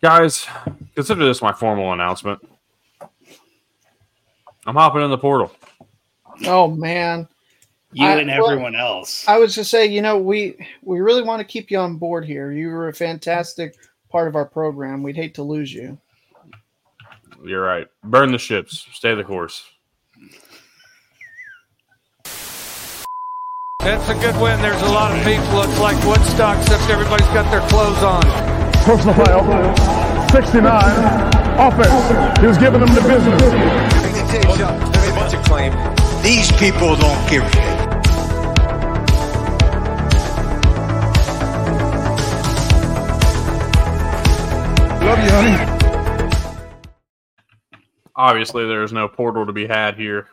Guys, consider this my formal announcement. I'm hopping in the portal. Oh man. You I- and well, everyone else. I was just saying, you know, we we really want to keep you on board here. You were a fantastic part of our program. We'd hate to lose you. You're right. Burn the ships. Stay the course. That's a good win. There's a lot of people. It's like Woodstock, except everybody's got their clothes on. Personal foul, 69, offense. He was giving them the business. There's a bunch of claim. These people don't give a shit. Love you, honey. Obviously, there is no portal to be had here,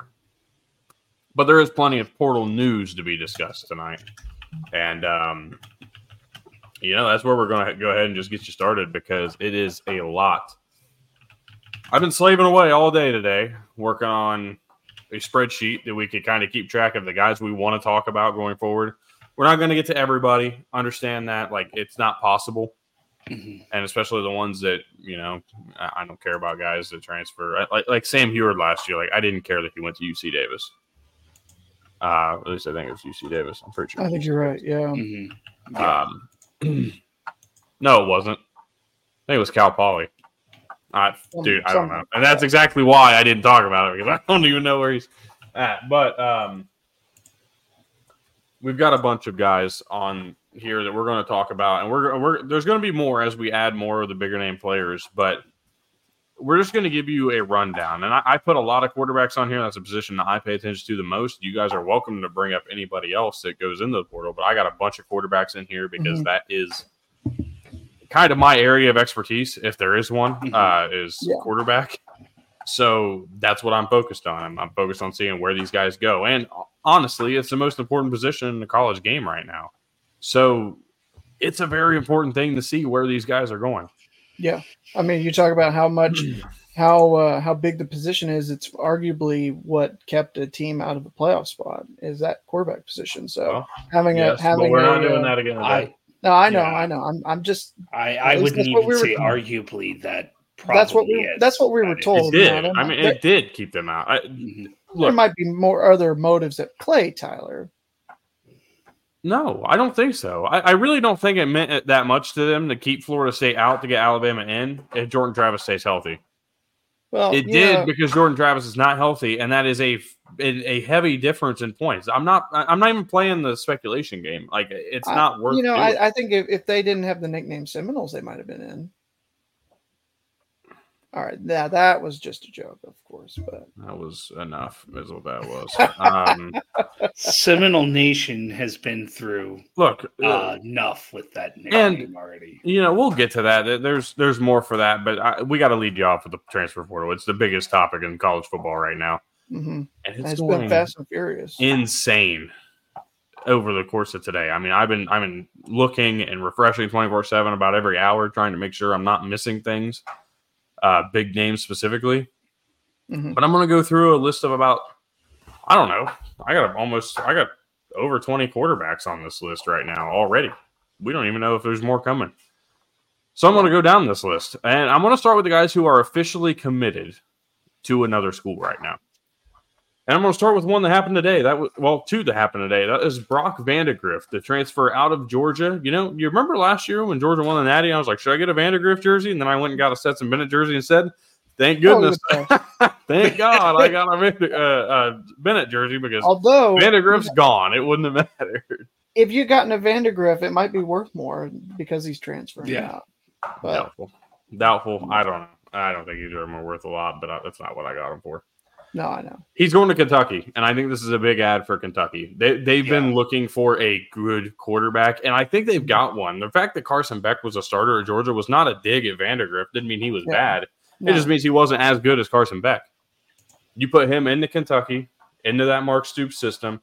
but there is plenty of portal news to be discussed tonight. And, um, you know, that's where we're going to go ahead and just get you started because it is a lot. I've been slaving away all day today working on a spreadsheet that we could kind of keep track of the guys we want to talk about going forward. We're not going to get to everybody. Understand that. Like, it's not possible. Mhm. and especially the ones that you know I, I don't care about guys that transfer I- like like Sam Huard last year. Like I didn't care that he went to UC Davis. Uh, at least I think it was UC Davis. I'm pretty sure. I think you're right. Yeah. Mhm. Um, no, it wasn't. I think it was Cal Poly. I, dude, I don't know, and that's exactly why I didn't talk about it because I don't even know where he's at. But um, we've got a bunch of guys on here that we're going to talk about, and we're we're there's going to be more as we add more of the bigger name players, but we're just going to give you a rundown. And I, I put a lot of quarterbacks on here. That's a position that I pay attention to the most. You guys are welcome to bring up anybody else that goes into the portal, but I got a bunch of quarterbacks in here because Mhm. that is kind of my area of expertise, if there is one, Mhm. uh, is Yeah. quarterback. So that's what I'm focused on. I'm, I'm focused on seeing where these guys go. And honestly, it's the most important position in the college game right now. So it's a very important thing to see where these guys are going. Yeah. I mean, you talk about how much, how uh, how big the position is. It's arguably what kept a team out of the playoff spot is that quarterback position. So Well, having Yes, a having but we're not doing uh, that again. Today. I, No, I know, Yeah. I know. I'm I'm just I, I wouldn't even we say told. arguably that probably that's what we is. that's what we were told. it did. I mean, it did keep them out. I, Mhm. there might be more other motives at play, Tyler. No, I don't think so. I, I really don't think it meant it that much to them to keep Florida State out to get Alabama in if Jordan Travis stays healthy. Well, It did know, because Jordan Travis is not healthy, and that is a a heavy difference in points. I'm not. I'm not even playing the speculation game. Like it's I- not worth. You know. I, I think if, if they didn't have the nickname Seminoles, they might have been in. All right, Now that was just a joke, of course, but that was enough. Is what that was. um, Seminole Nation has been through look, uh, enough with that And- already. you know, we'll get to that. There's there's more for that, but I, we got to lead you off with the transfer portal. It's the biggest topic in college football right now, mhm. and it's it's been fast and furious. insane over the course of today. I mean, I've been I've been looking and refreshing 24 seven about every hour, trying to make sure I'm not missing things, uh, big names specifically. Mhm. But I'm going to go through a list of about I don't know. I got almost I got over 20 quarterbacks on this list right now already. We don't even know if there's more coming. So I'm going to go down this list, and I'm going to start with the guys who are officially committed to another school right now. And I'm going to start with one that happened today. That was well, two that happened today. That is Brock Vandagriff, the transfer out of Georgia. You know, you remember last year when Georgia won the Natty? I was like, should I get a Vandagriff jersey? And then I went and got a Stetson Bennett jersey and said, Thank goodness. Oh, Thank God I got a Van- uh, uh, Bennett jersey because Although Vandagriff's gone. It wouldn't have mattered. if you gotten a Vandagriff, it might be worth more because he's transferring Yeah. out. But Doubtful. Doubtful. I don't know. I don't think either of them are worth a lot, but uh, that's not what I got him for. No, I know. He's going to Kentucky, and I think this is a big ad for Kentucky. They they've been looking for a good quarterback, and I think they've got one. The fact that Carson Beck was a starter at Georgia was not a dig at Vandagriff. Didn't mean he was Yeah. bad. No. It just means he wasn't as good as Carson Beck. You put him into Kentucky, into that Mark Stoops system.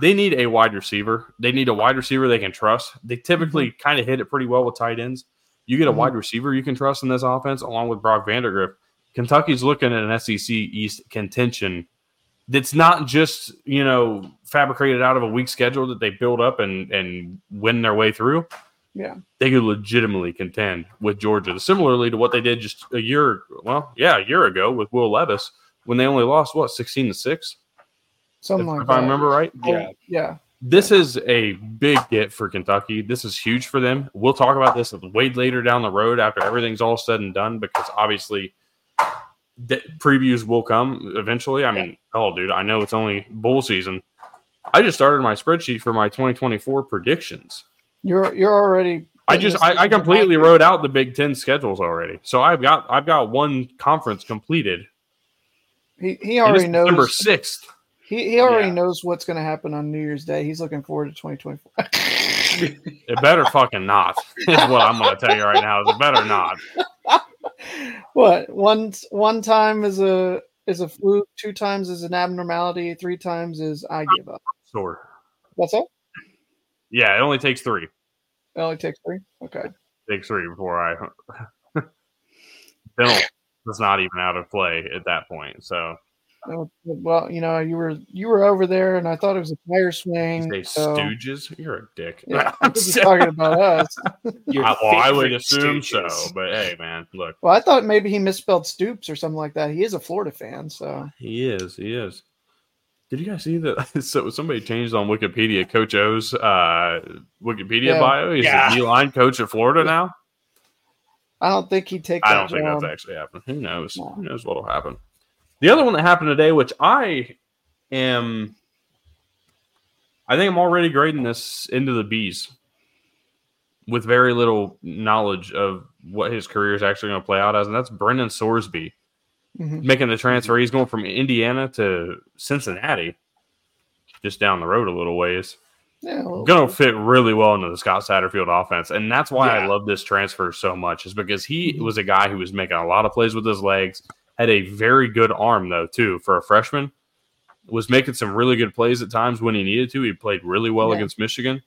They need a wide receiver. They need a wide receiver they can trust. They typically Mm-hmm. kind of hit it pretty well with tight ends. You get a Mhm. wide receiver you can trust in this offense, along with Brock Vandagriff. Kentucky's looking at an SEC East contention that's not just you know fabricated out of a weak schedule that they build up and and win their way through. Yeah. they could legitimately contend with Georgia, similarly to what they did just a year, well, yeah, a year ago with Will Levis when they only lost what sixteen to six, Something if, like if that. I remember right. Yeah. Yeah. This is a big get for Kentucky. This is huge for them. We'll talk about this way later down the road after everything's all said and done because obviously the previews will come eventually. I mean, oh, dude, I know it's only bull season. I just started my spreadsheet for my 2024 predictions. You're you're already. I just I, I completely wrote out the Big Ten schedules already, so I've got I've got one conference completed. He he already knows. December sixth. He he already Yeah. knows what's going to happen on New Year's Day. He's looking forward to 2024. It better fucking not. Is what I'm going to tell you right now. Is it better not? what one one time is a is a fluke, two times is an abnormality, three times is I give up. Sure. What's all. Yeah, it only takes three. It only takes three. Okay. Takes three before I. Bill was not even out of play at that point. So Well, you know, you were you were over there, and I thought it was a tire swing. say so- Stooges? You're a dick. Yeah, I I'm think he's so- talking about us. I- well, I would assume Stooges. so, but hey, man, look, Well, I thought maybe he misspelled Stoops or something like that. He is a Florida fan, so he is. He is. Did you guys see that? So somebody changed on Wikipedia. Coach O's uh, Wikipedia Yeah. bio. He's Yeah. the line coach at Florida now. I don't think he'd take that I don't think that's actually happening. Who knows? No. Who knows what'll happen? The other one that happened today, which I am, I think I'm already grading this into the B's with very little knowledge of what his career is actually going to play out as, and that's Brendan Sorsby Mhm. making the transfer. He's going from Indiana to Cincinnati, just down the road a little ways Yeah, well, going to fit really well into the Scott Satterfield offense. And that's why I love this transfer so much, is because he Mhm. was a guy who was making a lot of plays with his legs, had a very good arm, though, too, for a freshman. Was making some really good plays at times when he needed to. He played really well Yeah. against Michigan.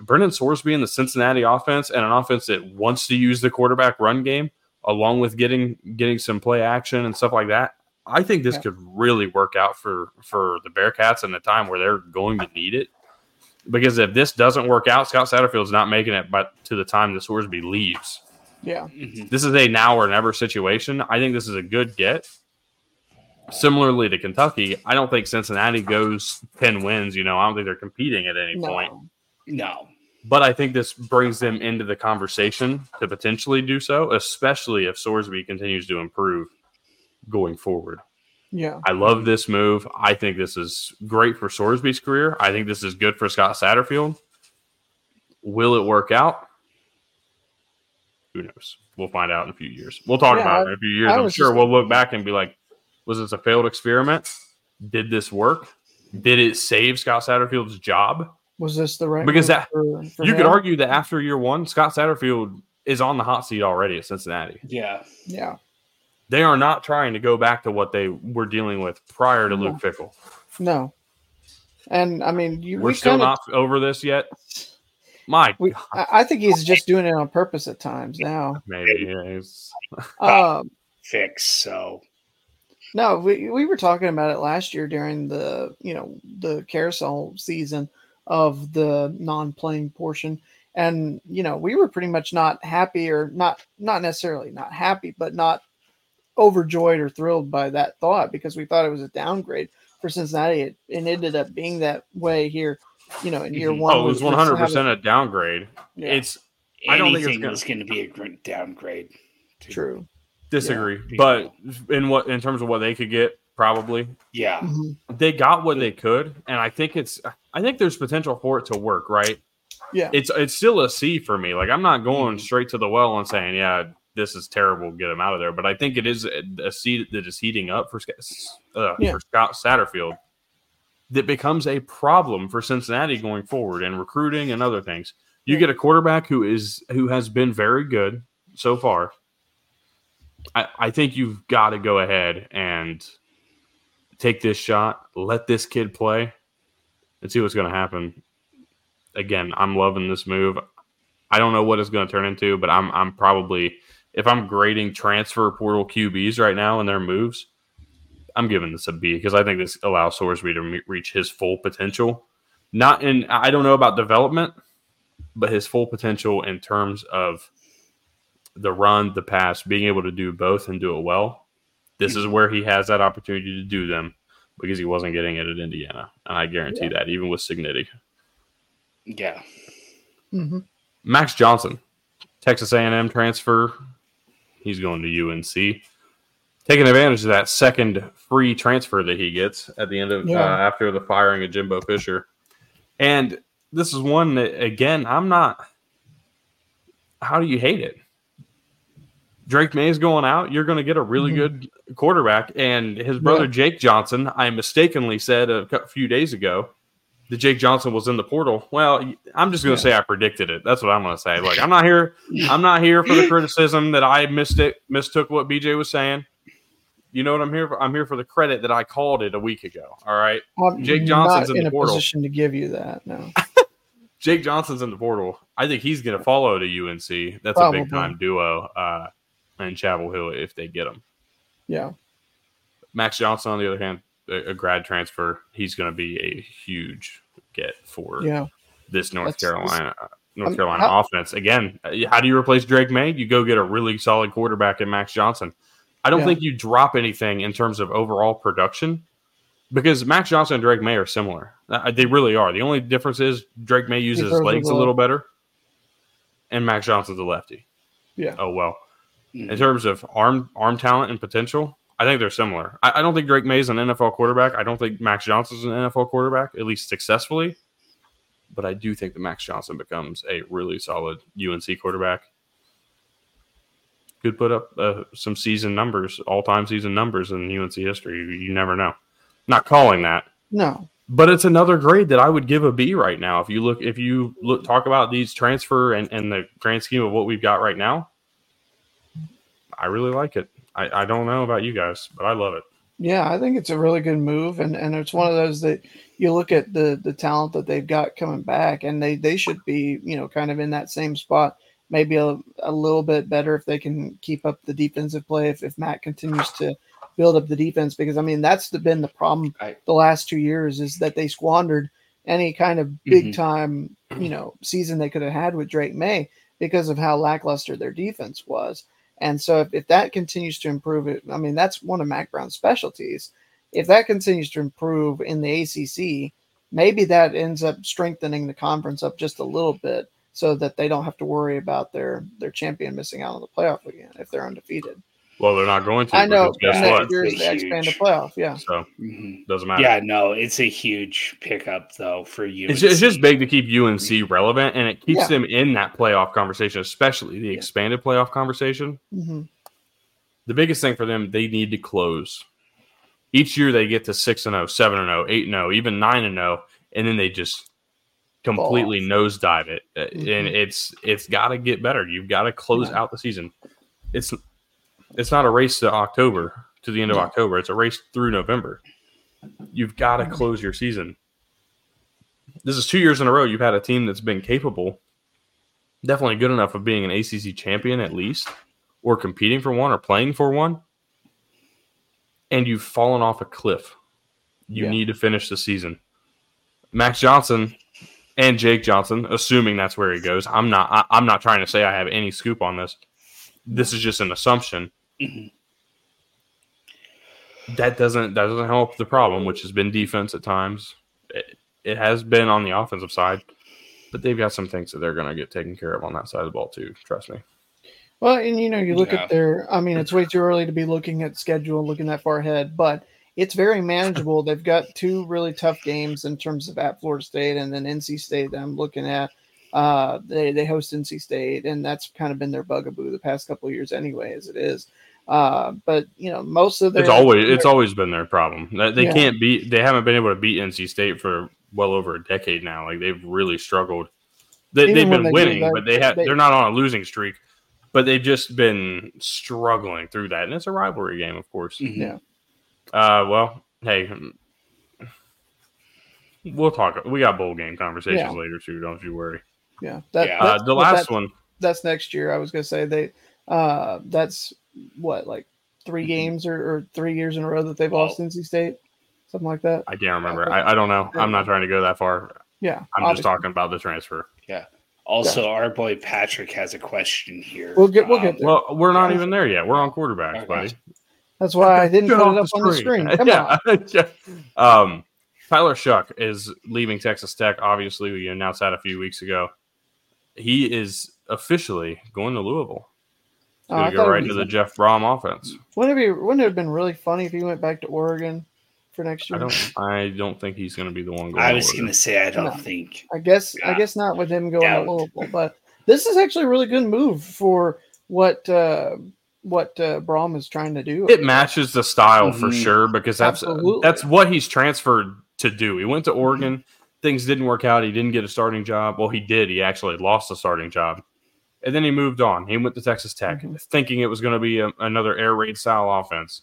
Brendan Sorsby in the Cincinnati offense and an offense that wants to use the quarterback run game, along with getting getting some play action and stuff like that. I think this Yeah. could really work out for for the Bearcats in a time where they're going to need it. Because if this doesn't work out, Scott Satterfield's not making it but to the time that Sorsby leaves. Yeah, Mhm. This is a now or never situation. I think this is a good get. Similarly to Kentucky, I don't think Cincinnati goes 10 wins. You know, I don't think they're competing at any point. no, No. But I think this brings them into the conversation to potentially do so, especially if Sorsby continues to improve going forward. yeah, I love this move. I think this is great for Sorsby's career. I think this is good for Scott Satterfield. Will it work out? Who knows? We'll find out in a few years. We'll talk Yeah, about I- it in a few years. I I'm sure just- we'll look back and be like, was this a failed experiment? Did this work? Did it save Scott Satterfield's job? was this the right? Because that- for, for you could argue that after year one, Scott Satterfield is on the hot seat already at Cincinnati. Yeah. Yeah, They are not trying to go back to what they were dealing with prior to No. Luke Fickell. no, and I mean, you, We're we still kinda, not over this yet. My We, I I think he's just doing it on purpose at times now. maybe yeah, Um, Fix. So no, we we were talking about it last year during the you know the carousel season of the non-playing portion, and you know we were pretty much not happy or not not necessarily not happy, but not overjoyed or thrilled by that thought because we thought it was a downgrade for Cincinnati. It, it ended up being that way here, you know, in year Mhm. one. oh, it was we- one we still hundred percent a downgrade. Yeah, It's I don't think it's anything gonna- is going to be a downgrade. to- true. disagree, Yeah. but in what in terms of what they could get, probably Yeah. Mhm. they got what they could, and I think it's I think there's potential for it to work. Right? Yeah. It's it's still a C for me. Like I'm not going Mhm. straight to the well and saying, yeah, this is terrible, get him out of there. But I think it is a, a seat that is heating up for uh, Yeah. for Scott Satterfield. That becomes a problem for Cincinnati going forward and recruiting and other things. You get a quarterback who is who has been very good so far. I, I think you've got to go ahead and take this shot, let this kid play, and see what's going to happen. Again, I'm loving this move. I don't know what it's going to turn into, but I'm I'm probably if I'm grading transfer portal QBs right now and their moves, I'm giving this a B because I think this allows Sorsby to me- reach his full potential. Not in I don't know about development, but his full potential in terms of the run, the pass, being able to do both and do it well, this is where he has that opportunity to do them because he wasn't getting it at Indiana, and I guarantee that even with Cignetti. Yeah. hmm Max Johnson, Texas A&M transfer. He's going to UNC. Taking advantage of that second free transfer that he gets at the end of Yeah. uh, after the firing of Jimbo Fisher. And this is one that again, I'm not how do you hate it? Drake Maye is going out. You're going to get a really Mhm. good quarterback. And his brother Yeah. Jake Johnson, I mistakenly said a few days ago that Jake Johnson was in the portal. Well, I'm just going to Yeah. say I predicted it. That's what I'm going to say. Like I'm not here. I'm not here for the criticism that I missed it, mistook what BJ was saying. You know what I'm here for? I'm here for the credit that I called it a week ago. All right. I'm Jake Johnson's not in in, the a portal. position to give you that. No. Jake Johnson's in the portal. I think he's going to follow to UNC. That's a big time duo uh, in Chapel Hill if they get him. Yeah. Max Johnson, on the other hand, a, a grad transfer, he's going to be a huge get for Yeah. this North That's- Carolina uh, North Carolina how- offense. Again, uh, how do you replace Drake Maye? You go get a really solid quarterback in Max Johnson. I don't Yeah. think you drop anything in terms of overall production because Max Johnson and Drake Maye are similar. Uh, They really are. The only difference is Drake Maye uses his legs a little better, and Max Johnson's a lefty. Yeah. Oh well. Mhm. In terms of arm arm talent and potential, I think they're similar. I, I don't think Drake Maye is an NFL quarterback. I don't think Max Johnson's an NFL quarterback, at least successfully. But I do think that Max Johnson becomes a really solid UNC quarterback. Could put up uh, some season numbers, all time season numbers in UNC history. You, you never know. Not calling that, No. but it's another grade that I would give a B right now. If you look, if you look, talk about these transfer and, and the grand scheme of what we've got right now, I really like it. I, I don't know about you guys, but I love it. Yeah, I think it's a really good move, and and it's one of those that you look at the the talent that they've got coming back, and they they should be you know kind of in that same spot, maybe a, a little bit better if they can keep up the defensive play. If if Matt continues to build up the defense, because I mean that's the, been the problem I- the last two years is that they squandered any kind of big Mhm. time you know season they could have had with Drake Maye because of how lackluster their defense was. And so if, if that continues to improve it, I mean, that's one of Mack Brown's specialties. If that continues to improve in the ACC, maybe that ends up strengthening the conference up just a little bit so that they don't have to worry about their their champion missing out on the playoff again if they're undefeated. Well, they're not going to. I know Guess Yeah, what? next year's It's the expanded playoff. Yeah. So Mhm. doesn't matter. Yeah, no, it's a huge pickup though for you. It's, it's just big to keep UNC relevant, and it keeps Yeah. them in that playoff conversation, especially the expanded playoff conversation. hmm the biggest thing for them, they need to close. Each year they get to 6 and 0, 7 and 0, 8 and 0, even 9 and 0, and then they just completely nosedive it. Uh, And Mhm. it's it's got to get better. You've got to close Yeah. out the season. It's it's not a race to October, to the end of. October. It's a race through November. You've got to close your season. This is 2 years in a row you've had a team that's been capable, definitely good enough of being an ACC champion at least or competing for one or playing for one, and you've fallen off a cliff. You Yeah. need to finish the season. Max Johnson and Jake Johnson, assuming that's where he goes. I'm not. I, I'm not trying to say I have any scoop on this. This is just an assumption. Mhm. That doesn't that doesn't help the problem, which has been defense at times. It, it has been on the offensive side, but they've got some things that they're going to get taken care of on that side of the ball too. Trust me. Well, and you know, you look Yeah. at their. I mean, it's way too early to be looking at schedule, looking that far ahead, but it's very manageable. They've got two really tough games in terms of at Florida State and then NC State. That I'm looking at. Uh, they they host NC State, and that's kind of been their bugaboo the past couple of years, anyway, as it is. Uh, but you know, most of their It's always it's always been their problem. They they Yeah. can't beat. They haven't been able to beat NC State for well over a decade now. Like they've really struggled. They they've been they winning, that, but they have they- they're not on a losing streak. But they've just been struggling through that, and it's a rivalry game, of course. Mhm. Yeah. Uh, well, hey, we'll talk. We got bowl game conversations Yeah. later too. Don't you worry. yeah. That, Yeah. Uh, that's- the last that's- one, that's next year. I was gonna say they. Uh, that's what like three Mm-hmm. games or, or three years in a row that they've Well- lost NC State, something like that. I can't remember. I, I don't know. I'm not trying to go that far. Yeah, I'm just talking about the transfer. Yeah. Also, our boy Patrick has a question here. We'll get- we'll get there. Well, we're not even there yet. We're on quarterbacks, buddy. That's why I didn't put it off up on the screen. Come yeah. on. Um, Tyler Shough is leaving Texas Tech. Obviously, we announced that a few weeks ago. He is officially going to Louisville. He's Oh, going I to go right was- into the Jeff Brohm offense. Wouldn't it be? Wouldn't it have been really funny if he went back to Oregon for next I year? don't. I don't think he's going to be the one going. I was going to say, I don't No. think. I guess I guess not with him going Doubt. to Louisville, but this is actually a really good move for what uh, what uh, Brohm is trying to do. It matches the style for Mhm. sure because that's Absolutely. that's what he's transferred to do. He went to Oregon. Things didn't work out. He didn't get a starting job. Well, he did. He actually lost a starting job, and then he moved on. He went to Texas Tech, Mhm. thinking it was going to be a, another air raid style offense.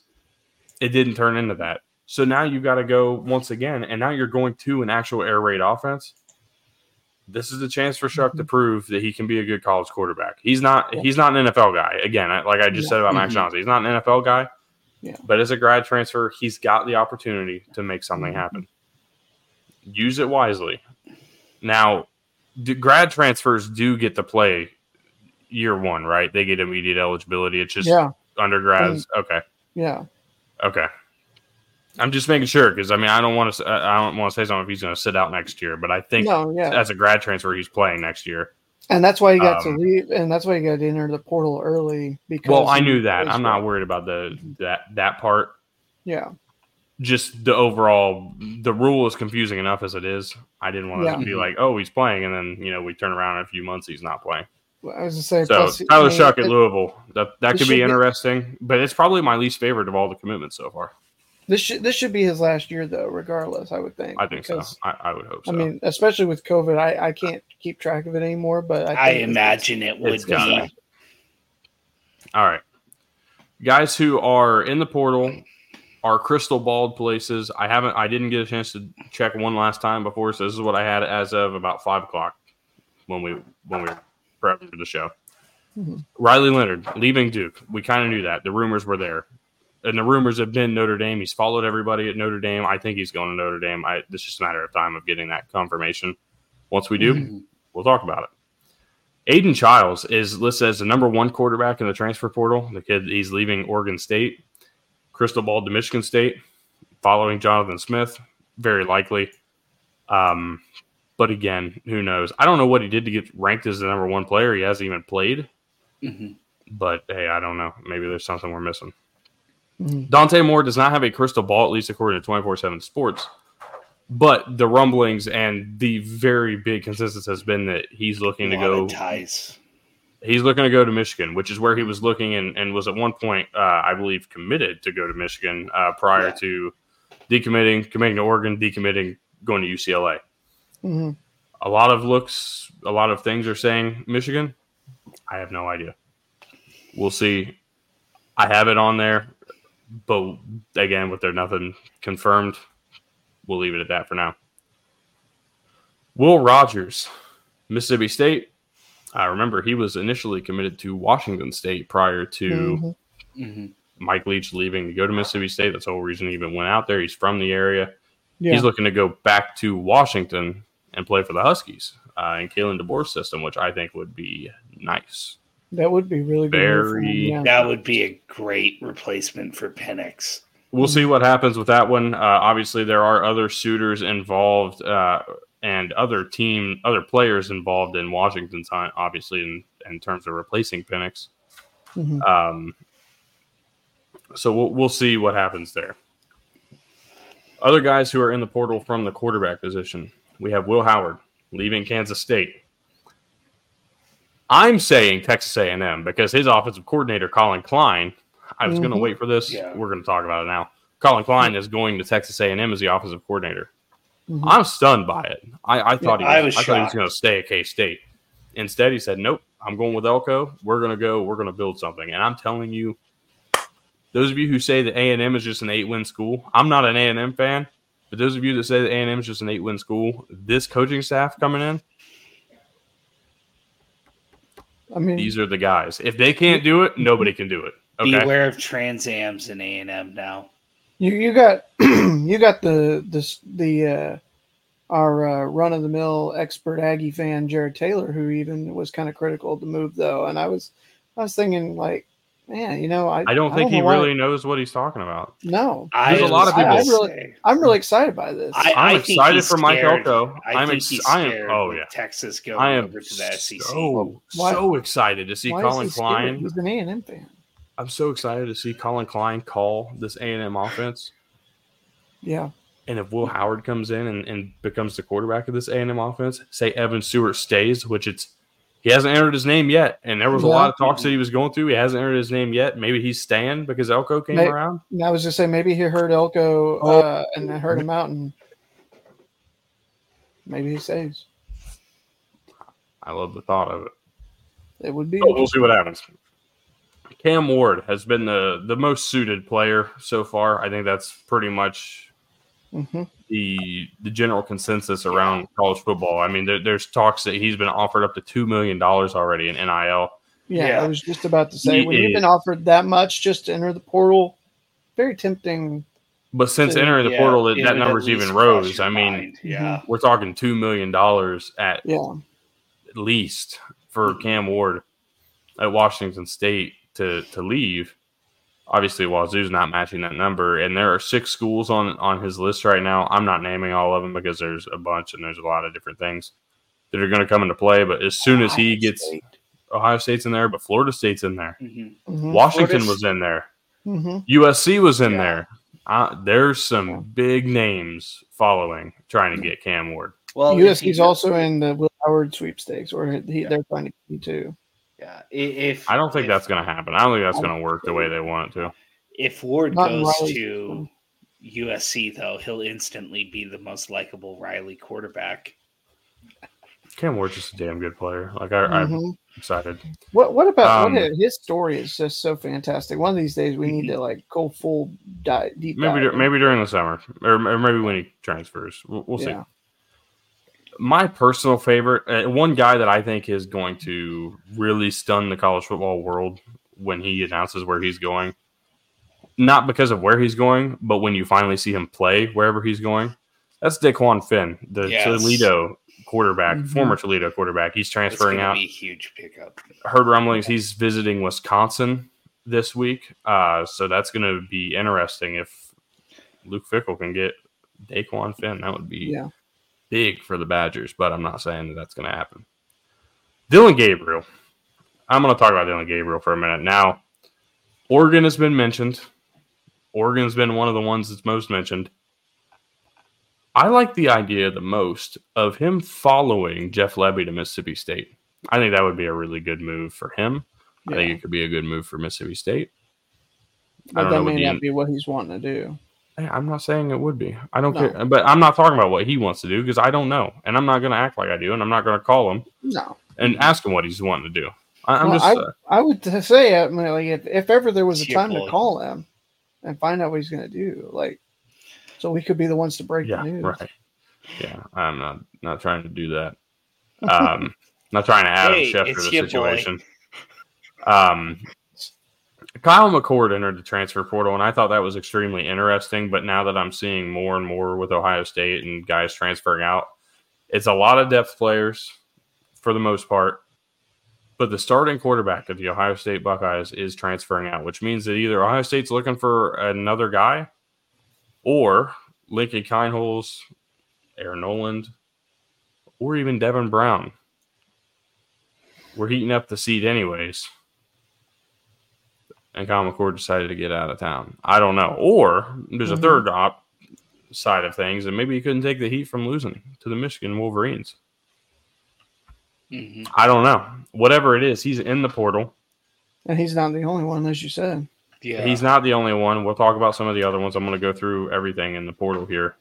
It didn't turn into that. So now you've got to go once again, and now you're going to an actual air raid offense. This is the chance for Shough to prove that he can be a good college quarterback. He's not. He's not an NFL guy. Again, like I just Yeah. said about Max Mhm. Johnson, he's not an NFL guy. Yeah. But as a grad transfer, he's got the opportunity to make something Mhm. happen. Use it wisely. Now, do, grad transfers do get to play year one, right? They get immediate eligibility. It's just yeah, undergrads. Okay. yeah. Okay. I'm just making sure because I mean I don't want to I don't want to say something if he's going to sit out next year, but I think No, yeah, as a grad transfer he's playing next year. and that's why he got um, to leave, and that's why he got to enter the portal early. Because Well, I knew that. I'm not worried about the that that part. Yeah, Just the overall the rule is confusing enough as it is. I didn't want Yeah. to be like, oh, he's playing, and then you know we turn around in a few months he's not playing. I was gonna say. So plus, Tyler I mean, Shough at it- Louisville that that could be should be- interesting, but it's probably my least favorite of all the commitments so far. This should this should be his last year though, regardless. I would think. I think because, so. I, I would hope so. I mean, especially with COVID, I, I can't keep track of it anymore. But I, I think it's- imagine it would be. be. All right. Guys who are in the portal are crystal balled places. I haven't I didn't get a chance to check one last time before, so this is what I had as of about five o'clock when we when we prepped for the show. Mhm. Riley Leonard leaving Duke. We kind of knew that. The rumors were there. And the rumors have been Notre Dame. He's followed everybody at Notre Dame. I think he's going to Notre Dame. I, it's just a matter of time of getting that confirmation. Once we do, Mhm. we'll talk about it. Aidan Chiles is listed as the number one quarterback in the transfer portal. The kid he's leaving Oregon State, crystal ball to Michigan State, following Jonathan Smith, very likely. Um, but again, who knows? I don't know what he did to get ranked as the number one player. He hasn't even played. Mhm. But hey, I don't know. Maybe there's something we're missing. Mhm. Dante Moore does not have a crystal ball, at least according to 24 7 Sports. But the rumblings and the very big consensus has been that he's looking to go. ties. He's looking to go to Michigan, which is where he was looking and, and was at one point, uh, I believe, committed to go to Michigan uh, prior Yeah. to decommitting, committing to Oregon, decommitting, going to UCLA. Mhm. A lot of looks, a lot of things are saying Michigan. I have no idea. We'll see. I have it on there, but again, with there nothing confirmed, we'll leave it at that for now. Will Rogers, Mississippi State. I remember he was initially committed to Washington State prior to Mhm. Mhm. Mike Leach leaving to go to Mississippi State. That's the whole reason he even went out there. He's from the area. Yeah. He's looking to go back to Washington and play for the Huskies uh, in Kalen DeBoer's system, which I think would be nice. That would be really good. move for him, Very- yeah. That would be a great replacement for Penix. We'll see what happens with that one. Uh, obviously, there are other suitors involved uh, and other team, other players involved in Washington's hunt. Obviously, in, in terms of replacing Penix. Mhm. Um, so we'll, we'll see what happens there. Other guys who are in the portal from the quarterback position, we have Will Howard leaving Kansas State. I'm saying Texas A&M because his offensive coordinator Collin Klein. I was going to wait for this. Yeah. We're going to talk about it now. Collin Klein is going to Texas A&M as the offensive coordinator. Mhm. I'm stunned by it. I, I thought Yeah, he I was, was I thought he was going to stay at K State. Instead, he said, "Nope, I'm going with Elko. We're going to go. We're going to build something." And I'm telling you, those of you who say that A and M is just an eight win school, I'm not an A and M fan. But those of you that say that A and M is just an eight win school, this coaching staff coming in, I mean, these are the guys. If they can't do it, nobody can do it. Okay. Beware of Transams and A and M now. you you got you got the this the uh, our uh, run of the mill expert Aggie fan Jared Taylor, who even was kind of critical of the move though. And I was I was thinking like, man, you know, I I don't think he know why- really knows what he's talking about. no. There's a lot of I- I people- really- I'm really excited by this. I, I'm I think excited for Mike scared. Elko. I I'm think ex- I am- oh, yeah. Texas going I am over to the SEC. so Why- so excited to see Collin he? Klein. He's an A and M fan. I'm so excited to see Collin Klein call this A and M offense. Yeah. And if Will Howard comes in and, and becomes the quarterback of this A and M offense, say Evan Stewart stays, which it's he hasn't entered his name yet, and there was a Yeah. lot of talks that he was going through. He hasn't entered his name yet. Maybe he's staying because Elko came May- around. I was just saying maybe he heard Elko Oh. uh, and heard him out and maybe he saves. I love the thought of it. It would be But we'll see what happens. Cam Ward has been the the most suited player so far. I think that's pretty much Mhm. the the general consensus around college football. I mean, there, there's talks that he's been offered up to two million dollars already in NIL. Yeah, Yeah. I was just about to say He when you've been offered that much just to enter the portal, very tempting. But since So, entering the Yeah, portal, that, that number's even rose. I mean, mind. yeah. we're talking two million dollars at Yeah, at least for Cam Ward at Washington State to to leave. Obviously, Wazoo's not matching that number, and there are six schools on on his list right now. I'm not naming all of them because there's a bunch and there's a lot of different things that are going to come into play. But as soon as he gets Ohio State's in there, but Florida State's in there, Mhm. Mhm, Washington Florida's- was in there, mhm. USC was in Yeah. there. Uh, there's some big names following trying to get Cam Ward. Well, USC's also in the Will Howard sweepstakes, or he, they're trying to get too. Yeah, if I don't think if, that's going to happen. I don't think that's going to work the way they want it to. if Ward Not goes Riley's to USC though, he'll instantly be the most likable Riley quarterback. Cam Ward's just a damn good player. Like I, I'm Mhm. excited. What What about Um, what his story is just so fantastic. One of these days we need to like go full di- deep. Maybe dive maybe during the summer, or, or maybe when he transfers. We'll, we'll see. Yeah. My personal favorite, uh, one guy that I think is going to really stun the college football world when he announces where he's going. Not because of where he's going, but when you finally see him play wherever he's going. That's Dequan Finn, the Yes. Toledo quarterback, Mhm. former Toledo quarterback. He's transferring out. be a huge pickup. heard rumblings he's visiting Wisconsin this week. Uh, so that's going to be interesting if Luke Fickell can get Dequan Finn. That would be Yeah. Big for the Badgers, but I'm not saying that that's going to happen. Dillon Gabriel. I'm going to talk about Dillon Gabriel for a minute. Now, Oregon has been mentioned. Oregon's been one of the ones that's most mentioned. I like the idea the most of him following Jeff Lebby to Mississippi State. I think that would be a really good move for him. I think it could be a good move for Mississippi State. I But don't that know may not be what he's wanting to do. Hey, I'm not saying it would be. I don't No. care, but I'm not talking about what he wants to do because I don't know, and I'm not going to act like I do, and I'm not going to call him No, and ask him what he's wanting to do. I, I'm Well, just, uh, I would say, I mean, like, if, if ever there was a time to call him and find out what he's going to do, like, so we could be the ones to break yeah, the news. right. Yeah, I'm not not trying to do that. Um, not trying to Adam Hey, Schefter it's the your boy. situation. Um, Kyle McCord entered the transfer portal, and I thought that was extremely interesting. But now that I'm seeing more and more with Ohio State and guys transferring out, it's a lot of depth players for the most part. But the starting quarterback of the Ohio State Buckeyes is transferring out, which means that either Ohio State's looking for another guy or Lincoln Kienholz, Air Noland, or even Devin Brown. We're heating up the seat anyways. And Kyle McCord decided to get out of town. I don't know. Or there's a Mhm. third op side of things, and maybe he couldn't take the heat from losing to the Michigan Wolverines. Mhm. I don't know. Whatever it is, he's in the portal. And he's not the only one, as you said. Yeah, He's not the only one. We'll talk about some of the other ones. I'm going to go through everything in the portal here.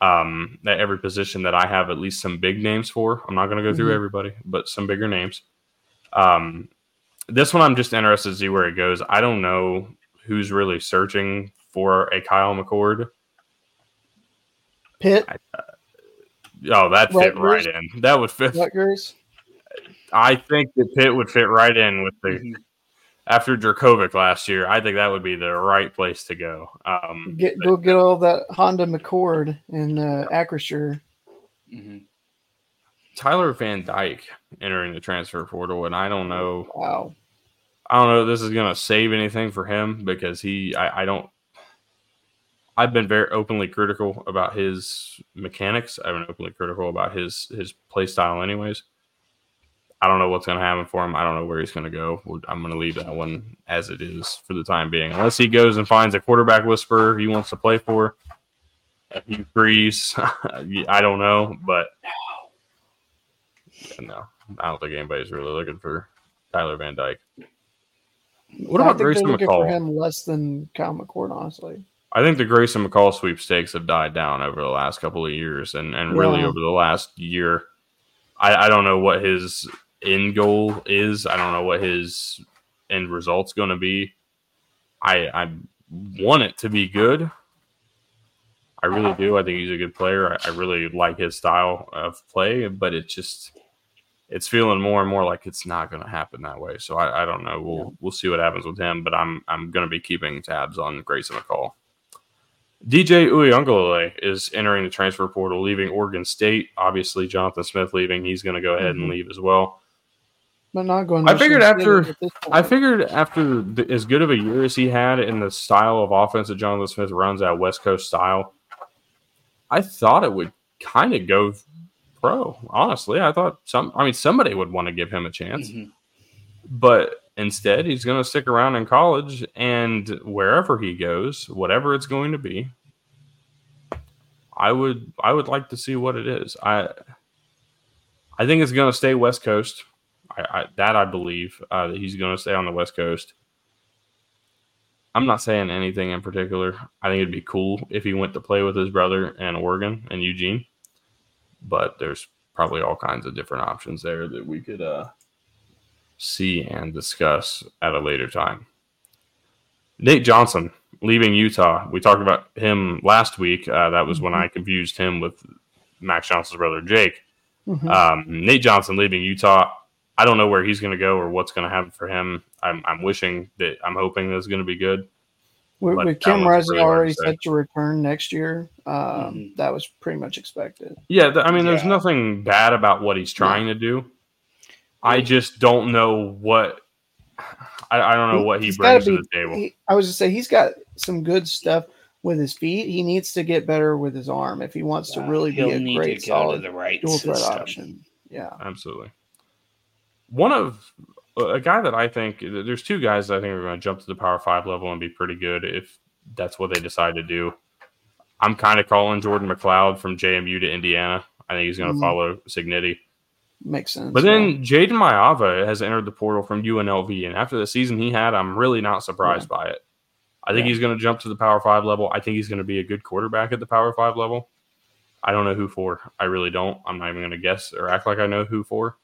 Um, at every position that I have at least some big names for. I'm not going to go through Mhm. everybody, but some bigger names. Um, this one I'm just interested to see where it goes. I don't know who's really searching for a Kyle McCord. Pitt, Oh, that fit right in. That would fit. Rutgers. I think the Pitt would fit right in with the Mhm. after Dracovic last year. I think that would be the right place to go. Um, Get go get all that Honda McCord in uh, Acrisure. Mhm. Tyler Van Dyke entering the transfer portal, and I don't know. Wow. I don't know if this is going to save anything for him because he, I, I don't. I've been very openly critical about his mechanics. I've been openly critical about his his play style, anyways. I don't know what's going to happen for him. I don't know where he's going to go. I'm going to leave that one as it is for the time being, unless he goes and finds a quarterback whisperer he wants to play for. A Hugh Freeze, I don't know, but no, I don't think anybody's really looking for Tyler Van Dyke. What about Grayson looking for McCall? him less than Kyle McCord, honestly. I think the Grayson McCall sweepstakes have died down over the last couple of years, and and really over the last year. I, I don't know what his end goal is. I don't know what his end result's going to be. I I want it to be good. I really do. I think he's a good player. I, I really like his style of play, but it just it's feeling more and more like it's not going to happen that way. So I, I don't know. We'll we'll see what happens with him, but I'm I'm going to be keeping tabs on Grayson McCall. DJ Uiagalelei is entering the transfer portal, leaving Oregon State. Obviously, Jonathan Smith leaving. He's going to go ahead and Mhm. leave as well. But not going. I figured after- I figured after the, as good of a year as he had in the style of offense that Jonathan Smith runs, that West Coast style, I thought it would kind of go pro. Honestly, I thought some. I mean, somebody would want to give him a chance, Mhm. but instead, he's going to stick around in college, and wherever he goes, whatever it's going to be, I would I would like to see what it is. I I think it's going to stay West Coast. I, I that I believe uh, that he's going to stay on the West Coast. I'm not saying anything in particular. I think it'd be cool if he went to play with his brother in Oregon and Eugene, but there's probably all kinds of different options there that we could uh, see and discuss at a later time. Nate Johnson leaving Utah. We talked about him last week. Uh, that was when I confused him with Max Johnson's brother Jake. Mhm. Um, Nate Johnson leaving Utah. I don't know where he's going to go or what's going to happen for him. I'm, I'm wishing that I'm hoping that's going to be good. With, with Kim one's Rising really already set to return next year, um, Mhm. that was pretty much expected. Yeah, th- I mean, there's Yeah. nothing bad about what he's trying to do. I just don't know what. I, I don't know what he He's gotta brings to be- the table. he- I was to say he's got some good stuff with his feet. He needs to get better with his arm if he wants to really be he'll a need great to go solid to the right dual threat option. Yeah. Absolutely. One of a guy that I think there's two guys that I think are going to jump to the Power Five level and be pretty good if that's what they decide to do. I'm kind of calling Jordan McCloud from JMU to Indiana. I think he's going to Mhm. follow Cignetti. Makes sense. But yeah. then Jayden Maiava has entered the portal from UNLV, and after the season he had, I'm really not surprised by it. I think Yeah. he's going to jump to the Power Five level. I think he's going to be a good quarterback at the Power Five level. I don't know who for. I really don't. I'm not even going to guess or act like I know who for.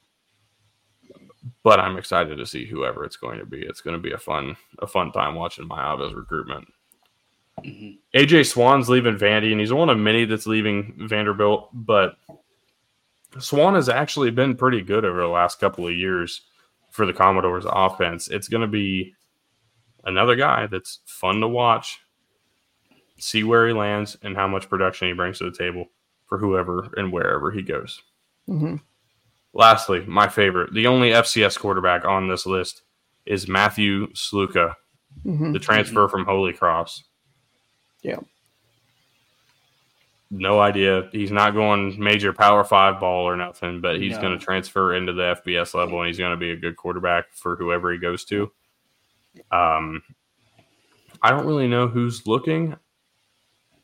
But I'm excited to see whoever it's going to be. It's going to be a fun, a fun time watching Maiava's recruitment. Mhm. AJ Swann's leaving Vandy, and he's one of many that's leaving Vanderbilt. But Swan has actually been pretty good over the last couple of years for the Commodores offense. It's going to be another guy that's fun to watch, see where he lands, and how much production he brings to the table for whoever and wherever he goes. Mhm. Lastly, my favorite, the only FCS quarterback on this list is Matthew Sluka, Mhm. the transfer from Holy Cross. Yeah. No idea. He's not going major Power Five ball or nothing, but he's No. going to transfer into the FBS level, and he's going to be a good quarterback for whoever he goes to. Um, I don't really know who's looking.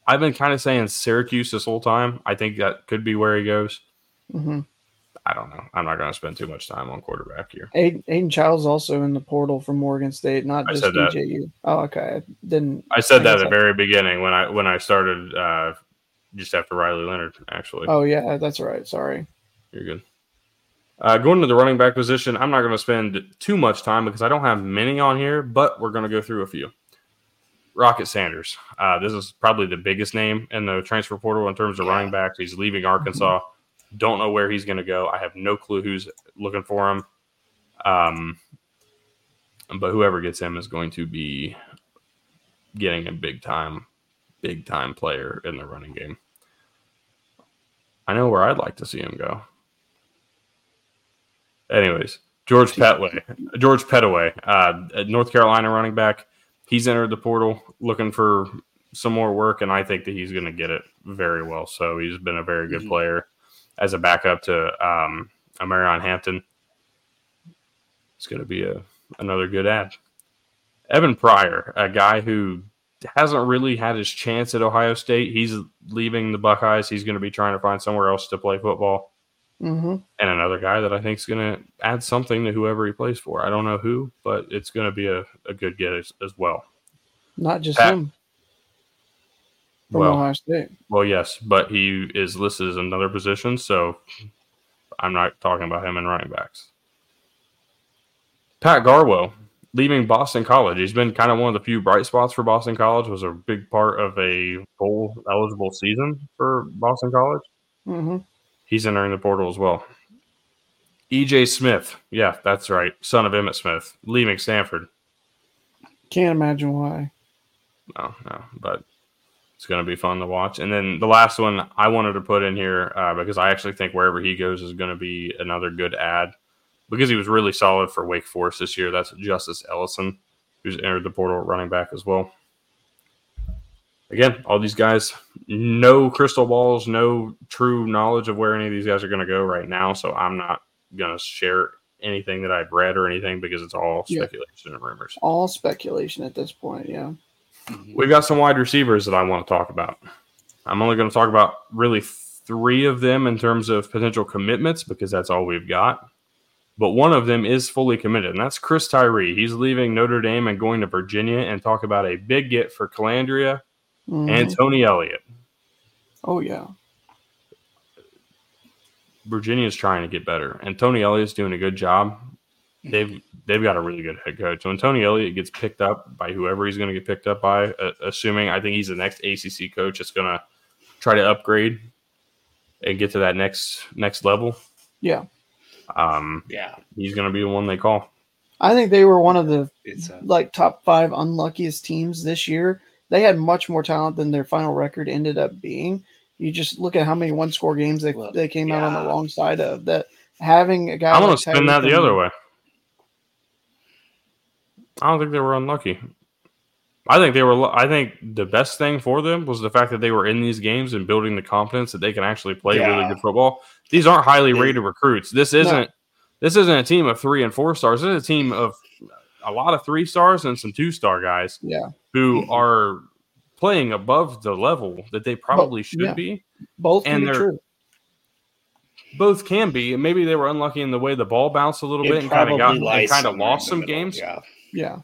I've been kind of saying Syracuse this whole time. I think that could be where he goes. Mhm. I don't know. I'm not going to spend too much time on quarterback here. Aiden, Aidan Chiles's also in the portal from Morgan State, not I just said that. DJU. Oh, okay. I didn't I said I that at the very beginning when I when I started uh, just after Riley Leonard. Actually, Oh yeah, that's right. Sorry. you're good. Uh, going to the running back position, I'm not going to spend too much time because I don't have many on here, but we're going to go through a few. Rocket Sanders. Uh, this is probably the biggest name in the transfer portal in terms of Yeah. running backs. He's leaving Arkansas. Don't know where he's going to go. I have no clue who's looking for him. Um, but whoever gets him is going to be getting a big time, big time player in the running game. I know where I'd like to see him go. Anyways, George Petway, George Pettaway, uh, North Carolina running back. He's entered the portal looking for some more work, and I think that he's going to get it very well. So he's been a very good Mhm. player as a backup to um, Marion Hampton. It's going to be a another good ad. Evan Pryor, a guy who hasn't really had his chance at Ohio State. He's leaving the Buckeyes. He's going to be trying to find somewhere else to play football. hmm And another guy that I think is going to add something to whoever he plays for. I don't know who, but it's going to be a, a good get as, as well. Not just Pat- him from Well, Ohio State. well, yes, but he is listed as another position, so I'm not talking about him in running backs. Pat Garwo, leaving Boston College. He's been kind of one of the few bright spots for Boston College. Was a big part of a bowl eligible season for Boston College. hmm He's entering the portal as well. EJ Smith, yeah, that's right, son of Emmitt Smith, leaving Stanford. Can't imagine why. No, no, but it's going to be fun to watch. And then the last one I wanted to put in here uh, because I actually think wherever he goes is going to be another good ad because he was really solid for Wake Forest this year. That's Justice Ellison, who's entered the portal running back as well. Again, all these guys, no crystal balls, no true knowledge of where any of these guys are going to go right now. So I'm not going to share anything that I've read or anything because it's all Yeah. speculation and rumors. All speculation at this point. Yeah. Mhm. We've got some wide receivers that I want to talk about. I'm only going to talk about really three of them in terms of potential commitments because that's all we've got. But one of them is fully committed, and that's Chris Tyree. He's leaving Notre Dame and going to Virginia and talk about a big get for Colandrea Mhm. and Tony Elliott. oh yeah. Virginia's trying to get better, and Tony Elliott's doing a good job. They've they've got a really good head coach. When Tony Elliott gets picked up by whoever he's going to get picked up by, uh, assuming I think he's the next ACC coach that's going to try to upgrade and get to that next next level. Yeah. Um, Yeah, he's going to be the one they call. I think they were one of the it's a like top five unluckiest teams this year. They had much more talent than their final record ended up being. You just look at how many one score games they, Well, they came out on the wrong side of that. Having a guy, I'm going to spin that Tyree the come- other way. I don't think they were unlucky. I think they were. I think the best thing for them was the fact that they were in these games and building the confidence that they can actually play really good football. These aren't highly rated recruits. This isn't. This isn't a team of three and four stars. This is a team of a lot of three stars and some two star guys Yeah, who are playing above the level that they probably should yeah. be. both And can be they're- true. Both can be, and maybe they were unlucky in the way the ball bounced a little it bit and kind of got and kind of lost some games. Yeah, Yeah,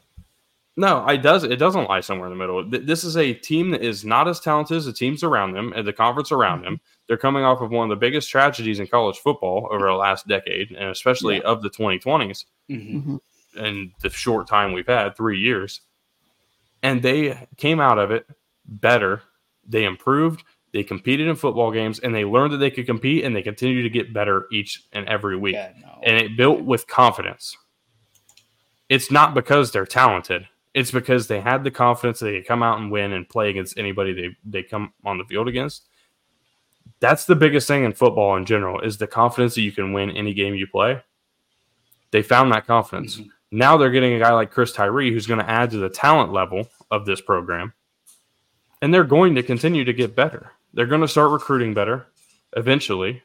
No, it does. It doesn't lie somewhere in the middle. This is a team that is not as talented as the teams around them and the conference around them. They're coming off of one of the biggest tragedies in college football over the last decade, and especially of the 2020s Mhm. hmm and the short time we've had, three years. And they came out of it better. They improved. They competed in football games, and they learned that they could compete, and they continue to get better each and every week yeah, no. and it built with confidence. It's not because they're talented. It's because they had the confidence that they could come out and win and play against anybody they, they come on the field against. That's the biggest thing in football in general is the confidence that you can win any game you play. They found that confidence. Mhm. Now they're getting a guy like Chris Tyree who's going to add to the talent level of this program. And they're going to continue to get better. They're going to start recruiting better eventually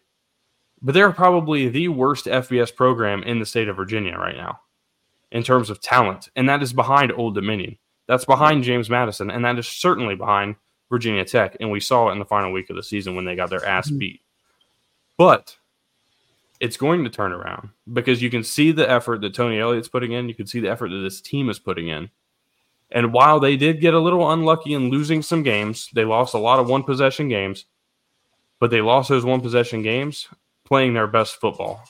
but they're probably the worst FBS program in the state of Virginia right now in terms of talent. And that is behind Old Dominion. That's behind James Madison. And that is certainly behind Virginia Tech. And we saw it in the final week of the season when they got their ass mm-hmm. beat. But it's going to turn around because you can see the effort that Tony Elliott's putting in. You can see the effort that this team is putting in. And while they did get a little unlucky in losing some games, they lost a lot of one possession games, but they lost those one possession games playing their best football.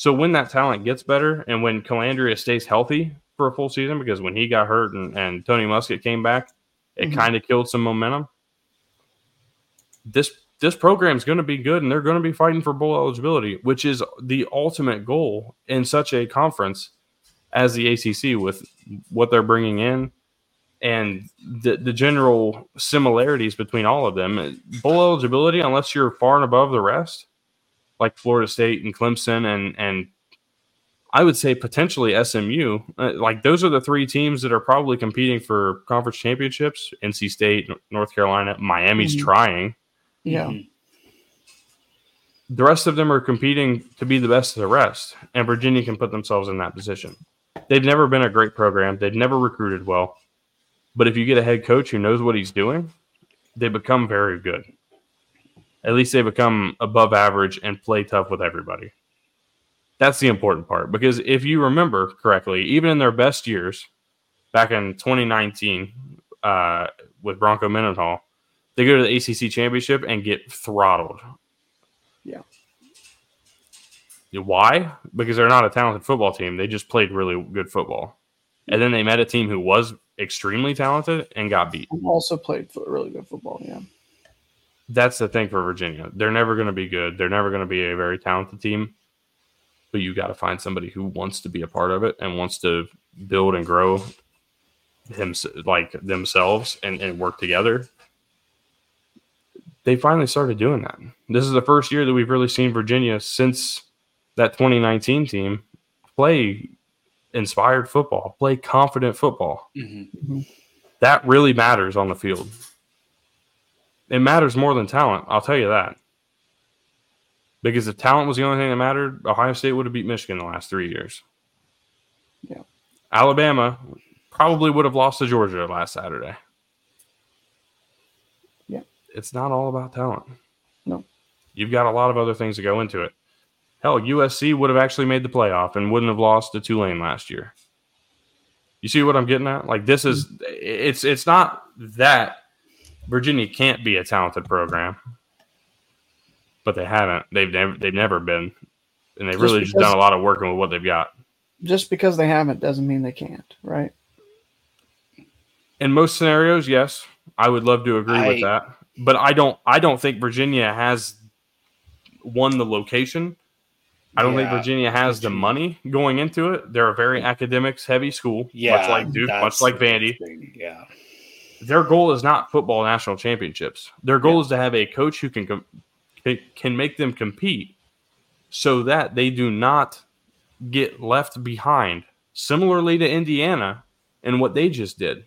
So when that talent gets better and when Colandrea stays healthy for a full season, because when he got hurt and, and Tony Muskett came back, it Mhm. kind of killed some momentum. This this program is going to be good and they're going to be fighting for bowl eligibility, which is the ultimate goal in such a conference as the ACC with what they're bringing in and the the general similarities between all of them. Bowl eligibility, unless you're far and above the rest, like Florida State and Clemson, and and I would say potentially SMU. Uh, like those are the three teams that are probably competing for conference championships. NC State, North Carolina, Miami's Mhm. trying. Yeah. Mhm. The rest of them are competing to be the best of the rest, and Virginia can put themselves in that position. They've never been a great program. They've never recruited well. But if you get a head coach who knows what he's doing, they become very good. At least they become above average and play tough with everybody. That's the important part because if you remember correctly, even in their best years, back in 2019 uh, with Bronco Mendenhall, they go to the ACC championship and get throttled. Yeah. Why? Because they're not a talented football team. They just played really good football. And then they met a team who was extremely talented and got beat. Also played really good football. Yeah. That's the thing for Virginia. They're never going to be good. They're never going to be a very talented team. But you got to find somebody who wants to be a part of it and wants to build and grow him like themselves and, and work together. They finally started doing that. This is the first year that we've really seen Virginia since that 2019 team play inspired football, play confident football. Mhm. That really matters on the field. It matters more than talent, I'll tell you that. Because if talent was the only thing that mattered, Ohio State would have beat Michigan the last three years. Yeah. Alabama probably would have lost to Georgia last Saturday. Yeah. It's not all about talent. No. You've got a lot of other things to go into it. Hell, USC would have actually made the playoff and wouldn't have lost to Tulane last year. You see what I'm getting at? Like this is it's it's not that Virginia can't be a talented program, but they haven't. They've never they've never been, and they've Just really just done a lot of working with what they've got. Just because they haven't doesn't mean they can't, right? In most scenarios, yes, I would love to agree with that, but I don't. I don't think Virginia has won the location. I don't think Virginia has the money going into it. They're a very academics heavy school, Yeah, much like Duke, much like Vandy. Yeah. Their goal is not football national championships. Their goal is to have a coach who can com- can- make them compete, so that they do not get left behind. Similarly to Indiana and what they just did,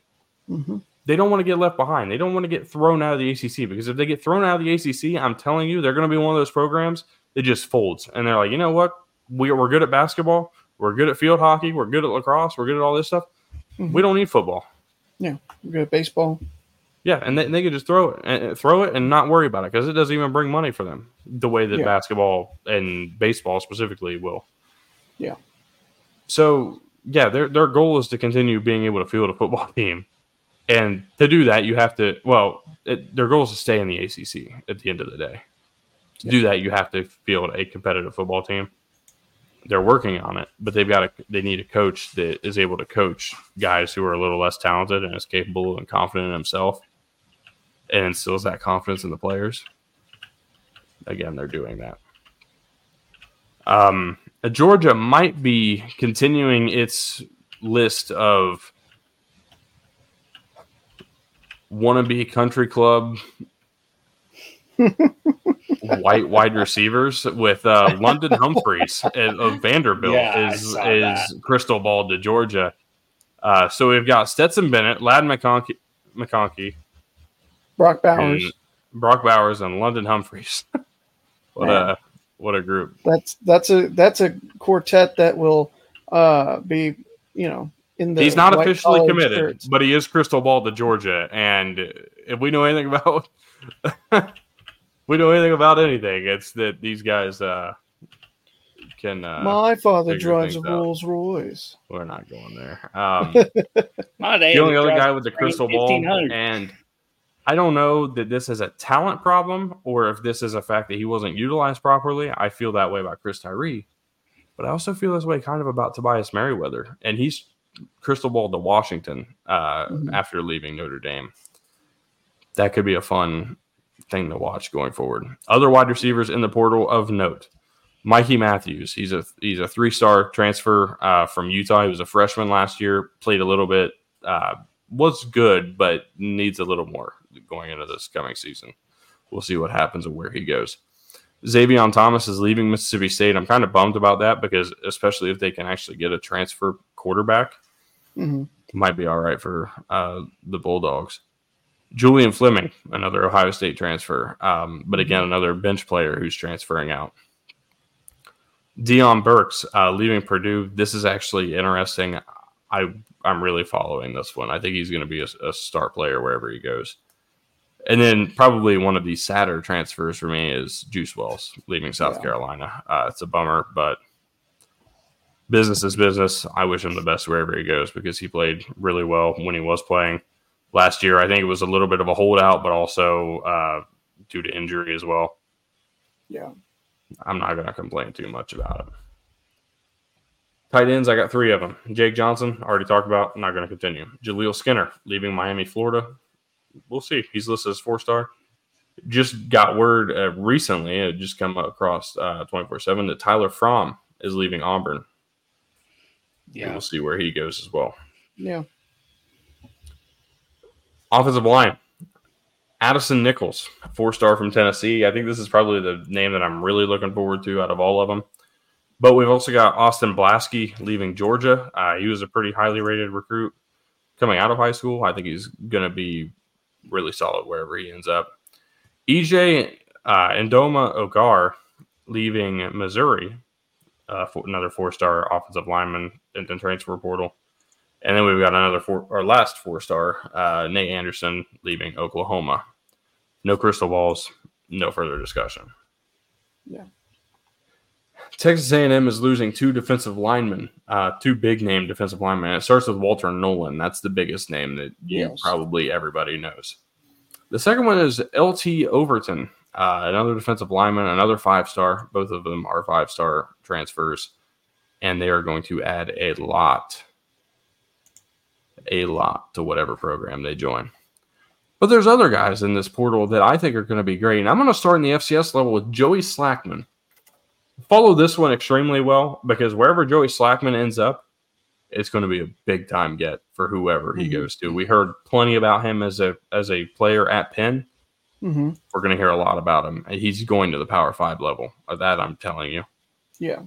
hmm they don't want to get left behind. They don't want to get thrown out of the ACC because if they get thrown out of the ACC, I'm telling you, they're going to be one of those programs that just folds. And they're like, you know what? We, we're good at basketball. We're good at field hockey. We're good at lacrosse. We're good at all this stuff. We don't need football. Yeah. Good at baseball. Yeah, and they, they could just throw it, and throw it, and not worry about it because it doesn't even bring money for them the way that Yeah. basketball and baseball specifically will. Yeah. So yeah, their their goal is to continue being able to field a football team, and to do that, you have to. Well, it, their goal is to stay in the ACC at the end of the day. To do that, you have to field a competitive football team. They're working on it, but they've got a they need a coach that is able to coach guys who are a little less talented and is capable and confident in himself and instills that confidence in the players. Again, they're doing that. Um, Georgia might be continuing its list of wannabe country club white wide receivers with uh, London Humphreys of of Vanderbilt Yeah, I is saw is crystal ball to Georgia. Uh, so we've got Stetson Bennett, Ladd McConkey, McConkey Brock Bowers. and Brock Bowers, and London Humphreys. what Man. a what a group! That's that's a that's a quartet that will uh be you know in the He's not officially committed, shirts. but he is crystal ball to Georgia. And if we know anything about we know anything about anything, it's that these guys uh, can. Uh, My father drives a. Rolls Royce. we're not going there. Um, My day the only other guy with the crystal ball, and I don't know that this is a talent problem or if this is a fact that he wasn't utilized properly. I feel that way about Chris Tyree, but I also feel this way kind of about Tobias Merriweather, and he's crystal ball to Washington uh, Mhm. after leaving Notre Dame. That could be a fun thing to watch going forward. Other wide receivers in the portal of note. Mikey Matthews, he's a he's a three star transfer uh, from Utah. He was a freshman last year, played a little bit, uh, was good, but needs a little more going into this coming season. We'll see what happens and where he goes. Zavion Thomas is leaving Mississippi State. I'm kind of bummed about that because, especially if they can actually get a transfer quarterback, hmm might be all right for uh, the Bulldogs. Julian Fleming, another Ohio State transfer, um, but again, another bench player who's transferring out. Deion Burks uh, leaving Purdue. This is actually interesting. I I'm really following this one. I think he's going to be a, a star player wherever he goes. And then probably one of the sadder transfers for me is Juice Wells leaving South Yeah. Carolina. Uh, it's a bummer, but business is business. I wish him the best wherever he goes because he played really well when he was playing last year. I think it was a little bit of a holdout, but also uh, due to injury as well. Yeah. I'm not going to complain too much about it. Tight ends, I got three of them. Jake Johnson, already talked about. I'm not going to continue. Jaleel Skinner, leaving Miami, Florida. We'll see. He's listed as four star. Just got word uh, recently, it just come across 24 7 that Tyler Fromm is leaving Auburn. Yeah. We'll see where he goes as well. Yeah. Offensive line. Addison Nichols, four star from Tennessee. I think this is probably the name that I'm really looking forward to out of all of them. But we've also got Austin Blaske leaving Georgia. Uh, he was a pretty highly rated recruit coming out of high school. I think he's going to be really solid wherever he ends up. EJ uh, Ndoma-Ogar leaving Missouri, uh, for another four star offensive lineman in the transfer portal. And then we've got another four, our last four star, uh, Nate Anderson leaving Oklahoma. No crystal balls, no further discussion. Yeah. Texas A&M is losing two defensive linemen, uh, two big name defensive linemen. It starts with Walter Nolen. That's the biggest name that you Yes. probably everybody knows. The second one is LT Overton, uh, another defensive lineman, another five star. Both of them are five star transfers, and they are going to add a lot, a lot to whatever program they join. But there's other guys in this portal that I think are going to be great. And I'm going to start in the FCS level with Joey Slackman. Follow this one extremely well because wherever Joey Slackman ends up, it's going to be a big time get for whoever he Mhm. goes to. We heard plenty about him as a as a player at Penn. hmm We're going to hear a lot about him. He's going to the Power Five level. That, I'm telling you, Yeah.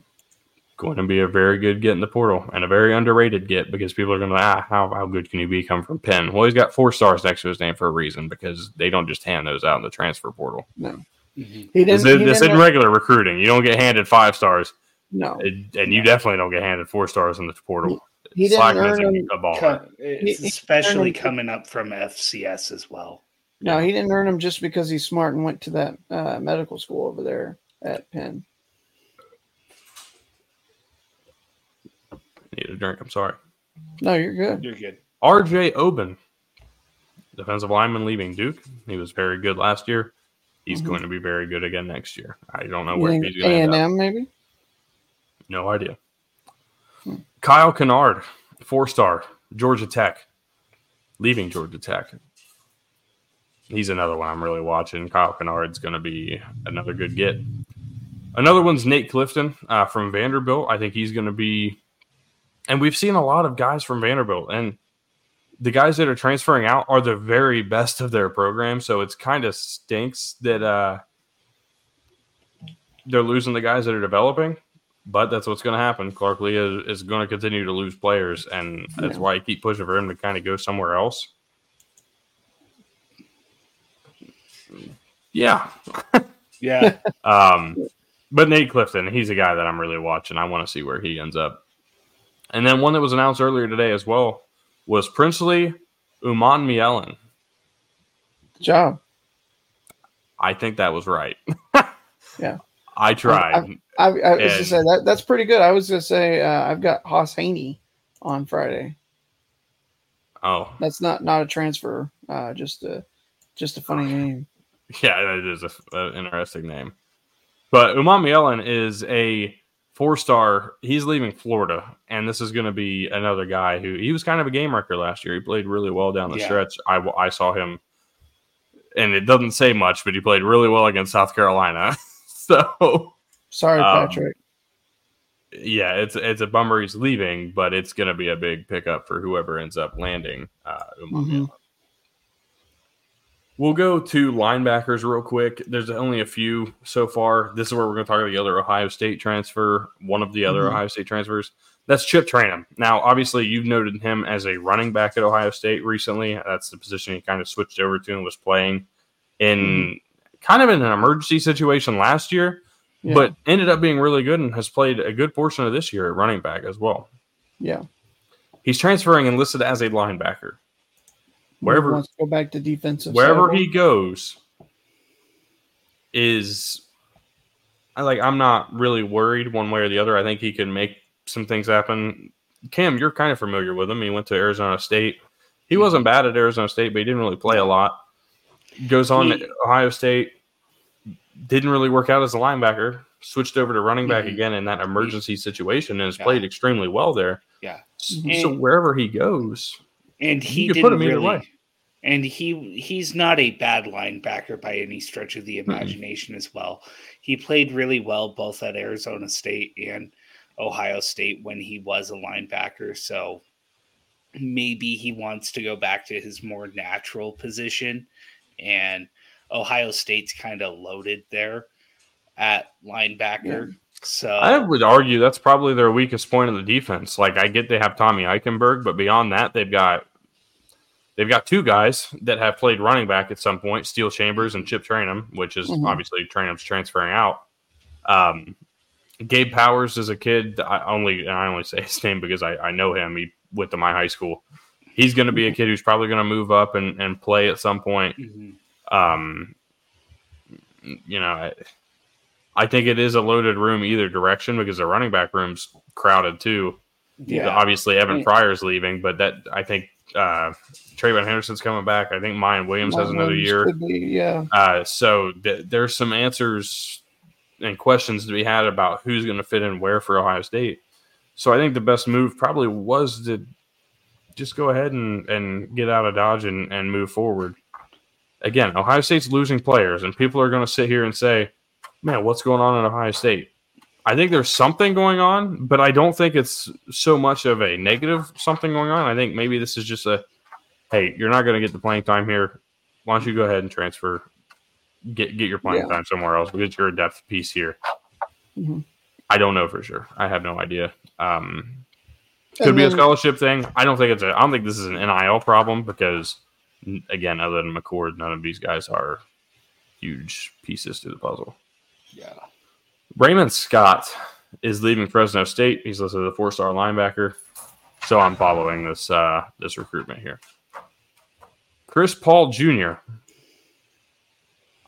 Going to be a very good get in the portal and a very underrated get because people are going to ah how how good can he be come from Penn? Well, he's got four stars next to his name for a reason because they don't just hand those out in the transfer portal. No. Mhm. He This, didn't. is, he this didn't isn't regular recruiting. You don't get handed five stars, no. and and you definitely don't get handed four stars in the portal. He didn't earn a, him. a baller. Co- It's he- especially he- coming up from FCS as well. No, he didn't earn them just because he's smart and went to that uh, medical school over there at Penn. Need a drink. I'm sorry. No, you're good. You're good. RJ Oben, defensive lineman leaving Duke. He was very good last year. He's Mhm. going to be very good again next year. I don't know where think he's going to end and up. M maybe? No idea. Hmm. Kyle Kennard, four star, Georgia Tech, leaving Georgia Tech. He's another one I'm really watching. Kyle Kennard's going to be another good get. Another one's Nate Clifton uh, from Vanderbilt. I think he's going to be, and we've seen a lot of guys from Vanderbilt, and the guys that are transferring out are the very best of their program. So it's kind of stinks that uh, they're losing the guys that are developing but that's what's going to happen. Clark Lea is, is going to continue to lose players, and that's Yeah. why I keep pushing for him to kind of go somewhere else. Yeah. Yeah. Um, but Nate Clifton, he's a guy that I'm really watching. I want to see where he ends up. And then one that was announced earlier today as well was Princely Umanmielen. Good job. I think that was right. Yeah. I tried. I, I was And- gonna say that that's pretty good. I was gonna say uh, I've got Haas Haney on Friday. oh, That's not not a transfer. Uh, just a just a funny name. Yeah, that is an interesting name. But Umanmielen is a four star. He's leaving Florida, and this is going to be another guy who he was kind of a game wrecker last year. He played really well down the Yeah. stretch. I, I saw him, and it doesn't say much, but he played really well against South Carolina. so Sorry, Um, Patrick. yeah, it's it's a bummer he's leaving, but it's going to be a big pickup for whoever ends up landing. Uh, Umar. We'll go to linebackers real quick. There's only a few so far. This is where we're going to talk about the other Ohio State transfer, one of the other Mhm. Ohio State transfers. That's Chip Trayanum. Now, obviously, you've noted him as a running back at Ohio State recently. That's the position he kind of switched over to and was playing in kind of in an emergency situation last year, Yeah. but ended up being really good and has played a good portion of this year at running back as well. Yeah. He's transferring and listed as a linebacker. He Wherever wants to go back to defensive. wherever side. he goes is I like I'm not really worried one way or the other. I think he can make some things happen. Cam, you're kind of familiar with him. He went to Arizona State. He wasn't bad at Arizona State, but he didn't really play a lot. Goes on He- to Ohio State. Didn't really work out as a linebacker. Switched over to running back Mhm. again in that emergency situation and has Yeah. played extremely well there. Yeah. So And- wherever he goes, and he could didn't put him either really, way. And he he's not a bad linebacker by any stretch of the imagination as well. He played really well both at Arizona State and Ohio State when he was a linebacker. So maybe he wants to go back to his more natural position, and Ohio State's kind of loaded there at linebacker. So I would argue that's probably their weakest point of the defense. Like I get they have Tommy Eichenberg, but beyond that, they've got they've got two guys that have played running back at some point, Steele Chambers and Chip Trayanum, which is Mhm. obviously Trayanum's transferring out. Um, Gabe Powers is a kid. I only and I only say his name because I, I know him. He went to my high school. He's going to be a kid who's probably going to move up and, and play at some point Mhm. um you know I, I think it is a loaded room either direction because the running back room's crowded too yeah, obviously evan Yeah. pryor's leaving but that i think uh TreVeyon henderson's coming back i think Miyan williams has another Williams year be, yeah. uh so th- there's some answers and questions to be had about who's going to fit in where for ohio state so i think the best move probably was to just go ahead and, and get out of dodge and, and move forward again, Ohio State's losing players, and people are going to sit here and say, "Man, what's going on in Ohio State?" I think there's something going on, but I don't think it's so much of a negative something going on. I think maybe this is just a, "Hey, you're not going to get the playing time here. Why don't you go ahead and transfer, get get your playing Yeah. time somewhere else because you're a depth piece here." Mhm. I don't know for sure. I have no idea. Um, could And be a scholarship thing. I don't think it's a. I don't think this is an NIL problem because, again, other than McCord, none of these guys are huge pieces to the puzzle. yeah. Raymond Scott is leaving Fresno State. He's listed as a four-star linebacker. So I'm following this uh, this recruitment here. Chris Paul Jr.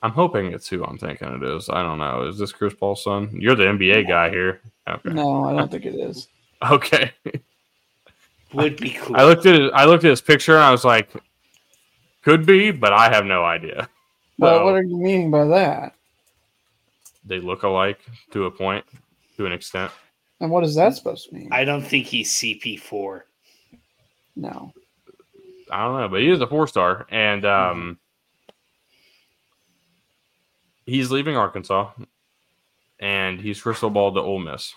I'm hoping it's who I'm thinking it is. I don't know. Is this Chris Paul's son? You're the NBA guy here. Okay. No, I don't think it is. Okay. Would be cool. I looked at it. I looked at his picture and I was like, could be, but I have no idea. Well, So, what are you meaning by that? They look alike to a point, to an extent. And what is that supposed to mean? I don't think he's CP4. no. I don't know, but he is a four star, and um, he's leaving Arkansas, and he's crystal balled to Ole Miss.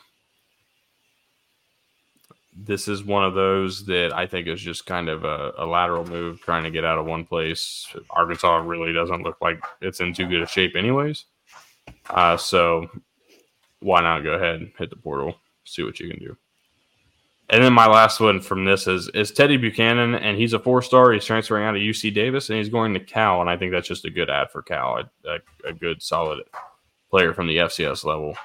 This is one of those that I think is just kind of a, a lateral move, trying to get out of one place. Arkansas really doesn't look like it's in too good a shape, anyways. Uh, so why not go ahead and hit the portal, see what you can do. And then my last one from this is is Teddy Buchanan, and he's a four star. He's transferring out of UC Davis, and he's going to Cal, and I think that's just a good ad for Cal, a, a, a good solid player from the FCS level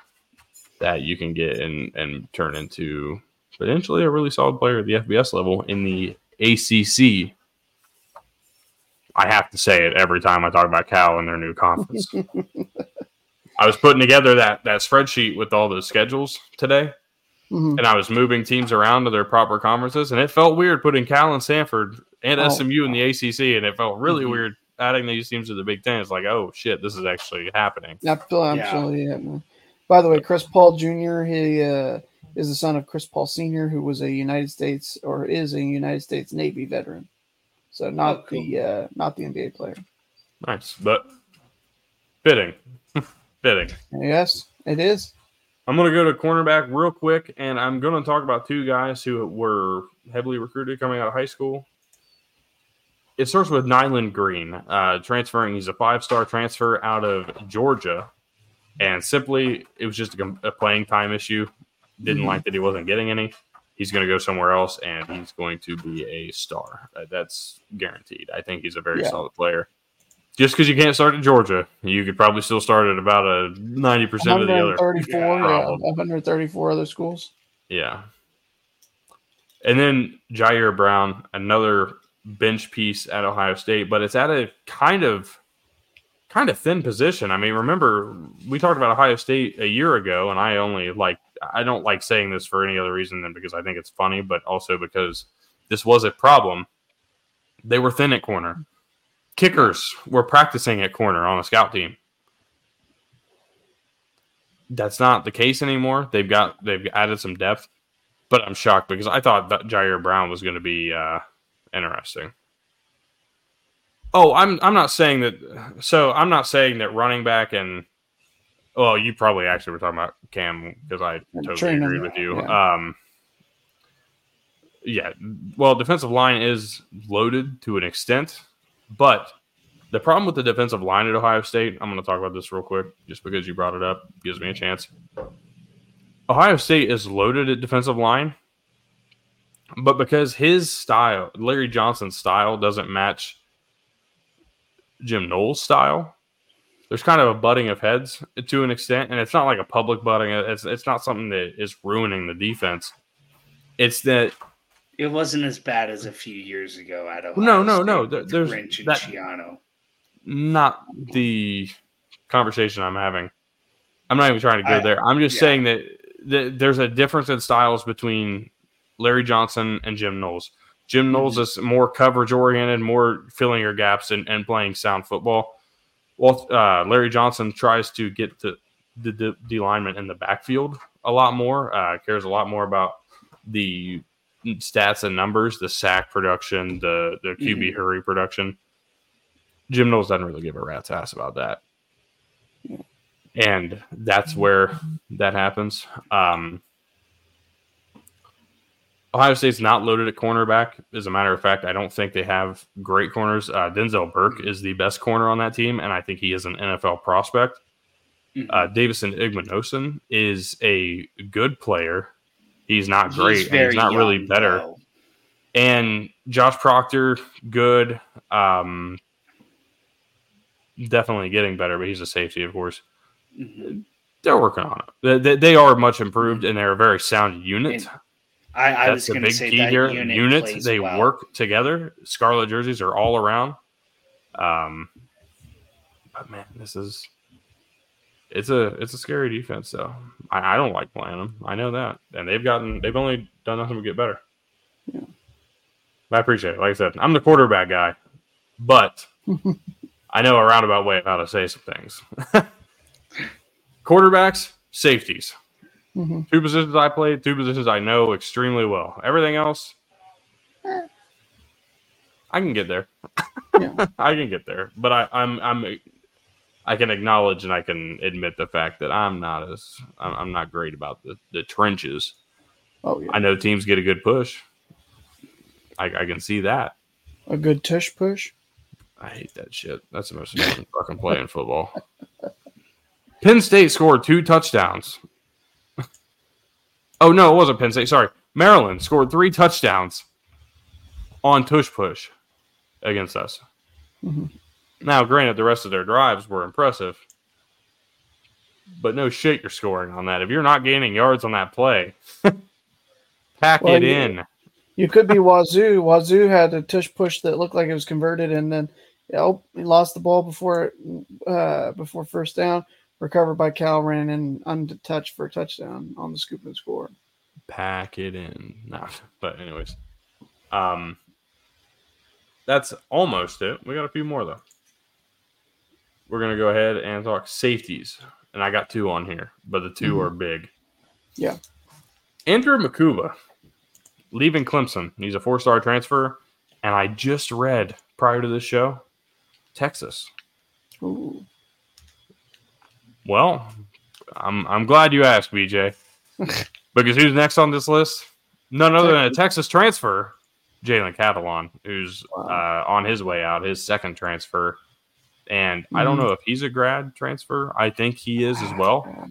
that you can get and and turn into potentially a really solid player at the FBS level in the ACC. I have to say it every time I talk about Cal and their new conference. I was putting together that that spreadsheet with all those schedules today Mhm. and I was moving teams around to their proper conferences, and it felt weird putting Cal and Stanford and Oh. SMU in the ACC, and it felt really Mhm. weird adding these teams to the Big Ten. It's like, oh shit, this is actually happening. Absolutely, absolutely. Yeah. By the way, Chris Paul Jr. He uh, is the son of Chris Paul Sr., who was a United States or is a United States Navy veteran. So not Oh, cool. the uh, not the NBA player. Nice, but fitting, fitting. Yes, it is. I'm going to go to cornerback real quick, and I'm going to talk about two guys who were heavily recruited coming out of high school. It starts with Nyland Green, uh, transferring. He's a five star transfer out of Georgia. And simply, it was just a, a playing time issue. Didn't Mhm. like that he wasn't getting any. He's going to go somewhere else, and he's going to be a star. Uh, that's guaranteed. I think he's a very Yeah. solid player. Just because you can't start at Georgia, you could probably still start at about a 90% of the other. 134, yeah, Problem. 134 other schools. Yeah. And then Jyaire Brown, another bench piece at Ohio State, but it's at a kind of kind of thin position. I mean, remember we talked about Ohio State a year ago, and I only like I don't like saying this for any other reason than because I think it's funny, but also because this was a problem. They were thin at corner. Kickers were practicing at corner on a scout team. That's not the case anymore. They've got they've added some depth, but I'm shocked because I thought that Jyaire Brown was going to be uh, interesting. Oh, I'm I'm not saying that. So I'm not saying that running back and well, you probably actually were talking about Cam because I totally agree with you. yeah. Um, yeah, well, defensive line is loaded to an extent, but the problem with the defensive line at Ohio State, I'm going to talk about this real quick, just because you brought it up, gives me a chance. Ohio State is loaded at defensive line, but because his style, Larry Johnson's style, doesn't match Jim Knowles' style, there's kind of a butting of heads to an extent, and it's not like a public butting. It's it's not something that is ruining the defense. It's that It wasn't as bad as a few years ago at Ohio No, no, State no, there- there's Grinch and that- Schiano. not the conversation I'm having. I'm not even trying to go I- there. I'm just yeah. saying that, that there's a difference in styles between Larry Johnson and Jim Knowles. Jim Knowles is more coverage oriented, more filling your gaps and, and playing sound football. Well, uh, Larry Johnson tries to get the the, the lineman in the backfield a lot more. Uh, cares a lot more about the stats and numbers, the sack production, the the QB hurry production. Jim Knowles doesn't really give a rat's ass about that. And that's where that happens. Um, Ohio State's not loaded at cornerback. As a matter of fact, I don't think they have great corners. Uh, Denzel Burke is the best corner on that team, and I think he is an NFL prospect. Mhm. Uh, Davison Igbinosun is a good player. He's not He's great. and he's not really better though. and Josh Proctor, good. Um, definitely getting better, but he's a safety, of course. Mhm. They're working on it. They, they, they are much improved, and they're a very sound unit. And I, I That's was the going to big say key that here. unit Units, plays they well. work together. Scarlet jerseys are all around. Um, but man, this is it's a it's a scary defense. though. I, I don't like playing them. I know that, and they've gotten they've only done nothing but get better. Yeah. I appreciate it. Like I said, I'm the quarterback guy, but I know a roundabout way of how to say some things. Quarterbacks, safeties. Mhm. Two positions I played, two positions I know extremely well. Everything else, I can get there. Yeah. I can get there, but I, I'm I'm I can acknowledge and I can admit the fact that I'm not as I'm, I'm not great about the the trenches. Oh yeah, I know teams get a good push. I, I can see that. a good tush push. I hate that shit. That's the most important fucking play in football. Penn State scored two touchdowns. oh no, it wasn't Penn State. Sorry, Maryland scored three touchdowns on tush push against us. Mhm. Now, granted, the rest of their drives were impressive, but no shit, you're scoring on that. If you're not gaining yards on that play, pack Well, it you- in. You could be Wazoo. Wazoo had a tush push that looked like it was converted, and then oh, he lost the ball before uh, before first down. Recovered by Cal, ran in untouched for a touchdown on the scoop and score. pack it in. Nah, but anyways, um, that's almost it. We got a few more though. We're gonna go ahead and talk safeties, and I got two on here, but the 2 Mhm. are big. Yeah. Andrew Mukuba leaving Clemson. He's a four-star transfer, and I just read prior to this show, Texas. Ooh. Well, I'm I'm glad you asked, BJ. because who's next on this list? None other than a Texas transfer, Jalen Catalon, who's uh, on his way out, his second transfer. And I don't Mhm. know if he's a grad transfer. I think he is as well.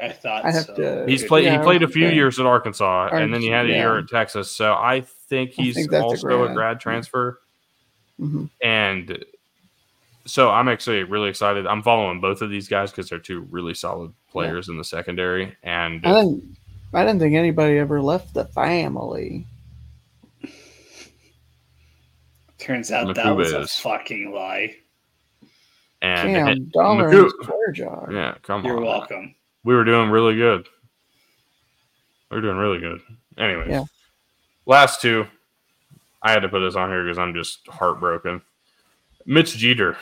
I thought I have so. to- He's played. Yeah, he played a few okay. years at Arkansas, and then he had a year at Texas. So I think I he's think that's a also a grad. grad transfer. Mhm. And so I'm actually really excited. I'm following both of these guys because they're two really solid players in the secondary. And I didn't. I didn't think anybody ever left the family. Turns out that was a is- fucking lie. And Damn, dollar Maku- square jar. yeah, come on. You're welcome. We were doing really good. We were doing really good. Anyways, Yeah. last two. I had to put this on here because I'm just heartbroken. Mitch Jeter,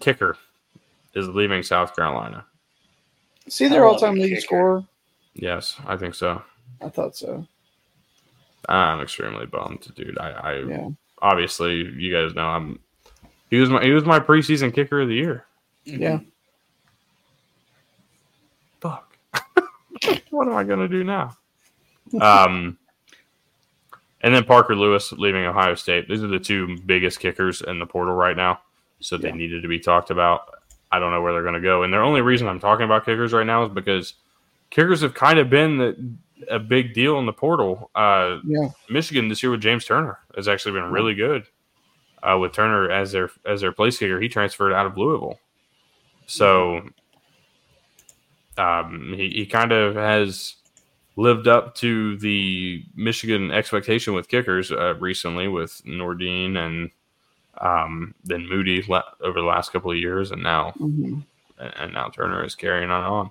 kicker, is leaving South Carolina. See their all-time a leading scorer. Yes, I think so. I thought so. I'm extremely bummed, dude. I, I Yeah. obviously you guys know I'm. He was my he was my preseason kicker of the year. Yeah. Fuck. what am I gonna do now? Um, and then Parker Lewis leaving Ohio State. These are the two biggest kickers in the portal right now, so they Yeah. needed to be talked about. I don't know where they're gonna go, and the only reason I'm talking about kickers right now is because kickers have kind of been the, a big deal in the portal. Uh, Yeah. Michigan this year with James Turner has actually been really good. Uh, with Turner as their as their place kicker, he transferred out of Louisville, so um, he he kind of has lived up to the Michigan expectation with kickers uh, recently with Nordin and um, then Moody la- over the last couple of years, and now Mhm. and, and now Turner is carrying on on.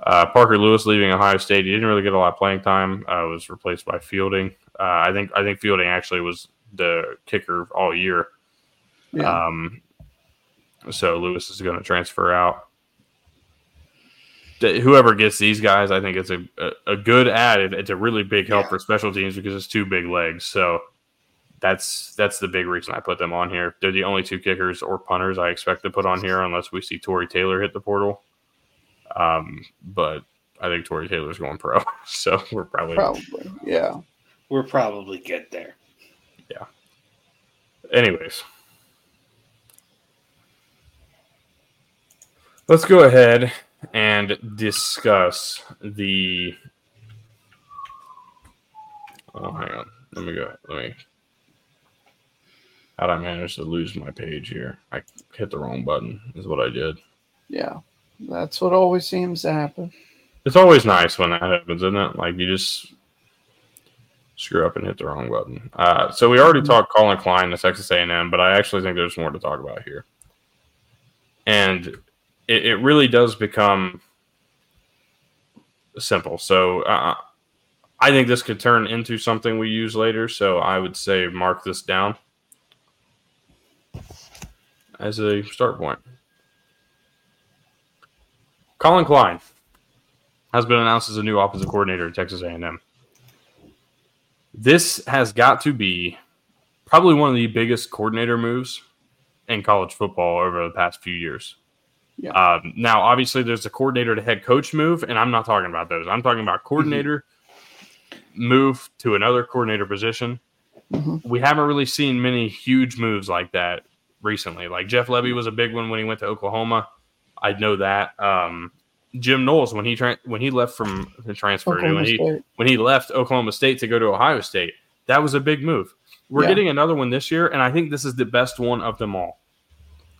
Uh, Parker Lewis leaving Ohio State. He didn't really get a lot of playing time. Uh, was replaced by Fielding. Uh, I think I think Fielding actually was the kicker all year. Yeah. Um, so Lewis is going to transfer out. Whoever gets these guys, I think it's a, a, a good add. It's a really big help Yeah. for special teams because it's two big legs. So that's that's the big reason I put them on here. They're the only two kickers or punters I expect to put on here unless we see Tory Taylor hit the portal. Um, but I think Tory Taylor's going pro, so we're probably Probably. Yeah. We're probably good there. Anyways. Let's go ahead and discuss the. Oh, hang on. Let me go. Let me. How'd I manage to lose my page here? I hit the wrong button, is what I did. Yeah. That's what always seems to happen. It's always nice when that happens, isn't it? Like you just screw up and hit the wrong button. Uh, so we already talked Collin Klein, the Texas A&M, but I actually think there's more to talk about here, and it, it really does become simple. So uh, I think this could turn into something we use later. So I would say mark this down as a start point. Collin Klein has been announced as a new offensive coordinator at Texas A&M. This has got to be probably one of the biggest coordinator moves in college football over the past few years. Yeah. Um, now, obviously, there's a coordinator to head coach move, and I'm not talking about those. I'm talking about coordinator move to another coordinator position. Mhm. We haven't really seen many huge moves like that recently. Like Jeff Lebby was a big one when he went to Oklahoma. I know that. Um, Jim Knowles when he tra- when he left from the transfer Oklahoma when he State. when he left Oklahoma State to go to Ohio State, that was a big move. We're Yeah. getting another one this year, and I think this is the best one of them all.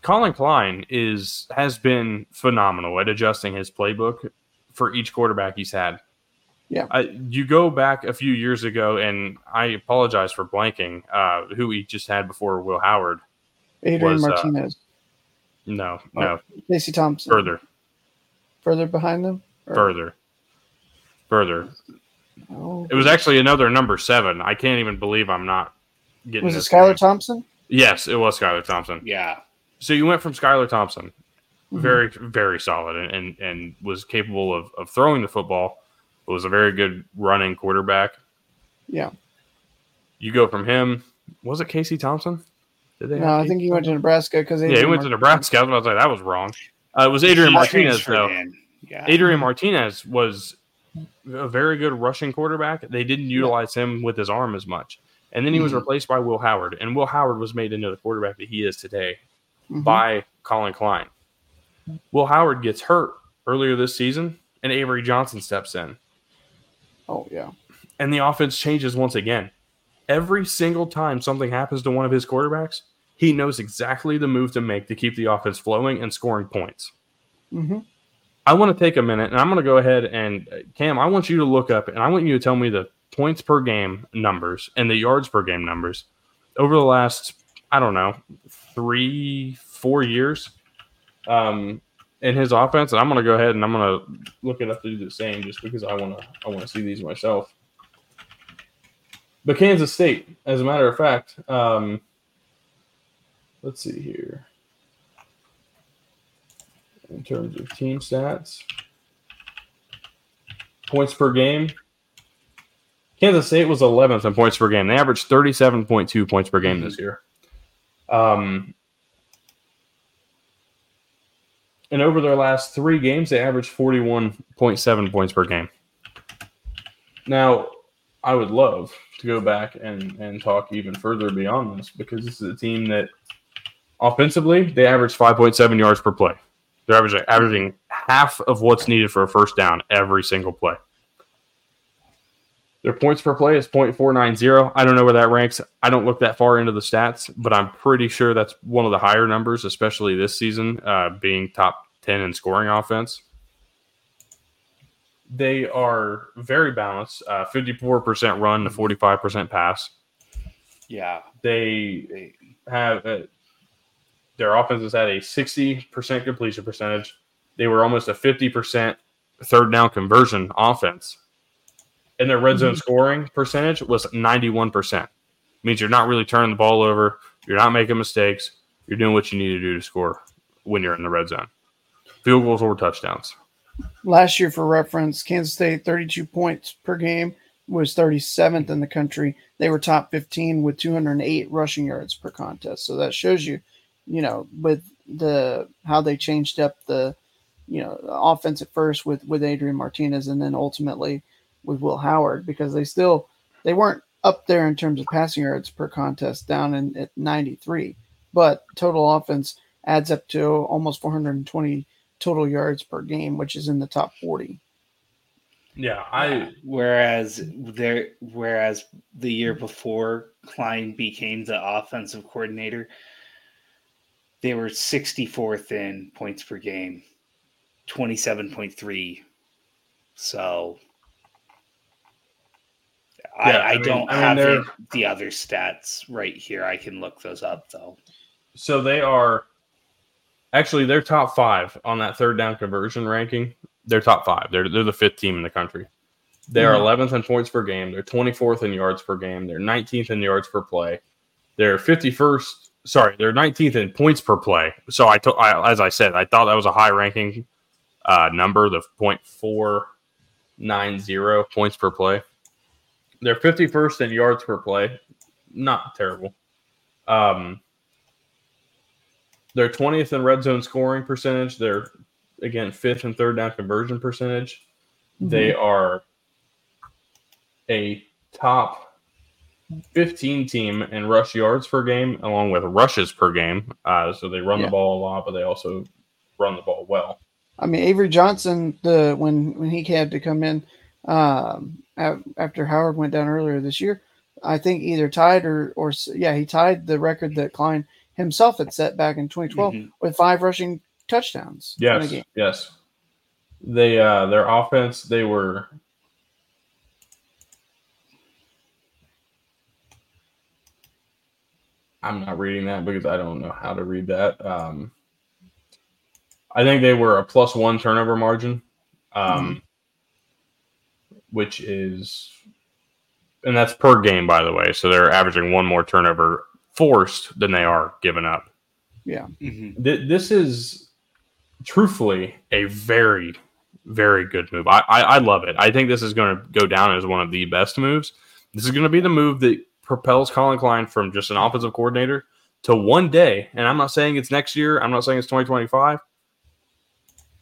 Collin Klein is has been phenomenal at adjusting his playbook for each quarterback he's had. Yeah. I, you go back a few years ago, and I apologize for blanking uh, who he just had before Will Howard. Adrian was, uh, Martinez. No, Oh. no, Casey Thompson. further, Further behind them? Or- further, further. Oh. It was actually another number seven. I can't even believe I'm not getting. Was it this Skylar name. Thompson? Yes, it was Skylar Thompson. Yeah. So you went from Skylar Thompson, Mhm. very very solid, and and, and was capable of, of throwing the football. It Was a very good running quarterback. Yeah. You go from him. Was it Casey Thompson? Did they? No, I think he went to Nebraska because yeah, he went to Nebraska. I was like, that was wrong. Uh, it was Adrian Martinez though. in. Yeah. Adrian Martinez was a very good rushing quarterback. They didn't utilize him with his arm as much. And then he was Mhm. replaced by Will Howard. And Will Howard was made into the quarterback that he is today Mhm. by Collin Klein. Will Howard gets hurt earlier this season, and Avery Johnson steps in. Oh yeah. And the offense changes once again. Every single time something happens to one of his quarterbacks, he knows exactly the move to make to keep the offense flowing and scoring points. hmm I want to take a minute and I'm going to go ahead and uh, Cam, I want you to look up and I want you to tell me the points per game numbers and the yards per game numbers over the last, I don't know, three, four years um, in his offense. And I'm going to go ahead and I'm going to look it up to do the same just because I want to, I want to see these myself. But Kansas State, as a matter of fact, um, let's see here in terms of team stats. Points per game. Kansas State was 11th in points per game. They averaged 37.2 points per game this year. Um, and over their last three games, they averaged 41.7 points per game. Now, I would love to go back and, and talk even further beyond this because this is a team that offensively, they average 5.7 yards per play. They're averaging, averaging half of what's needed for a first down every single play. Their points per play is 0.490. I don't know where that ranks. I don't look that far into the stats, but I'm pretty sure that's one of the higher numbers, especially this season, uh, being top 10 in scoring offense. They are very balanced uh, 54% run to 45% pass. yeah. They They- have uh, their offense has had a 60% completion percentage. They were almost a 50% third down conversion offense. And their red zone mm-hmm. scoring percentage was 91%. Means you're not really turning the ball over, you're not making mistakes, you're doing what you need to do to score when you're in the red zone. Field goals or touchdowns. Last year, for reference, Kansas State 32 points per game was 37th in the country. They were top 15 with 208 rushing yards per contest. So that shows you, you know, with the how they changed up the, you know, the offense at first with with Adrian Martinez and then ultimately with Will Howard because they still they weren't up there in terms of passing yards per contest down in at 93, but total offense adds up to almost 420 total yards per game, which is in the top 40. Yeah, I whereas there whereas the year before Klein became the offensive coordinator, they were 64th in points per game, 27.3. So I, Yeah, I, I mean- don't I mean, have it, the other stats right here. I can look those up though. so they are actually they're top five on that third down conversion ranking. They're top five. They're they're the fifth team in the country. They are Mhm. 11th in points per game. They're 24th in yards per game. They're 19th in yards per play. They're 51st. Sorry, they're 19th in points per play. So I, to, I as I said, I thought that was a high ranking uh, number, the 0.490 points per play. They're 51st in yards per play. Not terrible. Um, they're 20th in red zone scoring percentage. They're again fifth and third down conversion percentage. They are a top 15 team in rush yards per game, along with rushes per game. Uh, so they run Yeah. the ball a lot, but they also run the ball well. I mean, Avery Johnson, the when when he had to come in um, after Howard went down earlier this year, I think either tied or or yeah, he tied the record that Klein himself had set back in 2012 Mhm. with five rushing touchdowns. in a Yes, yes. They uh, their offense they were I'm not reading that because I don't know how to read that. Um, I think they were a plus one turnover margin, um, which is, and that's per game, by the way. So they're averaging one more turnover forced than they are given up. Mhm. Th- this is truthfully a very, very good move. I, I, I love it. I think this is going to go down as one of the best moves. This is going to be the move that propels Collin Klein from just an offensive coordinator to one day. And I'm not saying it's next year. I'm not saying it's 2025.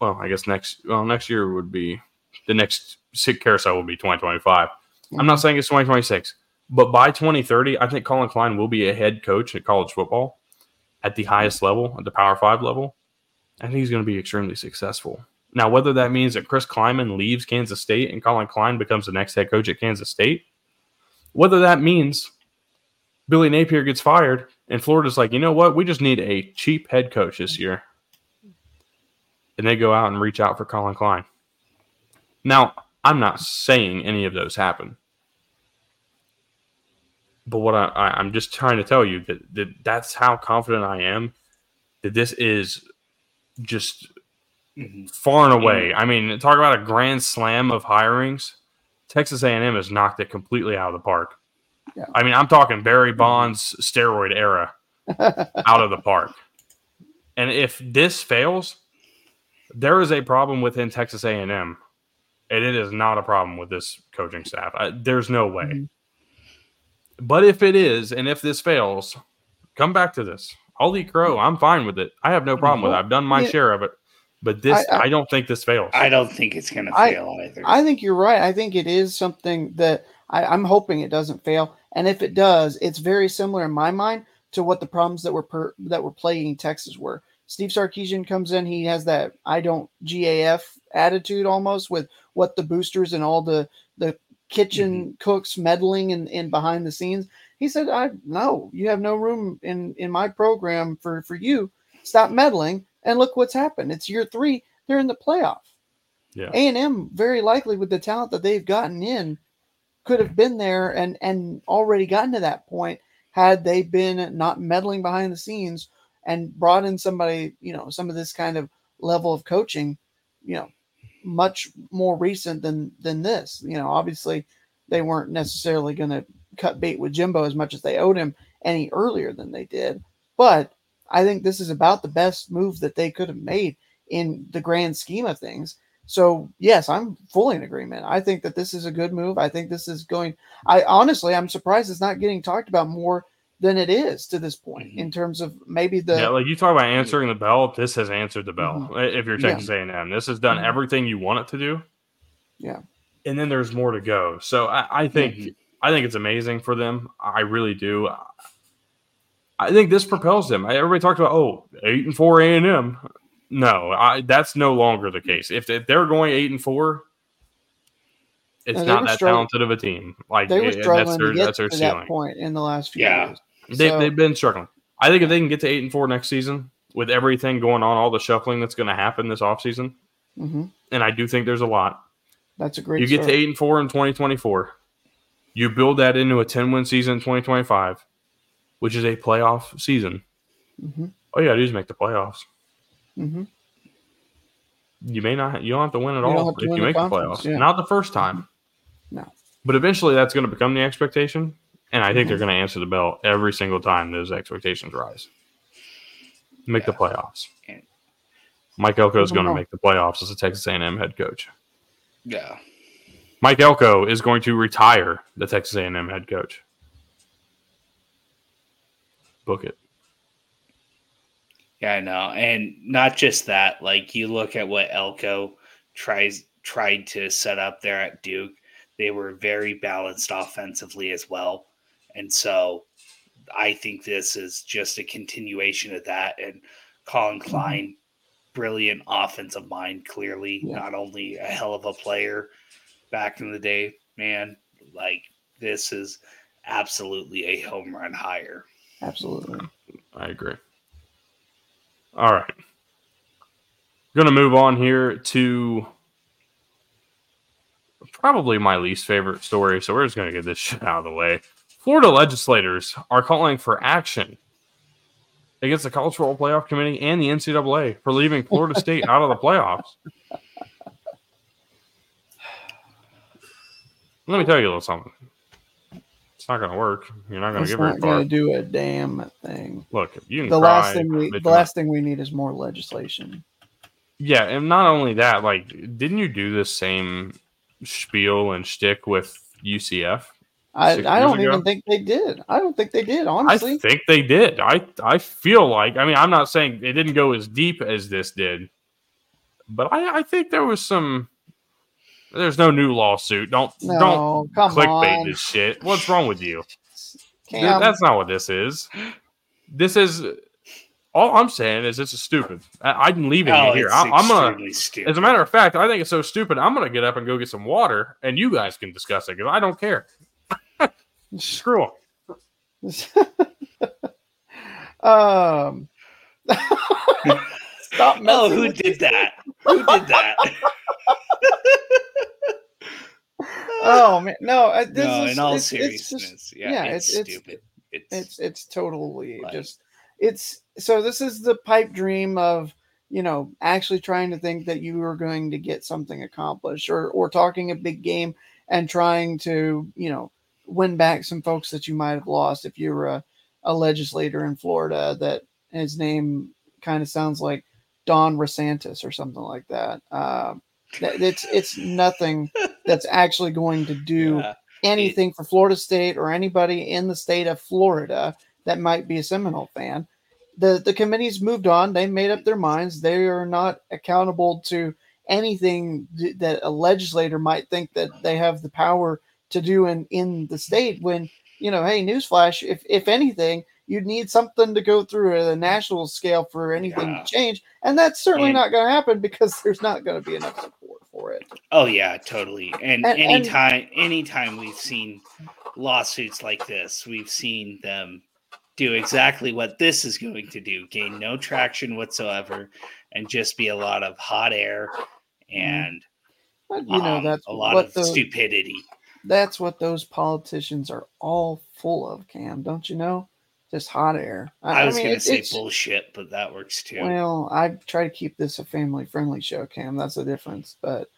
well, I guess next well next year would be the next SIG carousel will be 2025. I'm not saying it's 2026, but by 2030, I think Collin Klein will be a head coach at college football at the highest level, at the Power Five level. I think he's going to be extremely successful. Now, whether that means that Chris Klieman leaves Kansas State and Collin Klein becomes the next head coach at Kansas State, whether that means Billy Napier gets fired and Florida's like, you know what, we just need a cheap head coach this year, and they go out and reach out for Collin Klein. Now, I'm not saying any of those happen. But what I, I, I'm just trying to tell you that, that that's how confident I am that this is just Mhm. far and away. I mean, talk about a grand slam of hirings. Texas A&M has knocked it completely out of the park. Yeah. I mean, I'm talking Barry Bonds steroid era out of the park. And if this fails, there is a problem within Texas A&M, and it is not a problem with this coaching staff. I, there's no way. Mhm. But if it is, and if this fails, come back to this. I'll eat crow. I'm fine with it. I have no problem with it. I've done my Yeah. share of it. But this, I- I, I- don't think this fails. I don't think it's going to I- fail either. I think you're right. I think it is something that I, I'm hoping it doesn't fail. And if it does, it's very similar in my mind to what the problems that were per, that were plaguing Texas were. Steve Sarkisian comes in. He has that I don't GAF attitude almost with what the boosters and all the the kitchen mm-hmm. cooks meddling in, in behind the scenes. He said, "I no, you have no room in in my program for for you. Stop meddling." And look what's happened. It's year three. They're in the playoff. Yeah. A and M very likely with the talent that they've gotten in could have been there and and already gotten to that point had they been not meddling behind the scenes and brought in somebody you know some of this kind of level of coaching you know much more recent than than this. You know obviously they weren't necessarily going to cut bait with Jimbo as much as they owed him any earlier than they did. But I think this is about the best move that they could have made in the grand scheme of things so yes, I'm fully in agreement. I think that this is a good move. I think this is going. I honestly, I'm surprised it's not getting talked about more than it is to this point Mhm. in terms of maybe the. yeah, like you talk about answering the bell. This has answered the bell. If you're Mm-hmm. Yeah. Texas A&M, this has done Mhm. everything you want it to do. Yeah. and then there's more to go. So I, I think Mhm. I think it's amazing for them. I really do. I think this propels them. Everybody talked about oh eight and four A and M. No, I, that's no longer the case. If, if they're going eight and four, it's No, not that struggling- talented of a team. Like they were it- that's their to get that's their to ceiling. that point in the last few Yeah. years. They, So- they've been struggling. I think if they can get to eight and four next season with everything going on, all the shuffling that's going to happen this offseason, Mhm. and I do think there's a lot. That's a great. You get to eight and four in 2024. You build that into a 10 win season in 2025, which is a playoff season. Mhm. All you got to do is make the playoffs. Mhm. You may not, you don't have to win at You all if you make the conference, playoffs. yeah. Not the first time. No. But eventually that's going to become the expectation. And I think Mm-hmm. they're going to answer the bell every single time those expectations rise. Make the playoffs. And- Mike Elko is going to make the playoffs as a Texas A&M head coach. yeah. Mike Elko is going to retire the Texas A&M head coach. Book it. Yeah, I know. And not just that, like you look at what Elko tries tried to set up there at Duke. They were very balanced offensively as well. And so I think this is just a continuation of that. And Collin mm-hmm. Klein, brilliant offensive mind, clearly, Yeah. not only a hell of a player back in the day, man, like this is absolutely a home run hire. Absolutely. I agree. All right. Going to move on here to probably my least favorite story. So we're just going to get this shit out of the way. Florida legislators are calling for action against the College Football Playoff Committee and the NCAA for leaving Florida State out of the playoffs. Let me tell you a little something. It's not going to work. You're not going to get very far. going to do a damn thing. Look, you The last thing we the last thing we need is more legislation. Yeah, and not only that, like, didn't you do this same spiel and shtick with UCF? I, I don't ago? even think they did. I don't think they did. Honestly, I think they did. I I feel like I mean I'm not saying it didn't go as deep as this did, but I, I think there was some. There's no new lawsuit. Don't No, don't come clickbait on. this shit. What's wrong with you? Th- Cam, That's not what this is. This is all I'm saying is this is stupid. I, I'm leaving Oh, it here. it's I, I'm gonna. stupid. As a matter of fact, I think it's so stupid. I'm gonna get up and go get some water, and you guys can discuss it because I don't care. Screw 'em. um, stop oh, messing who did that? Who did that? Oh man, no. uh, This no, is, in all it's, it's seriousness, just, yeah, yeah, it's, it's- it's- stupid. It's, it's it's totally just it's so this is the pipe dream of you know actually trying to think that you are going to get something accomplished or or talking a big game and trying to you know win back some folks that you might have lost if you were a, a legislator in Florida that his name kind of sounds like Don Rosantis or something like that. That it's it's nothing that's actually going to do yeah. anything for Florida State or anybody in the state of Florida that might be a Seminole fan. The the committee's moved on. They made up their minds. They are not accountable to anything th- that a legislator might think that they have the power to do in in the state. When you know, hey, newsflash, if if anything, you'd need something to go through at a national scale for anything Yeah. to change, and that's certainly And- not going to happen because there's not going to be enough support for it. Oh yeah, totally. And, And- and- anytime anytime we've seen lawsuits like this, we've seen them do exactly what this is going to do, gain no traction whatsoever, and just be a lot of hot air and But, you know, um, that's a lot of the, stupidity. that's what those politicians are all full of, Cam. Don't you know? Just hot air. I, was mean, gonna say bullshit, but that works too. Well, I try to keep this a family friendly show, Cam. That's the difference. But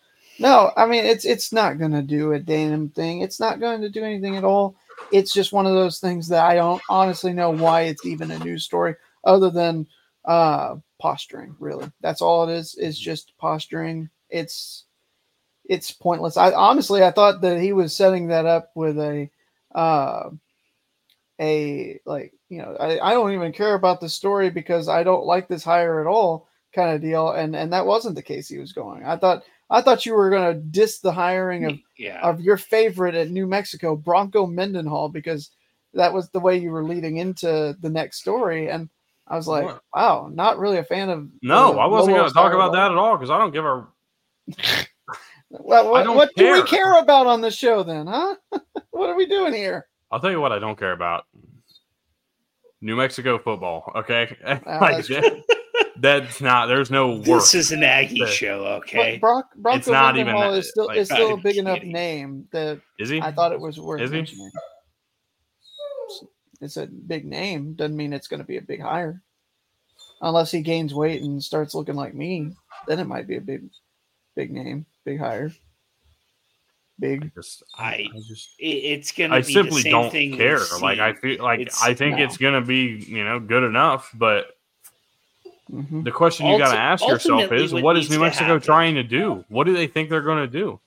no, I mean it's it's not gonna do a damn thing. It's not going to do anything at all. It's just one of those things that I don't honestly know why it's even a news story, other than uh posturing, really. That's all it is, is just posturing. It's it's pointless. I honestly I thought that he was setting that up with a uh a like you know I, I don't even care about the story because I don't like this hire at all kind of deal and and that wasn't the case he was going I thought I thought you were going to diss the hiring of yeah. of your favorite at New Mexico Bronco Mendenhall because that was the way you were leading into the next story and I was like What? wow not really a fan of No, I wasn't gonna talk about that at all because I don't give a. well what, what do we care about on the show then huh what are we doing here I'll tell you what I don't care about. New Mexico football. Okay, Ah, like that's that, that's not. There's no work. This is an Aggie The- show, But okay? Brock, Bronco It's not even that- is still like- is still a I'm big enough kidding. name that Is he? I thought it was worth Is he? mentioning. It's a big name. Doesn't mean it's going to be a big hire. Unless he gains weight and starts looking like me, then it might be a big, big name, big hire. Big. Just- I- just. It's gonna I be simply the same don't thing we've care. Like I feel like It's- I think no. it's gonna be you know good enough, but mhm. the question you got to ask yourself is, what what is New Mexico happen- trying to do? What do they think they're going to do?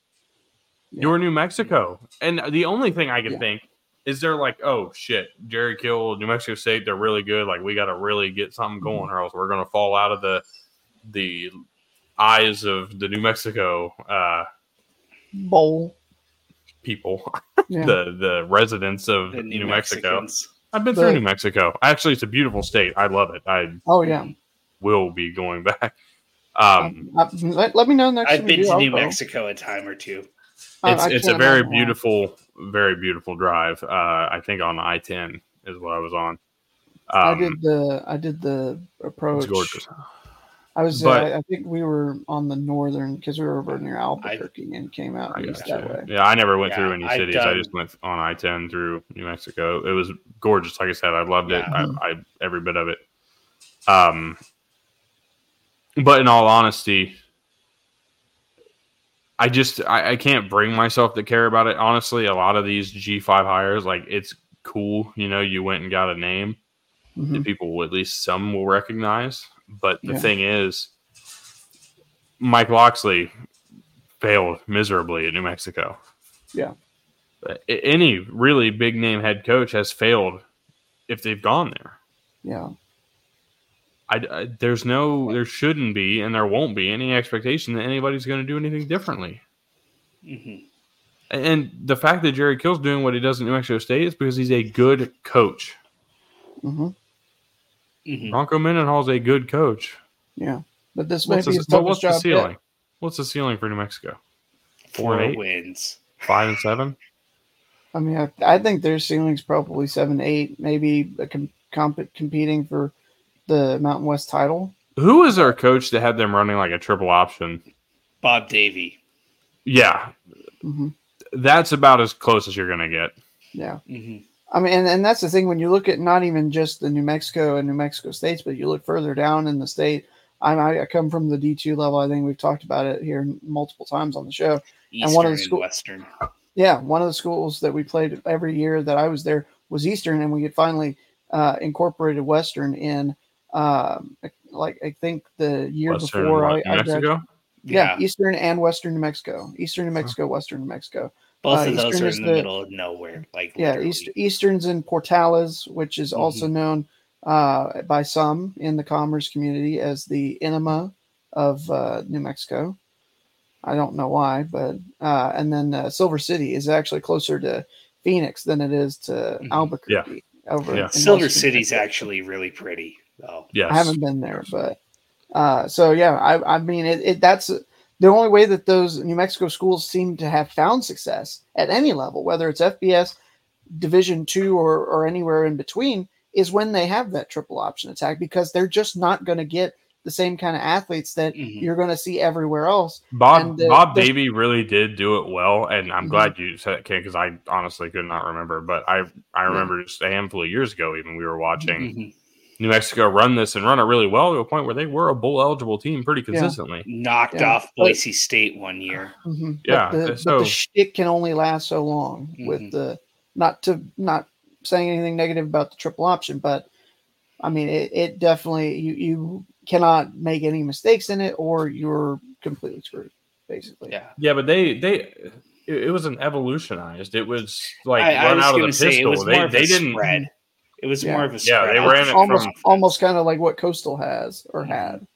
Yeah. You're New Mexico, and the only thing I can Yeah. think is they're like, oh shit, Jerry Kill, New Mexico State, they're really good. Like we got to really get something Mm-hmm. going, or else we're going to fall out of the the eyes of the New Mexico uh, Bowl. People, Yeah. the the residents of The New, Mexico. Mexicans. I've been The- through New Mexico. Actually, it's a beautiful state. I love it. I oh yeah. will be going back. Um, Uh, let, let me know next I've been to New. Mexico a time or two. I- it's I it's a very imagine why. beautiful, very beautiful drive. Uh, I think on I ten is what I was on. I Um, did the I did the approach. it's gorgeous. I was, But- uh, I think we were on the northern because we were over near Albuquerque and came out I east got that way. Yeah, I never went Yeah, through any I've cities. I just went on I ten through New Mexico. It was gorgeous. Like I said, I loved it. Yeah. I, I every bit of it. Um, but in all honesty, I just I, I can't bring myself to care about it. Honestly, a lot of these G five hires, like it's cool. You know, you went and got a name Mhm. that people will, at least some will recognize. But the Yeah. thing is, Mike Locksley failed miserably at New Mexico. Yeah. Any really big name head coach has failed if they've gone there. Yeah. I, I- there's no, there shouldn't be, and there won't be any expectation that anybody's going to do anything differently. Mhm. And the fact that Jerry Kill's doing what he does at New Mexico State is because he's a good coach. hmm Mhm. Bronco Mendenhall's a good coach. Yeah, but this may What's, be the, his but toughest what's the job. yet. ceiling? What's the ceiling for New Mexico? Four Four and eight? wins. Five and seven? I mean, I, I think their ceiling's probably seven, eight, maybe a com- comp- competing for the Mountain West title. Who is our coach that had them running like a triple option? Bob Davie. Yeah, hmm that's about as close as you're going to get. Yeah. hmm I mean, and, and that's the thing when you look at not even just the New Mexico and New Mexico states, but you look further down in the state. I'm, I I come from the D2 level. I think we've talked about it here multiple times on the show. Eastern And one of the and school- Western. Yeah, one of the schools that we played every year that I was there was Eastern, and we had finally uh, incorporated Western in, um, like I think the year Western before what, I, I graduated. Mexico? Yeah, Eastern and Western New Mexico. Eastern New Mexico, Western New Mexico. Both uh, of those Eastern are is in the, the- middle of nowhere. Like Yeah. East, Eastern's in Portales, which is also known uh, by some in the commerce community as the enema of uh, New Mexico. I don't know why, but uh, and then uh, Silver City is actually closer to Phoenix than it is to Mhm. Albuquerque. Over Yeah. Silver western City's Mexico. actually really pretty, though. Yes. I haven't been there, but uh, so yeah, I, I mean, it, it that's the only way that those New Mexico schools seem to have found success at any level, whether it's FBS, Division two, or or anywhere in between, is when they have that triple option attack because they're just not going to get the same kind of athletes that Mhm. you're going to see everywhere else. Bob the- Bob the- Davie really did do it well, and I'm Mhm. glad you said it, because I honestly could not remember. But I I remember just a handful of years ago, even we were watching Mhm. New Mexico run this and run it really well to a point where they were a bowl eligible team pretty Yeah. consistently. Knocked Yeah, off but- Boise State one year. Mhm. Yeah, but the, but so- the shtick can only last so long with Mhm. the not to not saying anything negative about the triple option, but I mean it, it definitely you you cannot make any mistakes in it or you're completely screwed, basically. Yeah. Yeah, but they they it, it was an evolutionized. It was like I, I run was out of the gonna say it pistol. was they more of they a didn't. spread. It was Yeah. more of a spread. Yeah, spread. they ran it almost from- almost kind of like what Coastal has or Mm-hmm. had.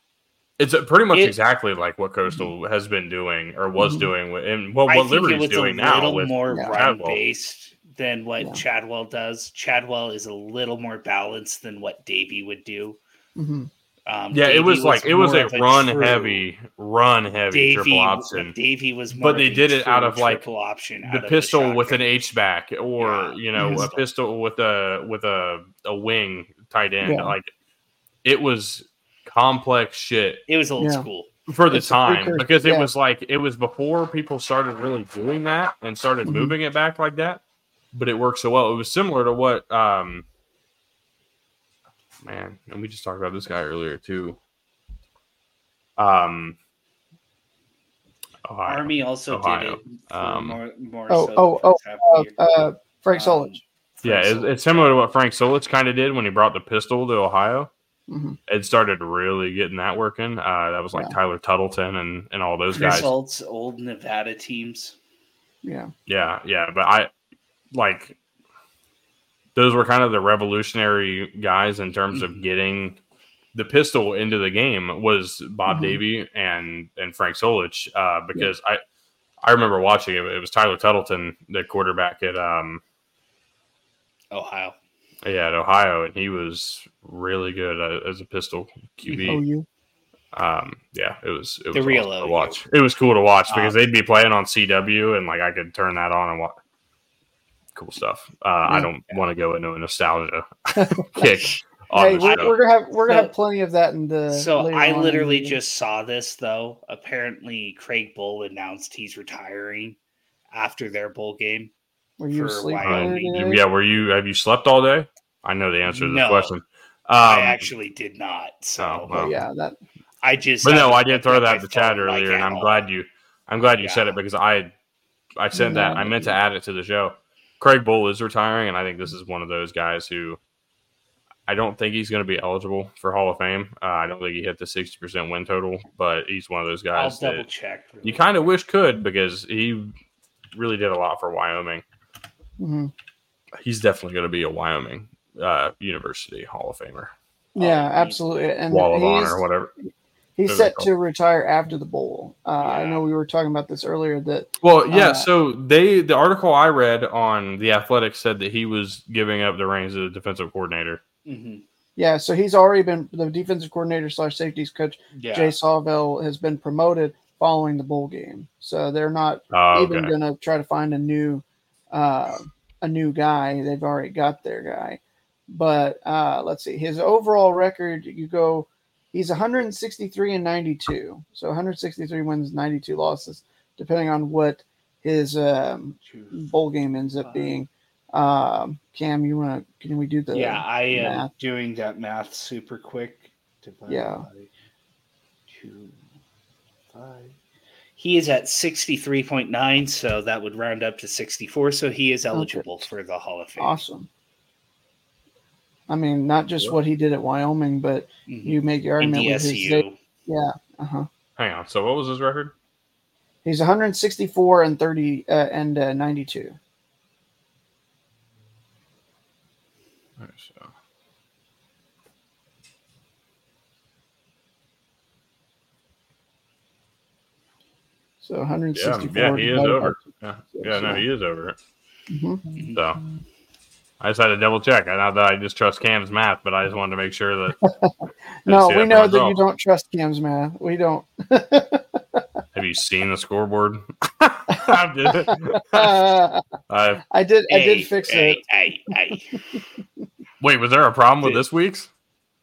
It's pretty much It- exactly like what Coastal has been doing or was Mhm. doing, with, and well, I what think it Liberty's was doing a now little with more Yeah. run based than what Yeah. Chadwell does. Chadwell is a little more balanced than what Davie would do. hmm Um, Yeah, Davie it was like it was more a run true heavy, run heavy Davie, triple option. Davie was more But they did it out of, like, triple option the out of pistol with an. H back, or Yeah. you know, a Pistol. pistol with a with a a wing tight end. Yeah. Like it was complex shit It was old Yeah. school. for the It's time precursor, because it was like it was before people started really doing that and started Mhm. moving it back like that. But it worked so well. It was similar to what um man, and we just talked about this guy earlier too. Um Ohio. Army also Ohio. did it Um, more, more Oh, so oh, the oh, first half of the Uh, uh, Frank Um, Solich. Yeah, Frank it's, Solich. it's similar to what Frank Solich kind of did when he brought the pistol to Ohio. hmm It started really getting that working. Uh, that was like Yeah. Tyler Tettleton and, and all those Chris guys. Ault's old Nevada teams. Yeah. Yeah, yeah, but I like those were kind of the revolutionary guys in terms Mm-hmm. of getting the pistol into the game was Bob Mhm. Davie and and Frank Solich uh, because I I remember watching it. It was Tyler Tettleton, the quarterback at um Ohio. yeah at Ohio, and he was really good uh, as a pistol QB. OU. um yeah it was it was The real awesome to watch it was cool to watch because Um, they'd be playing on cw and like i could turn that on and watch cool stuff uh i don't want to go into a nostalgia kick on Hey, we're, we're gonna have we're gonna So- have plenty of that in the. So I literally just saw this though. Apparently, Craig Bohl announced he's retiring after their bowl game. Were you for asleep Wyoming. earlier Uh, today? yeah were you have you slept all day i know the answer to this No. question um I actually did not. So oh, well. yeah, that I just. but no i did looked throw that my in the chat phone, like, earlier and i'm all. glad you i'm glad you said it because i i said that i meant to add it to the show craig bohl is retiring and i think this is one of those guys who I don't think he's going to be eligible for Hall of Fame. Uh, I don't think he hit the 60% win total, but he's one of those I'll guys double that check. you kind of wish could because he really did a lot for Wyoming. mhm. He's definitely going to be a Wyoming uh, University Hall of Famer. Yeah, Oh, absolutely. And Wall of Honor whatever. He's set to retire after the bowl. Uh, I know we were talking about this earlier. That Well, yeah. Uh, so they the article I read on the Athletic said that he was giving up the reins of the defensive coordinator. Mhm. yeah, so he's already been the defensive coordinator slash safeties coach. Yeah. Jay Sawvel has been promoted following the bowl game, so they're not Oh, even okay. going to try to find a new uh, a new guy. They've already got their guy. But uh, let's see his overall record. You go, he's 163 and 92. So 163 wins, 92 losses, depending on what his um, bowl game ends up being. Um, Cam, you want to? Can we do the? yeah, I am math? doing that math super quick. Yeah. two, five. He is at 63.9, so that would round up to 64. So he is eligible for the Hall of Fame. Awesome. I mean, not just what he did at Wyoming, but Mhm. you make your argument with his. SCU. Yeah. Uh huh. Hang on. So what was his record? He's 164 and 30 uh, and uh, 92. Alright, so- So Yeah, 164. yeah, he is over. two. Yeah, yeah, no, he is over it. Mhm. So I just had to double check. I know that I just trust Cam's math, but I just wanted to make sure that. No, we that know that you don't trust Cam's math. We don't. Have you seen the scoreboard? I did. I I did. I Hey, did fix hey, it. Hey, hey. wait. Was there a problem with this week's?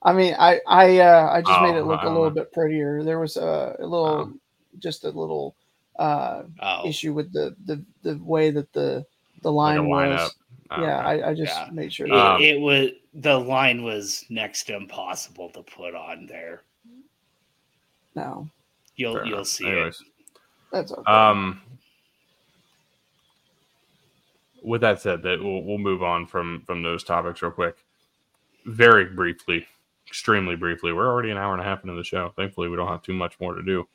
I mean, I I uh, I just Oh, made it look a little know. bit prettier. There was a, a little, Oh. just a little uh, Oh, issue with the, the the way that the the Like line was. lineup. Yeah. I, I just Yeah. made sure. it, Um, it was the line was next to impossible to put on there. no, You'll Fair you'll enough. see it. That's okay. um, with that said, that we'll, we'll move on from from those topics real quick. Very briefly, extremely briefly. We're already an hour and a half into the show. Thankfully, we don't have too much more to do.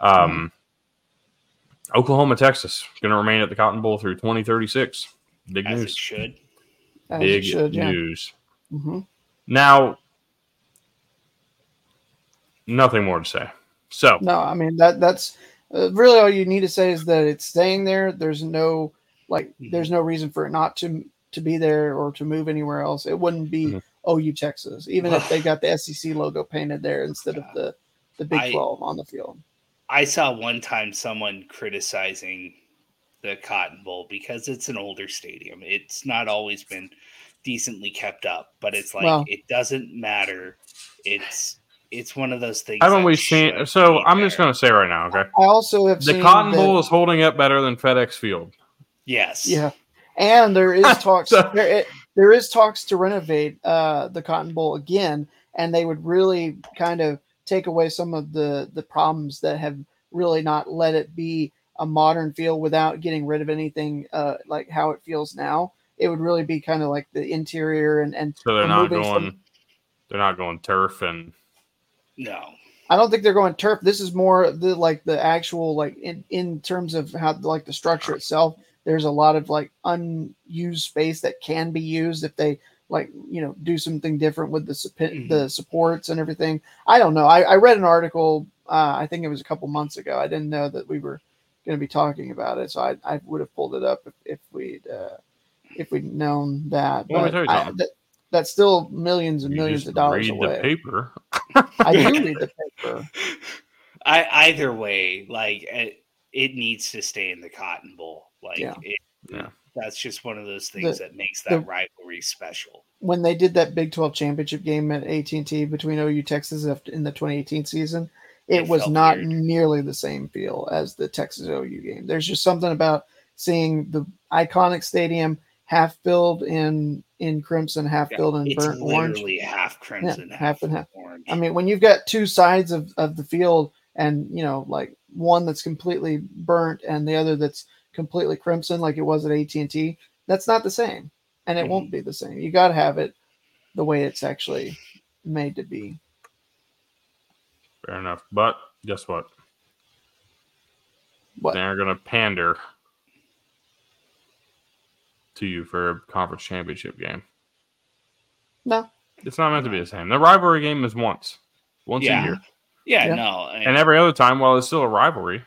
Um, Oklahoma, Texas, going to remain at the Cotton Bowl through 2036. Big As it news. should. As it Big should, yeah. news. hmm Now, nothing more to say. So, No, I mean that that's uh, really all you need to say is that it's staying there. There's no like, Mm-hmm. there's no reason for it not to to be there or to move anywhere else. It wouldn't be Mhm. OU Texas, even if they got the SEC logo painted there instead of the the Big I- Twelve on the field. I saw one time someone criticizing the Cotton Bowl because it's an older stadium. It's not always been decently kept up, but it's like Well- it doesn't matter. It's it's one of those things. haven't we seen? So, I'm just going to say right now, okay? I also have The seen Cotton that- Bowl is holding up better than FedEx Field. yes, Yeah, and there is talks. So- there, it, there is talks to renovate uh, the Cotton Bowl again, and they would really kind of take away some of the the problems that have really not let it be a modern feel without getting rid of anything uh, like how it feels now. It would really be kind of like the interior and and So they're not removing some- going. They're not going turf and no, I don't think they're going turf. This is more the like the actual like in in terms of how like the structure itself. There's a lot of like unused space that can be used if they like you know do something different with the sup- Mhm. the supports and everything. I don't know. I, I read an article. Uh, I think it was a couple months ago. I didn't know that we were going to be talking about it, so I, I would have pulled it up if, if we'd uh, if we'd known that. Well, But tell I- that, that's still millions and you millions of dollars read away. the paper. I do read the paper. I either way, like it, it needs to stay in the Cotton Bowl. Like Yeah. it, Yeah. that's just one of those things The- that makes the- that rivalry special. when they did that Big 12 championship game at AT&T between OU Texas in the 2018 season, it, It was not weird. nearly the same feel as the Texas OU game. There's just something about seeing the iconic stadium half filled in in crimson, half Yeah, filled in burnt orange. literally half crimson, half half, and half. orange. I mean, when you've got two sides of, of the field and, you know, like one that's completely burnt and the other that's completely crimson like it was at AT&T, that's not the same. And it Mhm. won't be the same. You got to have it the way it's actually made to be. Fair enough. But guess what? What? They're going to pander to you for a conference championship game. No. It's not meant to be the same. The rivalry game is once, once Yeah. a year, Yeah, Yeah. no. and- and every other time, while it's still a rivalry,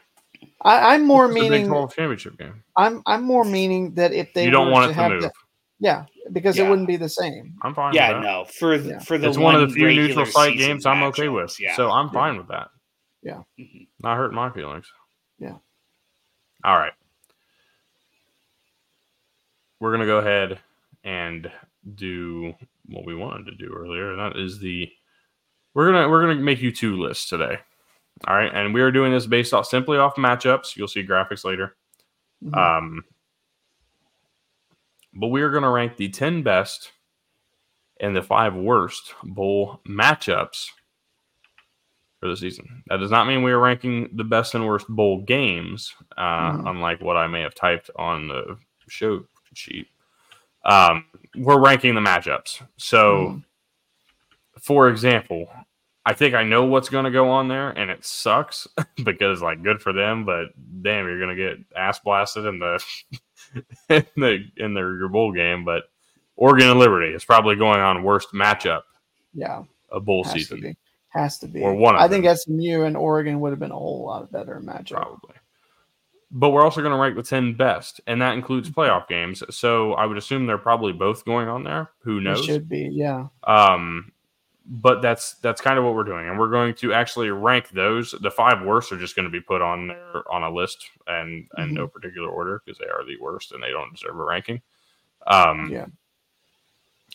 I, I'm more it's the Big meaning. 12 championship game. I'm I'm more meaning that if they you don't want to it to have move. the- yeah, because Yeah. it wouldn't be the same. I'm fine. yeah, with that. no. For Yeah. for the It's one of the one few neutral site games I'm okay with. Yeah. So I'm fine with that. Mhm. Not hurting my feelings. Yeah. All right. We're gonna go ahead and do what we wanted to do earlier, and that is the we're gonna we're gonna make you two lists today. All right, and we are doing this based off simply off matchups. You'll see graphics later. Mhm. Um, but we are going to rank the 10 best and the five worst bowl matchups for the season. That does not mean we are ranking the best and worst bowl games, uh, Mhm. unlike what I may have typed on the show sheet. Um, we're ranking the matchups. So, Mhm. for example, I think I know what's going to go on there, and it sucks because, like, good for them, but damn, you're going to get ass blasted in the in the in their your bowl game. But Oregon and Liberty is probably going on worst matchup yeah, a bowl has season, to. Has to be. Or one of I think. SMU and Oregon would have been a whole lot better matchup. probably. But we're also going to rank the ten best, and that includes playoff games. So I would assume they're probably both going on there. Who It knows? should be. Yeah. Um, but that's that's kind of what we're doing, and we're going to actually rank those. The five worst are just going to be put on there on a list, and in no particular order because they are the worst and they don't deserve a ranking. Um, Yeah.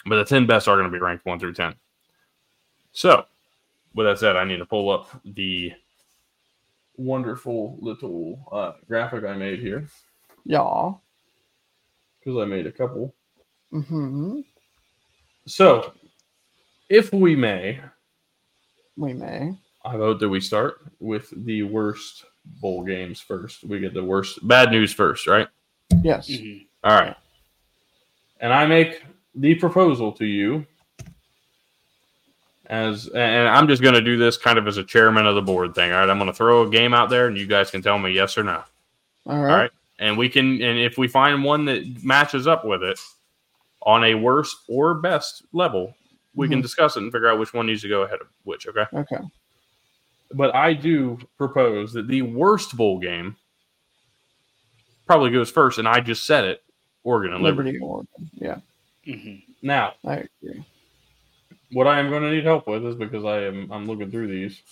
But the ten best are going to be ranked one through ten. So, with that said, I need to pull up the wonderful little uh, graphic I made here Yeah. because I made a couple. mm-hmm So, if we may, We may. I vote that we start with the worst bowl games first. We get the worst bad news first, right? Yes. Mhm. All right. And I make the proposal to you as and I'm just going to do this kind of as a chairman of the board thing, all right? I'm going to throw a game out there and you guys can tell me yes or no. All All right. right. And we can and if we find one that matches up with it on a worst or best level, we can discuss it and figure out which one needs to go ahead of which, okay? Okay. but I do propose that the worst bowl game probably goes first, and I just said it: Oregon and Liberty. Liberty, Oregon. Yeah. Mhm. Now, I agree. what I am going to need help with is because I am I'm looking through these.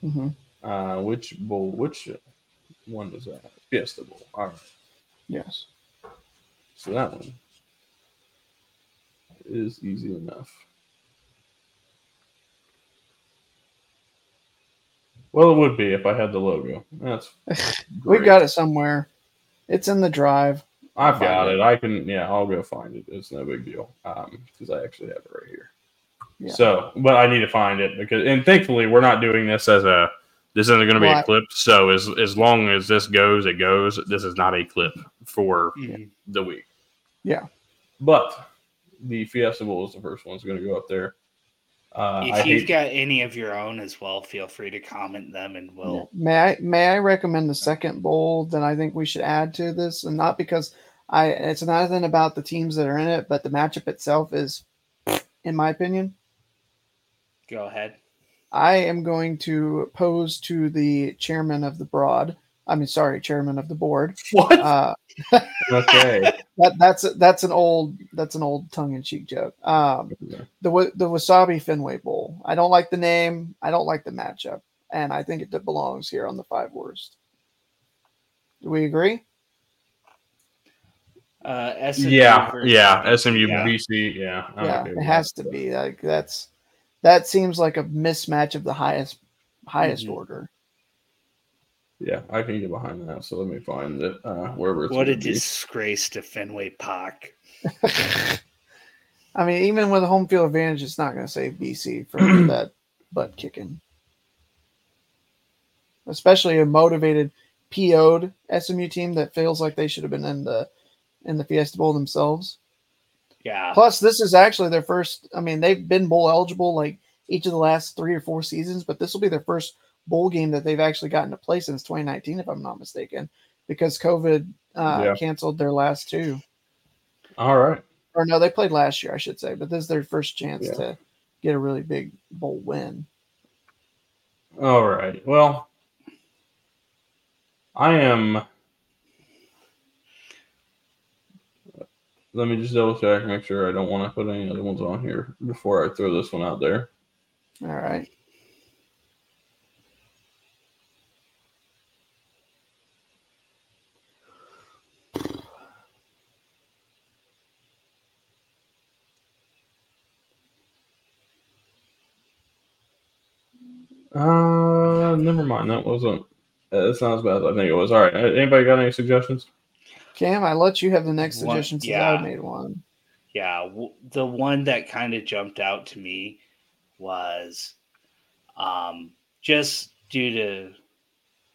hmm Uh, which bowl? Which one is that? Fiesta Bowl. All right, Yes. so that one is easy enough. Well, it would be if I had the logo. That's We got it somewhere. It's in the drive. I've got find it. I can, yeah, I'll go find it. It's no big deal. Um, because I actually have it right here. Yeah. So, but I need to find it because, and thankfully, we're not doing this as a. This isn't going to be Well, a clip. So as as long as this goes, it goes. This is not a clip for Mhm. the week. Yeah. But the Fiesta Bowl is the first one. Going to go up there. Uh, I If you've hate, got any of your own as well, feel free to comment them and we'll. May I may I recommend the second bowl that I think we should add to this, and not because I it's nothing about the teams that are in it, but the matchup itself is, in my opinion, Go ahead. I am going to pose to the chairman of the broad. I mean, sorry, chairman of the board. what? Uh, okay. That that's that's an old that's an old tongue in cheek joke. Um, the the Wasabi Fenway Bowl. I don't like the name. I don't like the matchup, and I think it belongs here on the five worst. Do we agree? Uh, SMU yeah, versus- yeah. SMU, Yeah. BC, yeah. Yeah, it with has that. to be. Like that's that seems like a mismatch of the highest highest Mhm. order. Yeah, I can get behind that. So let me find it uh, wherever it's What a be. disgrace to Fenway Park. I mean, even with a home field advantage, it's not going to save BC from that butt kicking. Especially a motivated, PO'd SMU team that feels like they should have been in the in the Fiesta Bowl themselves. Yeah. Plus, this is actually their first. I mean, they've been bowl eligible like each of the last three or four seasons, but this will be their first bowl game that they've actually gotten to play since 2019, if I'm not mistaken, because COVID uh, Yeah. canceled their last two All right. or no, they played last year, I should say, but this is their first chance Yeah. to get a really big bowl win. All right. Well, I am. Let me just double check, make sure I don't want to put any other ones on here before I throw this one out there. All right. Uh, never mind. That wasn't. Uh, that's not as bad as I think it was. All right. uh, Anybody got any suggestions? Cam, I let you have the next One- suggestion since yeah. I made one. Yeah, w- the one that kind of jumped out to me was um, just due to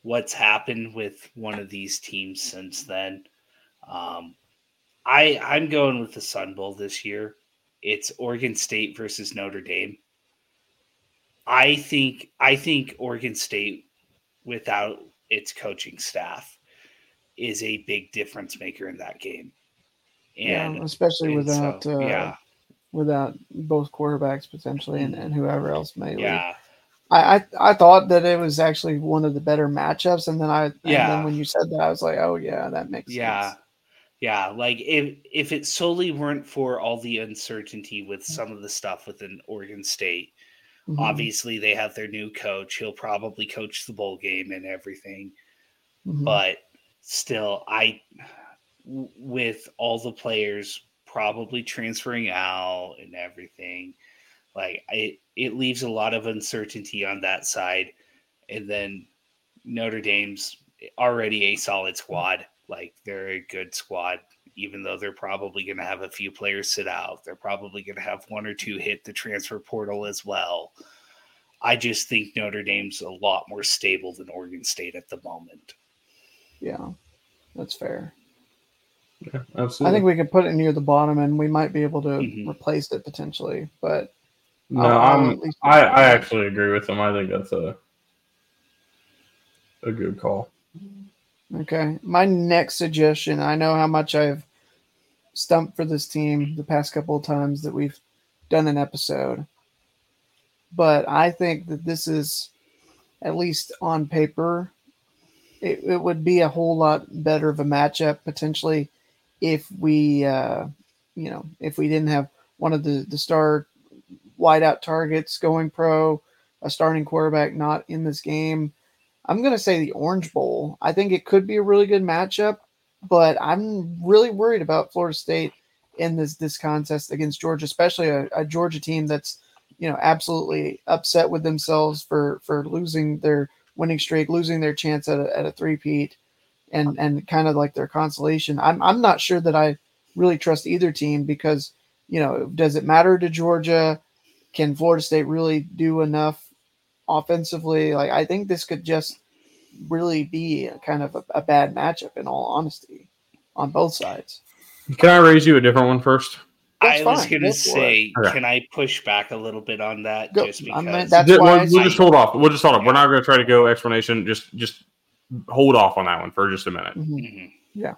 what's happened with one of these teams since then. Um, I I'm going with the Sun Bowl this year. It's Oregon State versus Notre Dame. I think I think Oregon State without its coaching staff is a big difference maker in that game. And yeah, especially and so, without uh, yeah, without both quarterbacks potentially and, and whoever else may leave. yeah, I, I I thought that it was actually one of the better matchups, and then I and Yeah. then when you said that, I was like, oh yeah, that makes yeah, sense. yeah. Like if if it solely weren't for all the uncertainty with some of the stuff within Oregon State, Mhm. obviously they have their new coach. He'll probably coach the bowl game and everything. Mhm. but still I, with all the players probably transferring out and everything like it it leaves a lot of uncertainty on that side and then notre dame's already a solid squad like they're a good squad even though they're probably going to have a few players sit out they're probably going to have one or two hit the transfer portal as well i just think notre dame's a lot more stable than oregon state at the moment yeah, that's fair. Yeah, absolutely. I think we could put it near the bottom, and we might be able to Mhm. replace it potentially. But no, I'll- I'll I'm. I, I actually agree with him. I think that's a a good call. Okay. My next suggestion, I know how much I've stumped for this team the past couple of times that we've done an episode. But I think that this is, at least on paper, it, it would be a whole lot better of a matchup potentially if we, uh, you know, if we didn't have one of the, the star wideout targets going pro, a starting quarterback not in this game. I'm going to say the Orange Bowl. I think it could be a really good matchup, but I'm really worried about Florida State in this this contest against Georgia, especially a, a Georgia team that's you know absolutely upset with themselves for for losing their winning streak, losing their chance at a, at a three-peat, and and kind of like their consolation. I'm I'm not sure that I really trust either team because you know does it matter to Georgia? Can Florida State really do enough offensively? Like I think this could just really be a kind of a, a bad matchup in all honesty on both sides. Can I raise you a different one first? That's I was going to for say, Okay. can I push back a little bit on that? Go- Just I because mean, that's Ju- why we'll, we'll just hold off. We'll just hold off. We're not going to try to go explanation. Just just hold off on that one for just a minute. Mhm. Mhm.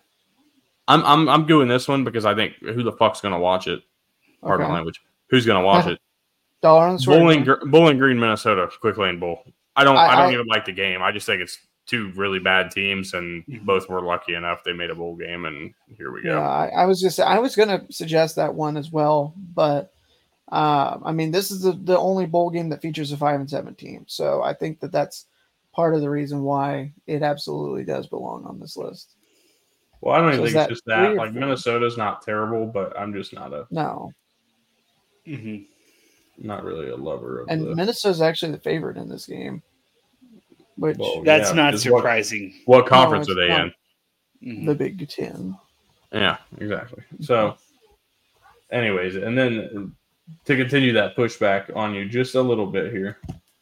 I'm I'm I'm doing this one because I think who the fuck's going to watch it? Pardon Okay. my language. Who's going to watch it? Dollar on the. Bowling Gr- Bowling Green, Minnesota, Quick Lane Bowl. I don't I, I- don't I- even like the game. I just think it's two really bad teams, and Mhm. both were lucky enough they made a bowl game, and here we go. Yeah, I, I was just I was gonna suggest that one as well, but uh, I mean this is the, the only bowl game that features a five and seven team, so I think that that's part of the reason why it absolutely does belong on this list. Well, I don't even So think it's just that. Like four? Minnesota's not terrible, but I'm just not a No, Mhm. Not really a lover of and the. Minnesota's actually the favorite in this game, which Well, That's Yeah, not just what- surprising. What conference it's are they not. in? Mhm. the Big Ten. Yeah, exactly. So, anyways, and then to continue that pushback on you just a little bit here,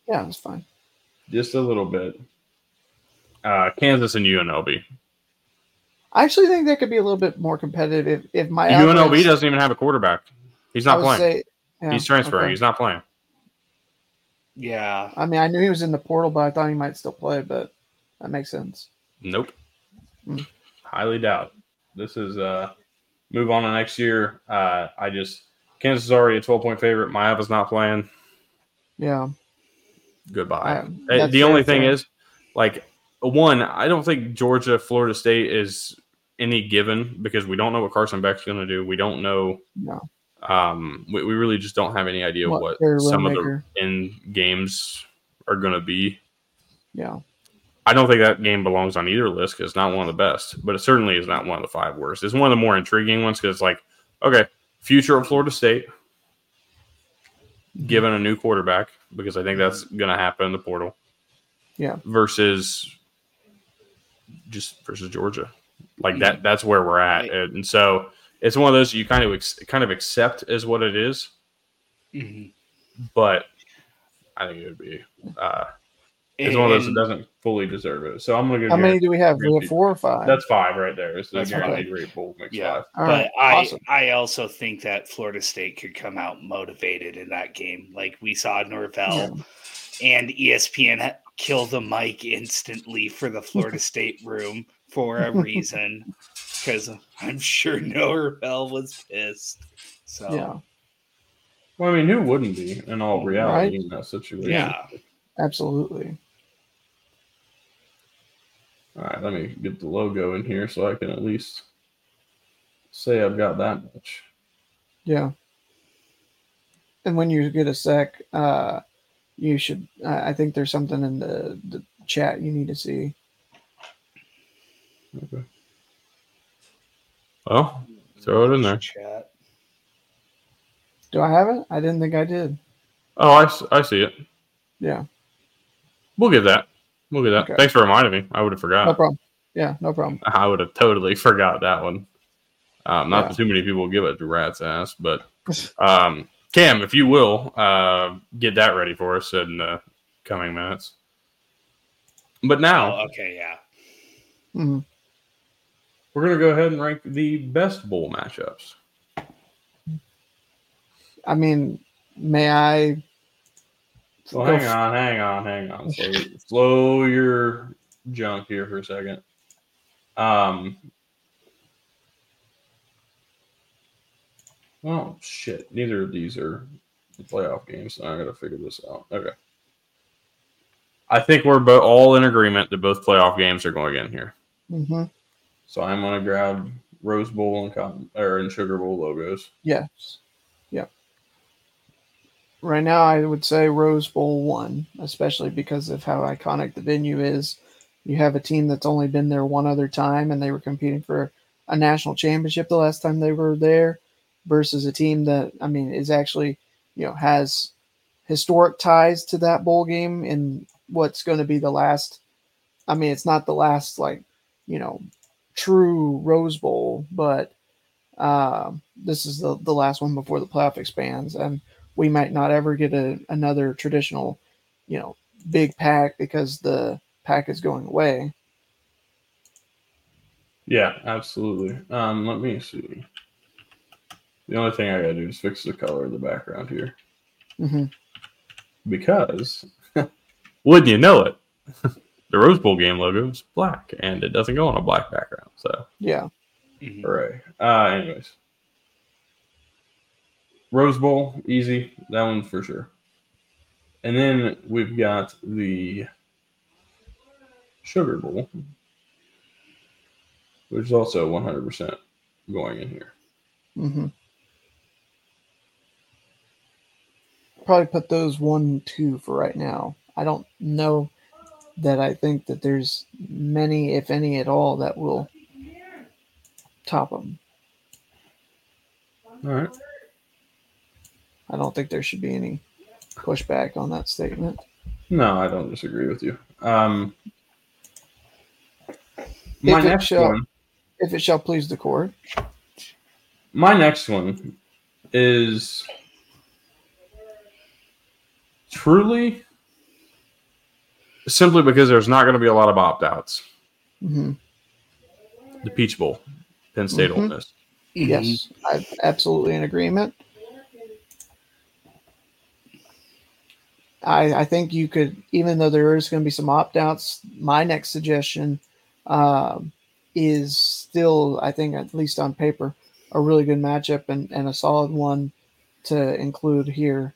Yeah, it's fine. just a little bit. Uh, Kansas and UNLV. I actually think that could be a little bit more competitive if if my UNLV average- doesn't even have a quarterback. He's I not would playing. say- yeah, He's transferring. okay. He's not playing. Yeah. I mean, I knew he was in the portal, but I thought he might still play. But that makes sense. Nope. Hmm. Highly doubt. This is uh move on to next year. Uh I just Kansas is already a 12 point favorite. Miami's not playing. Yeah. Goodbye. Uh, the only very thing fair. is, like, one, I don't think Georgia, Florida State is any given because we don't know what Carson Beck's going to do. We don't know. No. Um, we, we really just don't have any idea What what, some of the end games are going to be. Yeah. I don't think that game belongs on either list because it's not one of the best, but it certainly is not one of the five worst. It's one of the more intriguing ones because, it's like, okay, future of Florida State, given a new quarterback, because I think that's going to happen in the portal. Yeah. Versus just versus Georgia, like that. That's where we're at, Right. and so it's one of those you kind of ex- kind of accept as what it is, Mhm. but I think it would be. Uh, it's one of those that doesn't fully deserve it. So I'm gonna go. How many do we have? We have four or five. That's five right there. It's the That's guaranteed five. rate bowl makes Yeah. five. All but right. I awesome. I also think that Florida State could come out motivated in that game. Like we saw Norvell and E ESPN kill the mic instantly for the Florida State room for a reason. Because I'm sure Norvell was pissed. So Yeah. Well, I mean, who wouldn't be in all reality Right. in that situation? yeah. Absolutely. All right, let me get the logo in here so I can at least say I've got that much. Yeah. And when you get a sec, uh, you should. I I think there's something in the, the chat you need to see. Okay. Well, throw it in there. Chat. Do I have it? I didn't think I did. Oh, I, I see it. Yeah. We'll get that. We'll get that. Okay. Thanks for reminding me. I would have forgot. No problem. Yeah. No problem. I would have totally forgot that one. Um, not Yeah. too many people give it to rat's ass, but um, Cam, if you will, uh, get that ready for us in the coming minutes. But now Oh, okay, yeah. Mhm. We're going to go ahead and rank the best bowl matchups. I mean, may I? Well, go hang f- on, hang on, hang on. Slow, slow your junk here for a second. Um. Oh shit! Neither of these are playoff games. So I got to figure this out. Okay. I think we're bo- all in agreement that both playoff games are going in here. Mhm. So I'm gonna grab Rose Bowl and Cotton or and Sugar Bowl logos. Yes. Yep. Right now, I would say Rose Bowl one, especially because of how iconic the venue is. You have a team that's only been there one other time, and they were competing for a national championship the last time they were there, versus a team that I mean is actually, you know, has historic ties to that bowl game in what's going to be the last. I mean, it's not the last like, you know, true Rose Bowl, but um, this is the, the last one before the playoff expands, and we might not ever get a, another traditional, you know, big pack because the pack is going away. Yeah, absolutely. Um, let me see. The only thing I gotta do is fix the color of the background here hmm because wouldn't you know it, the Rose Bowl game logo is black and it doesn't go on a black background. So Yeah, Mhm. hooray! Uh, anyways, Rose Bowl easy that one for sure. And then we've got the Sugar Bowl, which is also 100% going in here. Mm-hmm. probably put those one two for right now. I don't know that I think that there's many, if any, at all that will top them. All right. I don't think there should be any pushback on that statement. No, I don't disagree with you. Um, my If next shall- one, If it shall please the court. my next one is truly simply because there's not going to be a lot of opt outs. hmm The Peach Bowl, Penn State Ole Mhm. Miss. Yes, I'm absolutely in agreement. I, I think you could, even though there is going to be some opt outs, my next suggestion um, is still, I think, at least on paper, a really good matchup and, and a solid one to include here.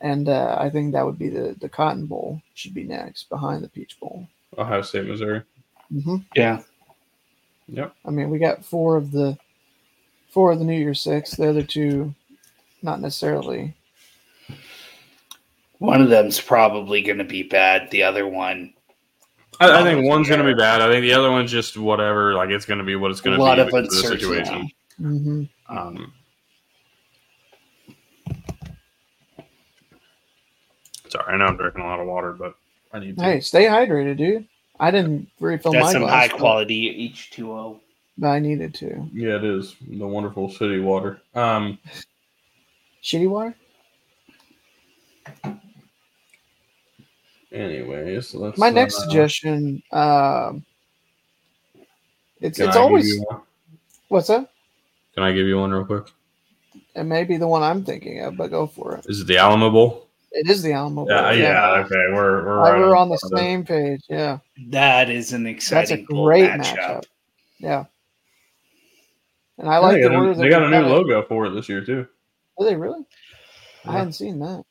And uh, I think that would be the the Cotton Bowl should be next behind the Peach Bowl. Ohio State, Missouri. hmm Yeah. Yep. I mean, we got four of the four of the New Year's Six. The other two, not necessarily. One of them's probably going to be bad. The other one, I, I think one's going to be bad. I think the other one's just whatever. Like it's going to be what it's going to be. A lot of because the uncertainty. hmm Um, sorry, I know I'm drinking a lot of water, but I need to. Hey, stay hydrated, dude. I didn't refill That's my some glass, high but- quality H2O. but I needed to. Yeah, it is the wonderful city water. Um, Shitty water. anyways, let's. My next uh, suggestion. Um, it's can it's I give always you one? what's that? Can I give you one real quick? It may be the one I'm thinking of, but go for it. Is it the Alamo Bowl? It is the Alamo. Bowl, Yeah, yeah. Okay, we're we're, right we're on the top same page. Yeah, That is an exciting. that's a great matchup. matchup. Yeah, and I Yeah, like they the got, order. they got a new it. logo for it this year too. Are they really? I Yeah. hadn't seen that.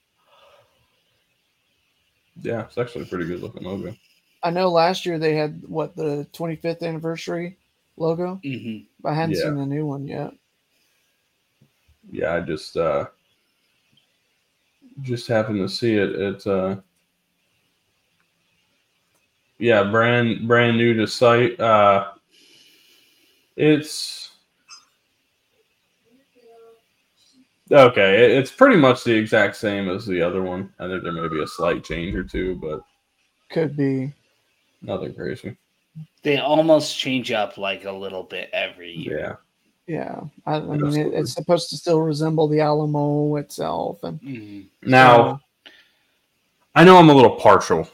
Yeah, it's actually a pretty good looking logo. I know last year they had what the 25th anniversary logo. hmm But I hadn't Yeah. seen the new one yet. Yeah, I just uh just happened to see it. It's uh yeah, brand brand new to site. Uh it's okay. It's pretty much the exact same as the other one. I think there may be a slight change or two, but Could be. nothing crazy. They almost change up like a little bit every year. Yeah. Yeah, I, I mean, it, it's supposed to still resemble the Alamo itself, and Mhm. Now, I know I'm a little partial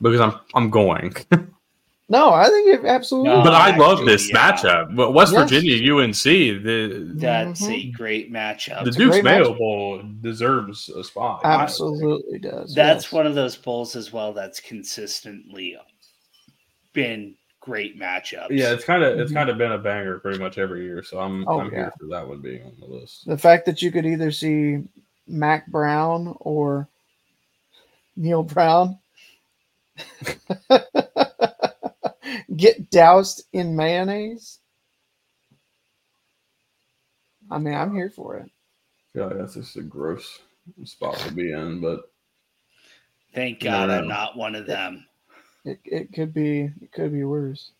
because I'm I'm going. no, I think it absolutely. No, but I love this yeah. matchup. But West Yes. Virginia, UNC, the That's a Mhm. great matchup. the a Duke's great Mayo matchup. Bowl deserves a spot. absolutely does. That's yes. one of those bowls as well that's consistently been great matchups. Yeah, it's kind of it's Mhm. kind of been a banger pretty much every year. So I'm Oh, I'm yeah. here for that one being on the list. the fact that you could either see Mack Brown or Neal Brown get doused in mayonnaise. I mean, I'm here for it. Yeah, that's just a gross spot to be in, but Thank God No. I'm not one of them. It, it could be it could be worse.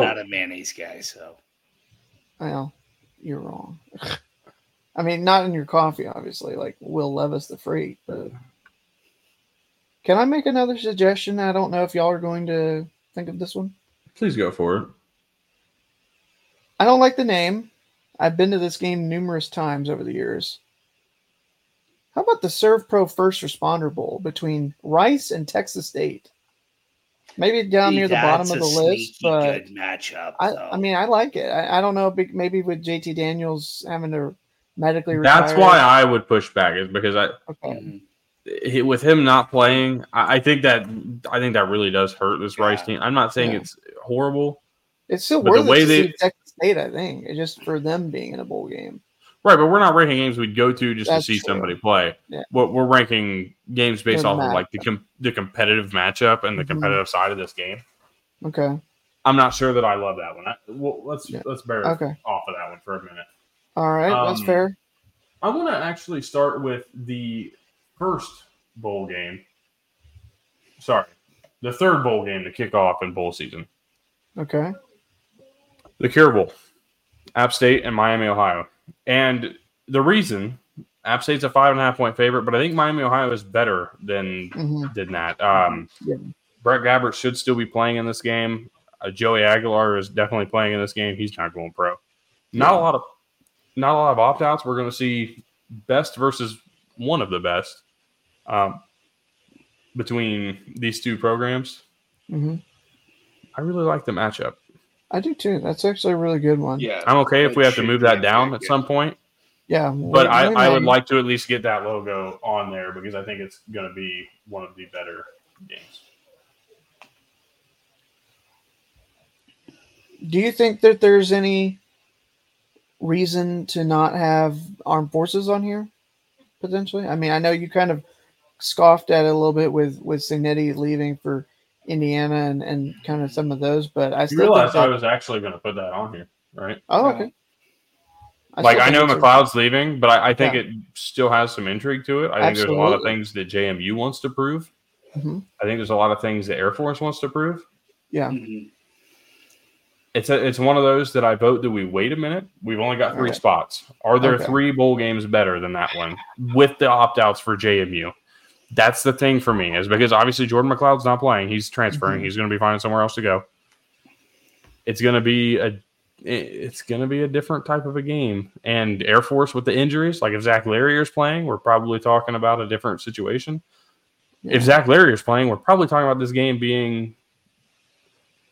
I'm not a mayonnaise guy, so Well, you're wrong. I mean, not in your coffee, obviously, like Will Levis the freak, but can I make another suggestion? I don't know if y'all are going to think of this one. please go for it. I don't like the name. I've been to this game numerous times over the years. How about the SERVPRO First Responder Bowl between Rice and Texas State? Maybe down near the bottom That's of the list, but good matchup. I, I, mean, I like it. I, I don't know, maybe with JT Daniels having to medically That's why I would push back is because I Okay. He- with him not playing, I, I think that I think that really does hurt this Rice team. I'm not saying Yeah. it's horrible, It's still But the worth it way to they- see Texas State, I think, It's just for them being in a bowl game. Right? But we're not ranking games we'd go to just That's to see true. somebody play. Yeah. We're, we're ranking games based The off of like the com- the competitive matchup and the Mhm. competitive side of this game. Okay. I'm not sure that I love that one. I, well, let's Yeah. let's bear Okay. off of that one for a minute. All right. that's Um, fair. I want to actually start with the first bowl game. Sorry, the third bowl game to kick off in bowl season. Okay. The Cure Bowl, App State and Miami, Ohio. And the reason App State's a five and a half point favorite, but I think Miami, Ohio is better than hmm than that. Um, Yeah. Brett Gabbert should still be playing in this game. Uh, Joey Aguilar is definitely playing in this game. He's not going pro. Not a lot of not a lot of opt outs. We're going to see best versus one of the best um, between these two programs. hmm I really like the matchup. I do too. That's actually a really good one. Yeah, I'm okay if we have to move that down at some point. Yeah. But I, I would like to at least get that logo on there because I think it's going to be one of the better games. Do you think that there's any reason to not have armed forces on here? potentially? I mean, I know you kind of scoffed at it a little bit with with Cignetti leaving for Indiana and and kind of some of those, but I still realize think I was actually going to put that on here, right? oh okay. like I know a- McCloud's leaving, but I, I think Yeah. it still has some intrigue to it. I think there's a lot of things that JMU wants to prove. Mhm. I think there's a lot of things that Air Force wants to prove. Yeah, Mhm. It's a, it's one of those that I vote that we wait a minute. We've only got three Okay. spots. Are there Okay. three bowl games better than that one with the opt outs for JMU? That's the thing for me is because obviously Jordan McCloud's not playing. He's transferring. Mhm. He's going to be finding somewhere else to go. It's going to be a it's going to be a different type of a game. And Air Force with the injuries, like if Zac Larrier's playing, we're probably talking about a different situation. If Yeah. Zac Larrier's playing, we're probably talking about this game being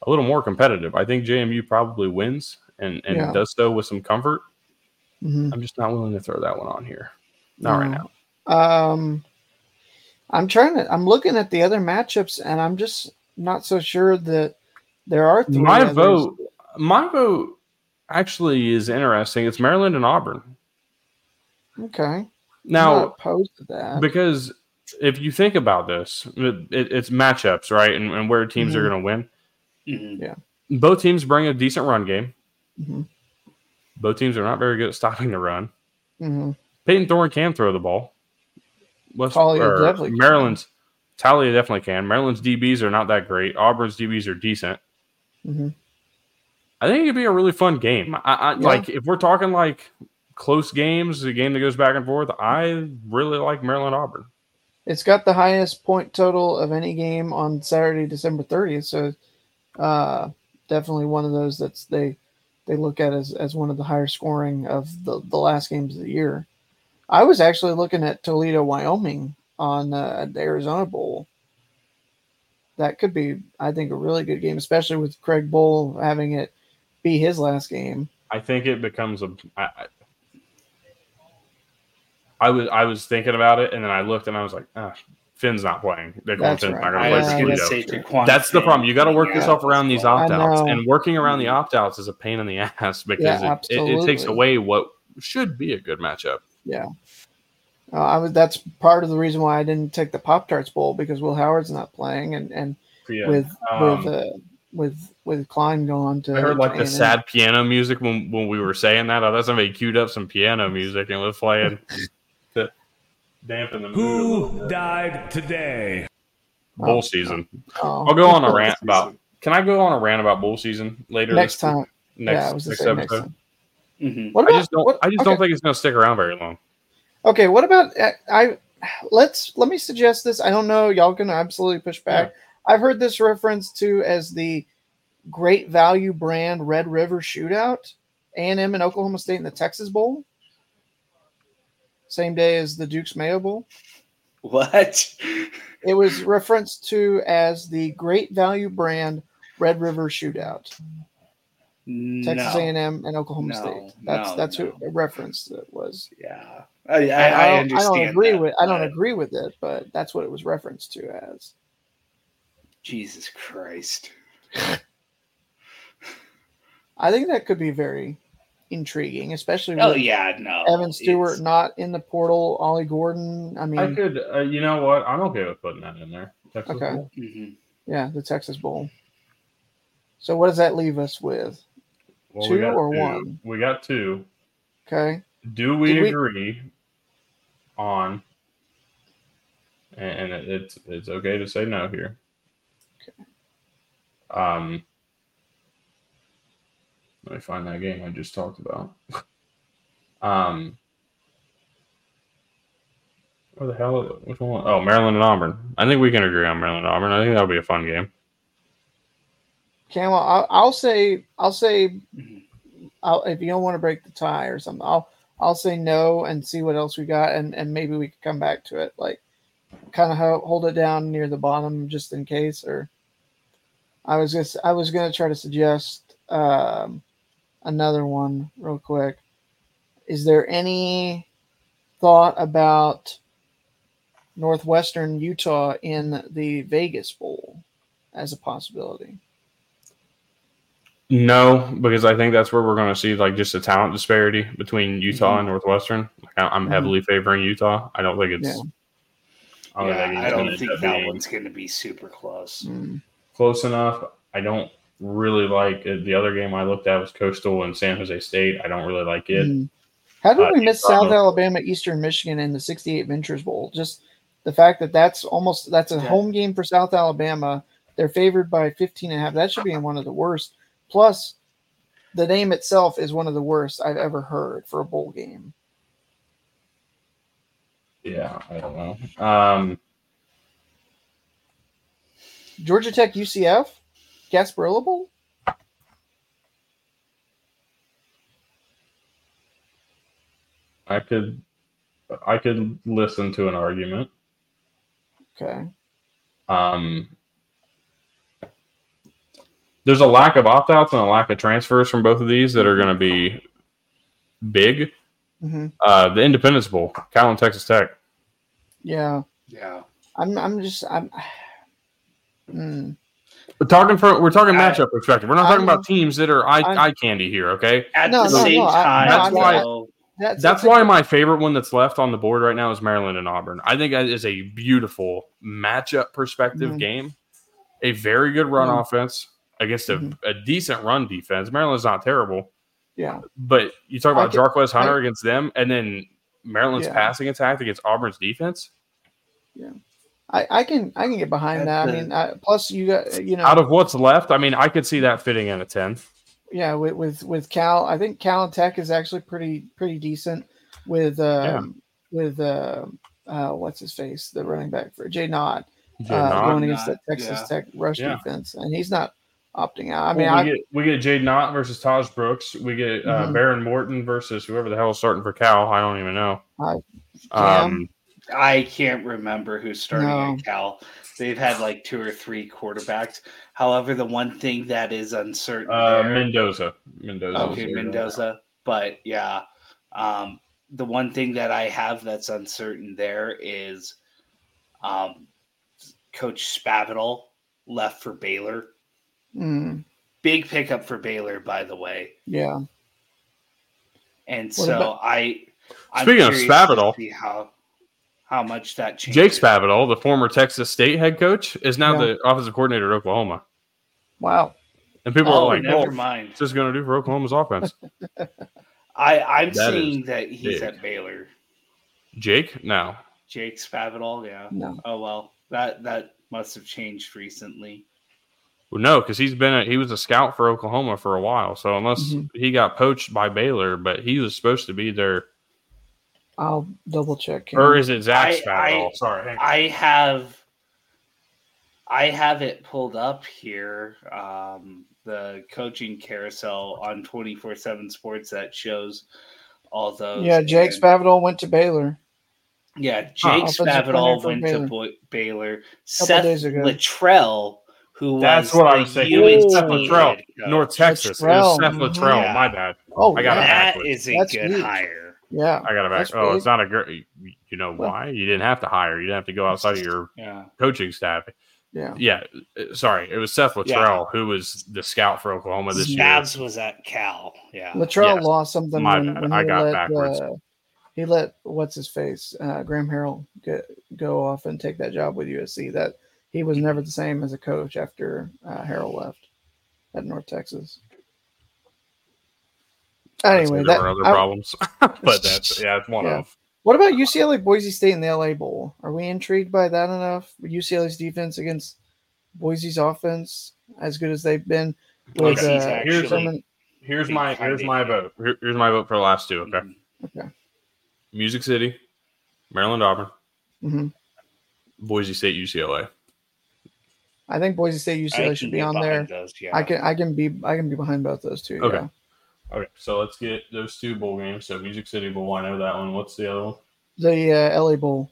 a little more competitive. I think JMU probably wins and, and Yeah. does so with some comfort. Mhm. I'm just not willing to throw that one on here. Not right now. Um, I'm trying to. I'm looking at the other matchups, and I'm just not so sure that there are three. My others. vote, my vote actually is interesting. It's Maryland and Auburn. Okay. I'm Now, not opposed to that. because if you think about this, it, it- it's matchups, right? And, and where teams are Mhm. going to win. Mhm. Both teams bring a decent run game. Mhm. Both teams are not very good at stopping the run. hmm Payton Thorne can throw the ball. West, Taulia definitely can. Maryland's Taulia definitely can. Maryland's DBs are not that great. Auburn's DBs are decent. hmm I think it'd be a really fun game. I, I Yeah. like if we're talking like close games, a game that goes back and forth. I really like Maryland Auburn. It's got the highest point total of any game on Saturday, December 30th. So, uh, definitely one of those that's they they look at as, as one of the higher scoring of the, the last games of the year. I was actually looking at Toledo, Wyoming on uh, the Arizona Bowl. That could be, I think, a really good game, especially with Craig Bohl having it be his last game. I think it becomes a. I, I- I was I was thinking about it and then I looked and I was like, ah, Finn's not playing. Dequan That's Finn's right. not going to play Gonna Toledo. That's the problem. You got to work coming yourself around these opt outs, and working around the opt outs is a pain in the ass because Yeah, it, it, it takes away what should be a good matchup. Yeah. Uh, I was that's part of the reason why I didn't take the Pop Tarts Bowl because Will Howard's not playing and and Yeah. with Um, with uh, with with Klein gone to I heard like the A&M. sad piano music when, when we were saying that. I thought somebody queued up some piano music and was playing to dampen the mood. Who died today? Bowl season. Oh. I'll go on a rant about. Can I go on a rant about bowl season later next this- time. Next, yeah, I was next say episode. next time. Mhm. What I just don't. what, I just okay. don't think it's going to stick around very long. Okay, what about uh, I? Let's let me suggest this. I don't know. Y'all can absolutely push back. I've heard this referenced to as the Great Value Brand Red River Shootout, A and M and Oklahoma State in the Texas Bowl, same day as the Duke's Mayo Bowl. What? It was referenced to as the Great Value Brand Red River Shootout, Texas no. A and M and Oklahoma No, State. That's no, that's no. who referenced it was. Yeah, I, I, I, I, don't, understand. I don't agree that, with. I don't agree with it, but that's what it was referenced to as. Jesus Christ. I think that could be very intriguing, especially with Oh yeah, no. Evan Stewart it's- not in the portal. Ollie Gordon. I mean, I could. Uh, you know what? I'm okay with putting that in there. Texas Okay. Bowl. Mhm. yeah, the Texas Bowl. So what does that leave us with? Well, Two or two. one? We got two. Okay, Do we Did we- agree on? And and it's it's okay to say no here. Okay. Um. Let me find that game I just talked about. um. Where the hell? Which one? Oh, Maryland and Auburn. I think we can agree on Maryland and Auburn. I think that'll be a fun game. Cam, I'll, I'll say, I'll say, Mhm. I'll, if you don't want to break the tie or something, I'll, I'll say no and see what else we got, and and maybe we can come back to it. Like, kind of hold it down near the bottom just in case. Or, I was just, I was gonna try to suggest um, another one real quick. Is there any thought about Northwestern Utah in the Vegas Bowl as a possibility? No, because I think that's where we're going to see like just a talent disparity between Utah and Northwestern. Like, I- I'm Mhm. heavily favoring Utah. I don't think it's. Yeah. I don't Yeah, think, I don't think that being one's going to be super close. Mm. close enough. I don't really like it. The other game I looked at was Coastal and San Jose State. I don't really like it. Mm. How did Uh, we miss Utah- South Alabama, Eastern Michigan, in the '68 Ventures Bowl? Just the fact that that's almost that's a Yeah. home game for South Alabama. They're favored by 15 and a half. That should be in one of the worst. Plus, the name itself is one of the worst I've ever heard for a bowl game. Yeah, I don't know. Um, Georgia Tech, UCF, Gasparilla Bowl. I could, I could listen to an argument. Okay. Um, there's a lack of opt outs and a lack of transfers from both of these that are going to be big. hmm Uh, the Independence Bowl, Cal and Texas Tech. Yeah. Yeah. I'm. I'm just. I'm. Mm. We're talking for we're talking I- matchup perspective. We're not talking I'm- about teams that are eye, I'm- eye candy here. Okay, At No, the no, same no, I- time, That's why- though, That's that's why my favorite one that's left on the board right now is Maryland and Auburn. I think that is a beautiful matchup perspective Mhm. game. A very good run Mhm. offense against a, Mhm. a decent run defense. Maryland's not terrible, Yeah. but you talk about could- Jarquez Hunter I- against them, and then Maryland's Yeah. passing attack against Auburn's defense. Yeah. I, I can. I can get behind that. That's I a- mean, I, plus you got. You know. Out of what's left, I mean, I could see that fitting in a ten. yeah with, with with cal i think cal and tech is actually pretty pretty decent with um with uh uh what's his face the running back for Jaydn Ott uh, Jay going against the texas yeah. Tech rush Yeah. defense, and he's not opting out. I mean, Well, I, we get we get Jaydn Ott versus Tahj Brooks. We get uh, Mhm. Behren Morton versus whoever the hell is starting for Cal. I don't even know. I- um, I can't remember who's starting No. at Cal. They've had like two or three quarterbacks. However, the one thing that is uncertain uh, there- Mendoza. Mendoza. Okay, Mendoza. But yeah, um, the one thing that I have that's uncertain there is um, Coach Spavital left for Baylor. Mm, Big pickup for Baylor, by the way. yeah, And What so about- I. I'm Speaking of Spavital- see how how much that changes. Jake Spavital, the former Texas State head coach, is now Yeah. the offensive coordinator at Oklahoma. wow, And people Oh, are like, never "Well, mind. what's this going to do for Oklahoma's offense?" I I'm That seeing that he's big. at Baylor. Jake, no. Jake Spavital, yeah. no, Oh well, that that must have changed recently. Well, no, because he's been a, he was a scout for Oklahoma for a while. So unless Mhm. he got poached by Baylor, but he was supposed to be there, I'll double check. here. or is it Zach I- Spavital? I- Sorry, hang on. I have I have it pulled up here. Um, the coaching carousel on twenty four seven sports that shows all those. yeah, Jake and- Spavital went to Baylor. Yeah, Jake Offensive Spavital went Baylor. to Bo- Baylor. Seth days ago. Littrell, who That's was what I the was saying. UNC Seth Littrell. North Texas. It was Seth. Littrell. Yeah. My bad. Oh, I got it yeah, That backwards. is a That's good huge. hire. yeah, I got it back. Oh, big. it's not a great. You know Well- why? You didn't have to hire. You didn't have to go outside of your Yeah. coaching staff. yeah. Yeah, uh, sorry, it was Seth Littrell who was the scout for Oklahoma this year. Stabs was at Cal. Yeah. Littrell Yes. lost something My when, when I he got let backwards. uh, he let what's his face uh, Graham Harrell get, go off and take that job with USC. That he was never the same as a coach after uh, Harrell left at North Texas. Anyway, there that, were other I- problems, but that's yeah, it's one Yeah. of. what about UCLA Boise State in the LA Bowl? Are we intrigued by that enough? UCLA's defense against Boise's offense, as good as they've been. With, Boise's uh, actually- Sherman- Here's my here's my vote. Here- here's my vote for the last two. Okay, Mhm. Music City, Maryland Auburn, mhm. Boise State UCLA. I think Boise State I UCLA should be get on there. Those, yeah. I can I can be I can be behind both those two. Okay. Yeah. Okay, so let's get those two bowl games. So Music City Bowl, I know that one. What's the other one? The uh, LA Bowl.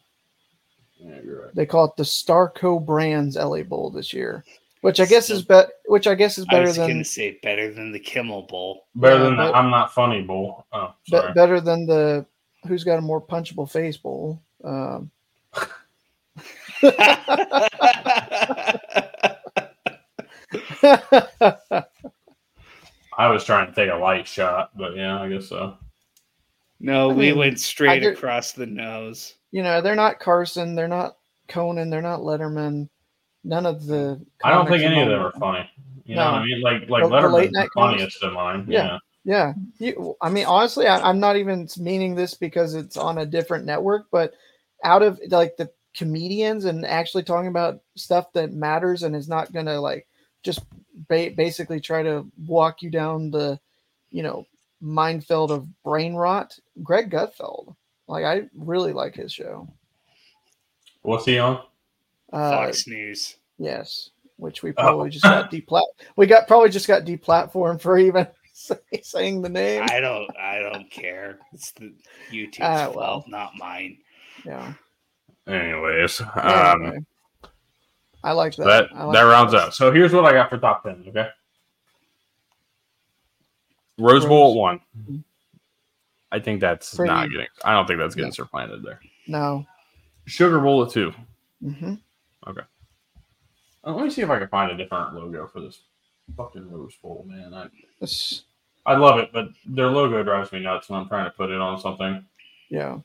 Yeah, you're right. They call it the Starco Brands LA Bowl this year, which I guess is bet which I guess is I better was than going to say better than the Kimmel Bowl. Better Yeah, than the I'm Not Funny Bowl. Oh, be- better than the Who's Got a More Punchable Face Bowl. Um, I was trying to take a light shot, but yeah, I guess so. No, I we mean, went straight get- across the nose. You know, they're not Carson, they're not Conan, they're not Letterman. None of the. I don't think any of them are funny. You know No. what I mean? Like like The- the Letterman's late the night comics? funniest of mine. Yeah. Yeah. Yeah, you, I mean, honestly, I, I'm not even meaning this because it's on a different network, but out of like the comedians and actually talking about stuff that matters and is not gonna like just ba- basically try to walk you down the, you know, minefield of brain rot. Greg Gutfeld, like I really like his show. What's he on? Uh, Fox News. Yes, which we Oh. probably just got deplat. We got probably just got deplatformed for even say, saying the name. I don't. I don't care. It's the YouTube's Ah, well. fault, not mine. yeah. Anyways, Yeah, um, anyway. I like that. that like that rounds out. So here's what I got for top ten. Okay, Rose Bowl at one. I think that's Pretty- not getting. I don't think that's getting No. supplanted there. No. Sugar Bowl at two. hmm Uh, let me see if I can find a different logo for this fucking Rose Bowl, man. I It's, I love it, but their logo drives me nuts when I'm trying to put it on something. yeah.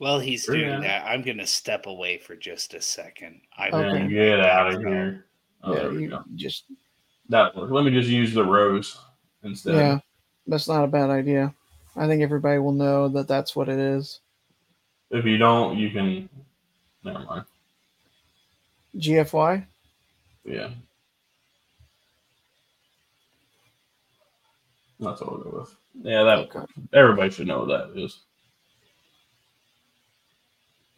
Well, he's Pretty doing good. that. I'm going to step away for just a second. I Okay. Man, will get out of here. Oh, yeah. there we You go. just That let me just use the rose instead. yeah. That's not a bad idea. I think everybody will know that that's what it is. If you don't, you can. Never mind. GFY. Yeah. That's what we'll go with. Yeah, that Okay. everybody should know what that is.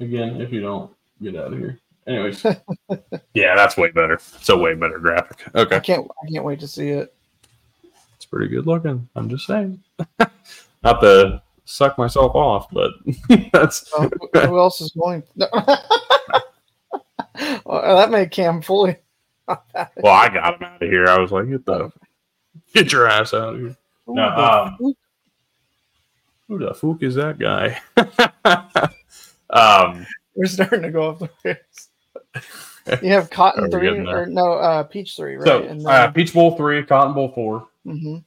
Again, if you don't, get out of here. Anyways. yeah, that's way better. It's a way better graphic. Okay. I Okay. can't. I can't wait to see it. It's pretty good looking. I'm just saying. Not to suck myself off, but that's Oh, who- who else is going? No. well, that made Cam fully. well, I got him out of here. I was like, get the get your ass out of here. Who No, the um, fuck? Who the fuck is that guy? Um, We're starting to go off the rails. You have Cotton three or no uh, Peach three, right? so and uh, Peach Bowl three, Cotton Bowl four. hmm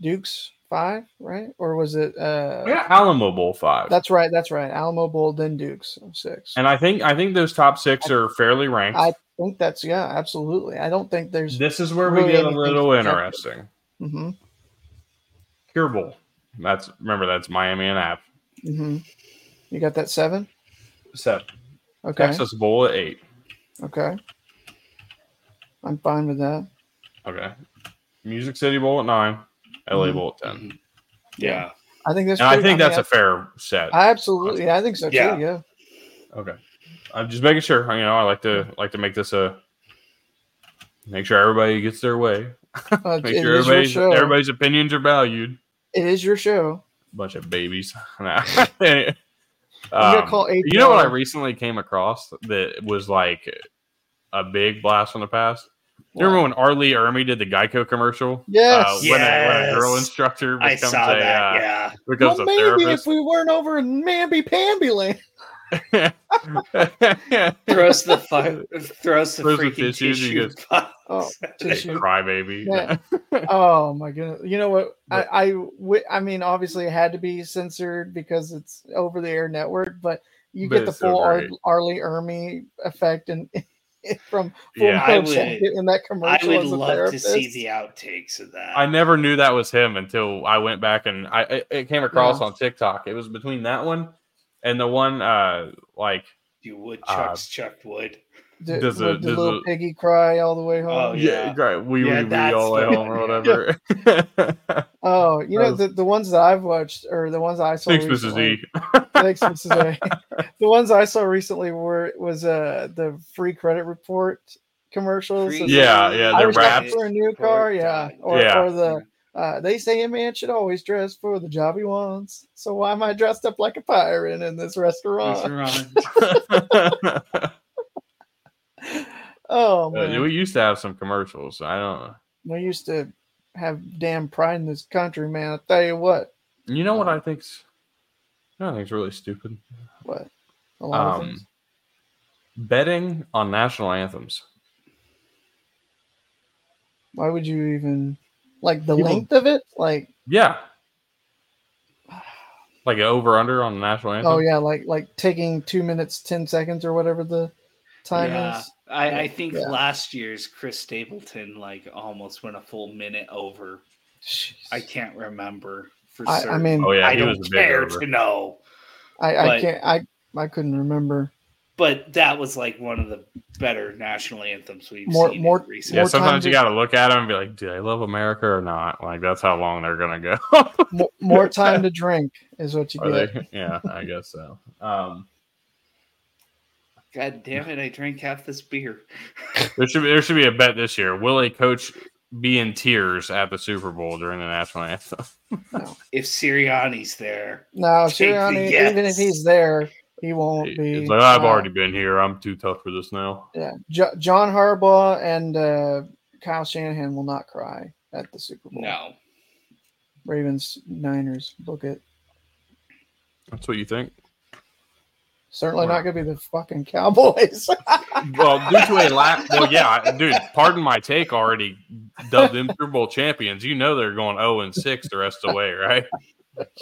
Dukes five, right? Or was it? Uh, Yeah, Alamo Bowl five. That's right. That's right. Alamo Bowl, then Dukes six. and I think I think those top six are fairly ranked. I think that's yeah, absolutely. I don't think there's. this is where really we get a little interesting. hmm Cure Bowl. That's remember that's Miami and App. hmm You got that seven? Seven. Okay. Texas Bowl at eight. Okay. I'm fine with that. Okay. Music City Bowl at nine. LA Mhm. Bowl at 10 Yeah. I think that's. And I think mean, that's a fair set. I absolutely. I think so too. Yeah. Yeah. Okay. I'm just making sure. You know, I like to like to make this a make sure everybody gets their way. Uh, Make sure everybody's everybody's opinions are valued. It is your show. Bunch of babies. Nah. Um, I'm gonna call you know what I recently came across that was like a big blast from the past? You remember when R. Lee Ermey did the Geico commercial? Yes. Uh, when, a, when a girl Yes. instructor I becomes saw a that. uh, yeah. becomes well, a maybe therapist. if we weren't over in Mamby Pamby land. Throws the fu- throws the Throws the freaking tissues, you tissue. just- box. Oh, tissue. Crybaby. Yeah. oh my goodness! You know what? I, I, I mean, obviously, it had to be censored because it's over the air network. But you But get the it's so full Ar- R. Lee Ermey effect and from Full Yeah. I would- in that commercial. I would as a love to see the outtakes of that. I never knew that was him until I went back and I it, it came across Yeah. on TikTok. It was between that one and the one uh like you woodchucks Uh, Chuck Wood. Did, does a- would the does little a- piggy cry all the way home? Oh, yeah, yeah. great. We Yeah, we we all the way home or one, whatever. Oh, you know the, the ones that I've watched or the ones I saw. Thanks, Mrs. recently- E. Thanks, Mrs. A. the ones I saw recently were was uh the free credit report commercials. Free- Yeah, yeah, I the was raps. for a new car, yeah, or, Yeah. or the uh, they say a man should always dress for the job he wants. So why am I dressed up like a pirate in this restaurant? Restaurant. Oh Uh, we used to have some commercials. I don't know. we used to have damn pride in this country, man. I tell you what, You know what I think's I think's really stupid. what a lot of Um, things. betting on national anthems. Why would you even like the People- length of it? Like, Yeah. Like an over under on the national anthem. oh yeah, like like taking two minutes ten seconds or whatever the time yeah, is. I, I think Yeah. last year's Chris Stapleton like almost went a full minute over. I can't remember for I, certain. I mean, Oh yeah, I don't was care over. to know. I, I but- can't. I I couldn't remember. But that was like one of the better national anthems we've More- seen more- in recent Yeah, more sometimes you got to look at them and be like, "Do they love America or not?" Like that's how long they're gonna go. More, more time to drink is what you Are get. they? Yeah, I guess so. Um, God damn it! I drank half this beer. there should be, there should be a bet this year. Will a coach be in tears at the Super Bowl during the national anthem? If Sirianni's there, No, Take the Sirianni, even if he's there, he won't be. It's like I've uh, already been here. I'm too tough for this now. Yeah, jo- John Harbaugh and uh, Kyle Shanahan will not cry at the Super Bowl. no. Ravens, Niners, book it. That's what you think? Certainly Wow. not going to be the fucking Cowboys. Well, due to a lack, well, yeah, I- dude. Pardon my take. Already dubbed them Super Bowl champions. You know they're going zero and six the rest of the way, right?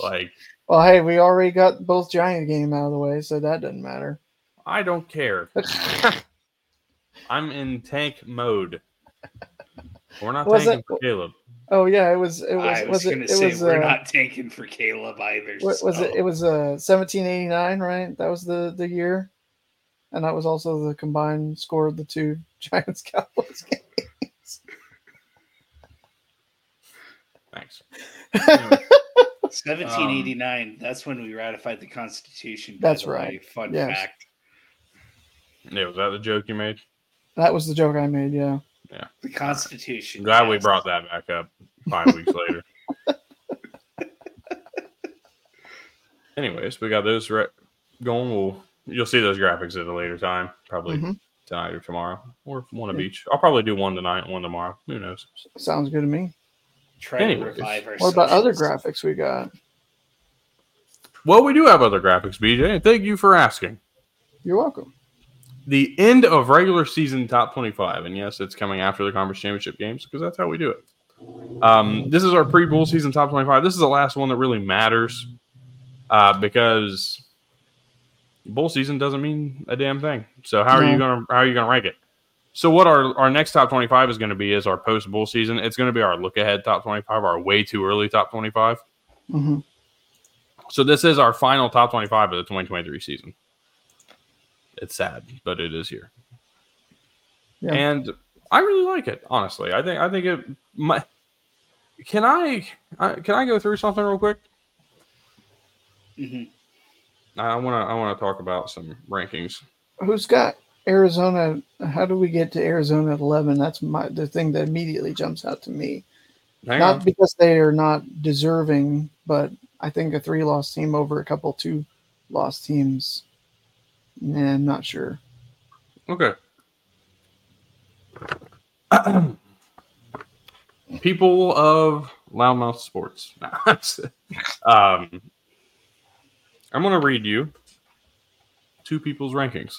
Like well, hey, we already got both Giant game out of the way, so that doesn't matter. I don't care. I'm in tank mode. We're not Was tanking it- for Caleb. Oh yeah, it was. It was. I was, was going to say was. we're uh, not tanking for Caleb either. What was it? It was uh 1789, right? That was the the year, and that was also the combined score of the two Giants Cowboys games. Thanks. 1789. that's when we ratified the Constitution. That's the way. right. Fun Yes. fact. Yeah, was that the joke you made? That was the joke I made. Yeah. Yeah. The Constitution. I'm glad we brought that back up five weeks later. Anyways, we got those re- going. We'll you'll see those graphics at a later time, probably Mhm. tonight or tomorrow, or one of Yeah. each. I'll probably do one tonight, and one tomorrow. Who knows? Sounds good to me. Try Anyways. to revive our What about other graphics we got? Well, we do have other graphics, BJ, and thank you for asking. You're welcome. the end of regular season top 25 and yes it's coming after the conference championship games because that's how we do it um, this is our pre-bowl season top 25 this is the last one that really matters uh, because bowl season doesn't mean a damn thing so how are you gonna how are you gonna rank it so what our, our next top 25 is going to be is our post bull season it's going to be our look ahead top 25 our way too early top 25 hmm so this is our final top 25 of the 2023 season it's sad but it is here Yeah. and I really like it. Honestly, I think I think it. My, can I, I can I go through something real quick? Mhm. I want to I want to talk about some rankings. Who's got Arizona? How do we get to Arizona at 11? That's my the thing that immediately jumps out to me. Hang not on. because they are not deserving, but I think a three loss team over a couple two loss teams. Nah, I'm not sure. Okay. People of Loudmouth Sports. um, I'm going to read you two people's rankings.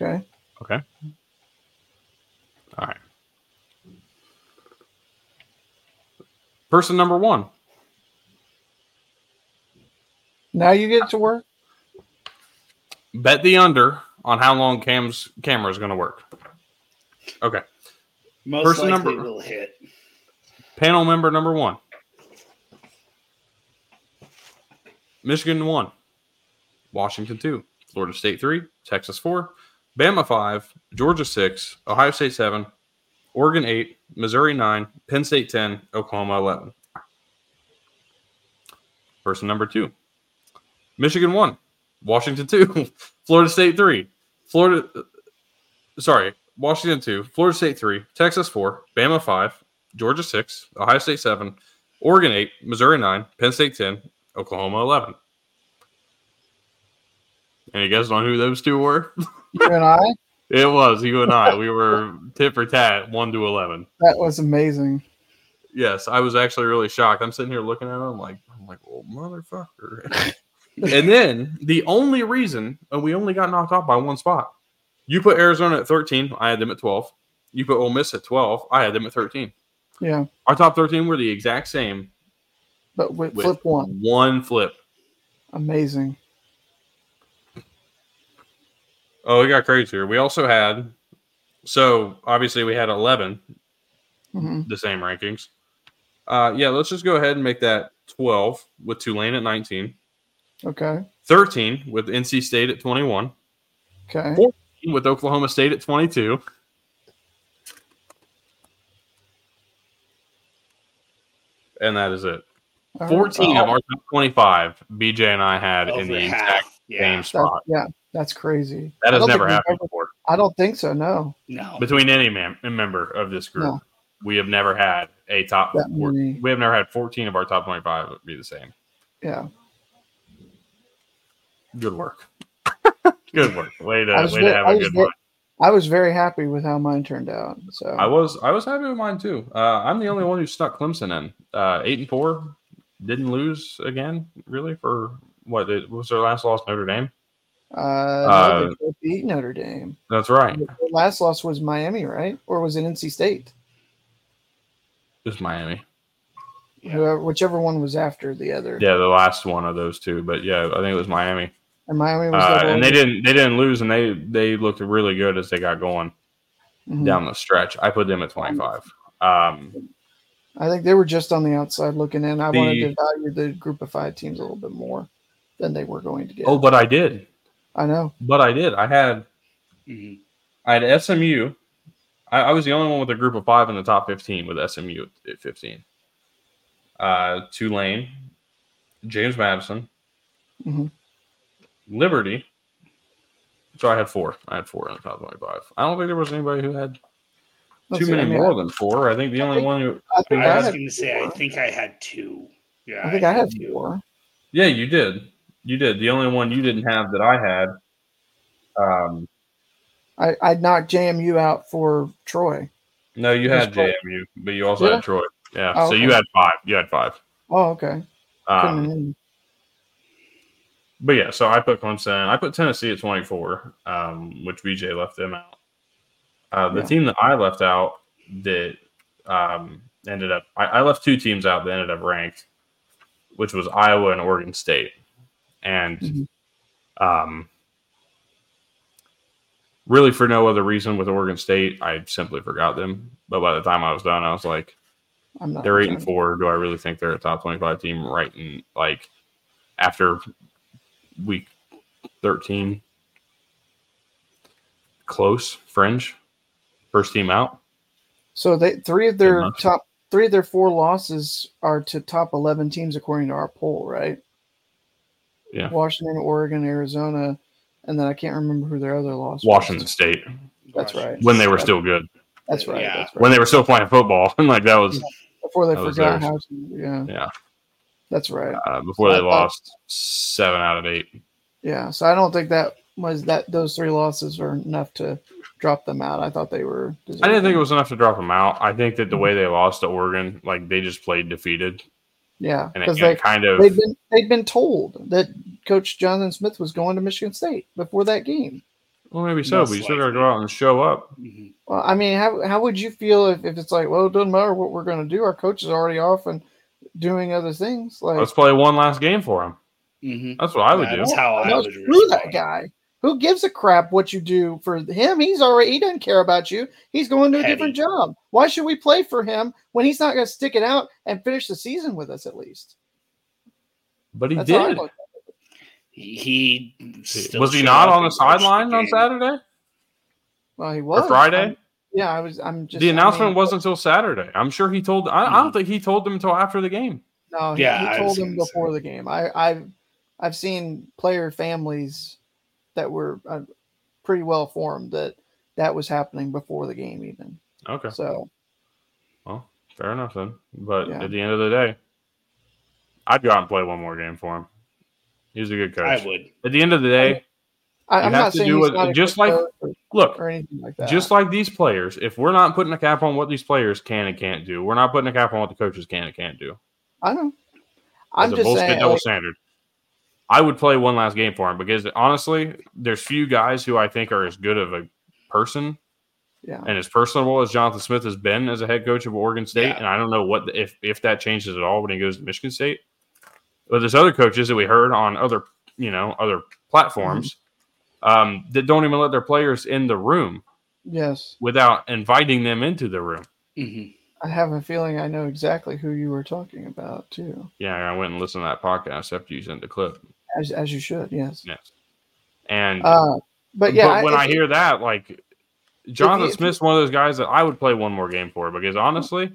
Okay. Okay. All right. Person number one. Now you get to work. Bet the under on how long Cam's camera is going to work. Okay. Most Person likely number- will hit. Panel member number one. Michigan one. Washington two. Florida State three. Texas four. Bama five. Georgia six. Ohio State seven. Oregon eight. Missouri nine. Penn State ten. Oklahoma eleven. Person number two. Michigan one. Washington two. Florida State three. Florida. Uh, sorry. Washington two. Florida State three. Texas four. Bama five. Georgia six, Ohio State seven, Oregon eight, Missouri nine, Penn State ten, Oklahoma eleven. Any guess on who those two were? You and I. It was you and I. We were tit for tat, one to eleven. That was amazing. Yes, I was actually really shocked. I'm sitting here looking at them like, I'm like, well, motherfucker. and then the only reason and we only got knocked off by one spot. You put Arizona at 13. I had them at 12. You put Ole Miss at 12. I had them at 13. Yeah, Our top 13 were the exact same. but with, With flip one, One flip. amazing. Oh, it got crazier. We also had, so obviously we had 11, hmm the same rankings. Uh, yeah, let's just go ahead and make that 12 with Tulane at 19, Okay, 13 with NC State at 21, okay. Four- with Oklahoma State at 22. And that is it. All right. 14 of Oh, our top 25, BJ and I had in the half. exact Yeah. same that- spot. yeah, that's crazy. That I has don't never think happened ever- before. I don't think so. No, No. Between any mem- member of this group, No. we have never had a top. That four- many. we have never had 14 of our top 25 be the same. yeah. Good work. good work. Way to I was way ve- to have I a was good ve- one. I was very happy with how mine turned out. So I was I was happy with mine too. Uh, I'm the only one who stuck Clemson in. Uh, eight and four, didn't lose again. Really for what it was their last loss Notre Dame. Uh, Uh, no, they both beat Notre Dame. That's right. The last loss was Miami, right? Or was it NC State? It was Miami. Whoever, whichever one was after the other. Yeah, the last one of those two. But yeah, I think it was Miami. And Miami was Uh, and they didn't they didn't lose, and they they looked really good as they got going Mhm. down the stretch. I put them at 25. Um, I think they were just on the outside looking in. I The- wanted to value the group of five teams a little bit more than they were going to get. oh, but I did. I know. But I did. I had Mhm. I had SMU. I, I was the only one with a group of five in the top 15 with SMU at, at 15. Uh, Tulane, James Madison, Mhm. Liberty. So I had four. I had four in the top 25. I don't think there was anybody who had Let's too see, many I mean, more than four. I think the I only think- one who. I think I I, was had going to say, I think I had two. Yeah, I think I had two. four. Yeah, you did. You did. The only one you didn't have that I had. Um, I, I knocked JMU out for Troy. no, you had Troy? JMU, but you also Did had Troy. Yeah. Oh, so you had five. You had five. Oh, okay. Um. But yeah, so I put Clemson. I put Tennessee at 24, um, which BJ left them out. Uh, the Yeah. team that I left out that um, ended up, I, I left two teams out that ended up ranked, which was Iowa and Oregon State. And Mhm. um, really, for no other reason with Oregon State, I simply forgot them. But by the time I was done, I was like, I'm not. they're eight and four. Do I really think they're a top twenty-five team? Right, in like after week thirteen, close fringe, first team out. So they three of their top three of their four losses are to top eleven teams according to our poll, right? Yeah. Washington, Oregon, Arizona, and then I can't remember who their other loss. was. Washington State That's right. when they were still good, That's right. Yeah. That's right. when they were still playing football, and like that was Before they forgot how to. Yeah, yeah that's right. uh, before they I thought- lost seven out of eight. Yeah. So I don't think that was that. Those three losses were enough to drop them out. I thought they were. I didn't think it was enough to drop them out. I think that the way they lost to Oregon, like they just played defeated, Yeah, because they kind of they'd been they'd been told that Coach Jonathan Smith was going to Michigan State before that game. well maybe so, Most but you still got to go out and show up. Mhm. Well, I mean, how how would you feel if, if it's like, well, it doesn't matter what we're going to do. Our coach is already off and doing other things. Like, Let's play one last game for them. Mhm. That's what I would do. That's how I no, would screw that guy. Who gives a crap what you do for him? He's already he doesn't care about you. He's going to a Petty. different job. Why should we play for him when he's not going to stick it out and finish the season with us at least? But he That's did. look. He Was he not on the and coached sideline on. Saturday Well, he was or Friday? I'm- yeah, I was. I'm just the I announcement mean, wasn't until Saturday. I'm sure he told. I, I Hmm. don't think he told them until after the game. No, he, Yeah, he told them gonna say. before the game. I, I've I've seen player families that were uh, pretty well formed that that was happening before the game even. Okay, So well, fair enough then. But Yeah. at the end of the day, I'd go out and play one more game for him. He's a good coach. I would. At the end of the day, I, I'm have not to saying do he's it- not a just like- or, look, or anything like that. just like these players, if we're not putting a cap on what these players can and can't do, we're not putting a cap on what the coaches can and can't do. I know. It's I'm a just saying. double like, standard. I would play one last game for him because honestly, there's few guys who I think are as good of a person Yeah. and as personable as Jonathan Smith has been as a head coach of Oregon State, Yeah. and I don't know what if if that changes at all when he goes to Michigan State. But there's other coaches that we heard on other you know other platforms um, that don't even let their players in the room Yes. without inviting them into the room. Mhm. I have a feeling I know exactly who you were talking about too. Yeah, I went and listened to that podcast after you sent the clip. As as you should, yes. Yes, and Uh, but yeah, when if- I hear that, like Jonathan Smith's one of those guys that I would play one more game for because honestly,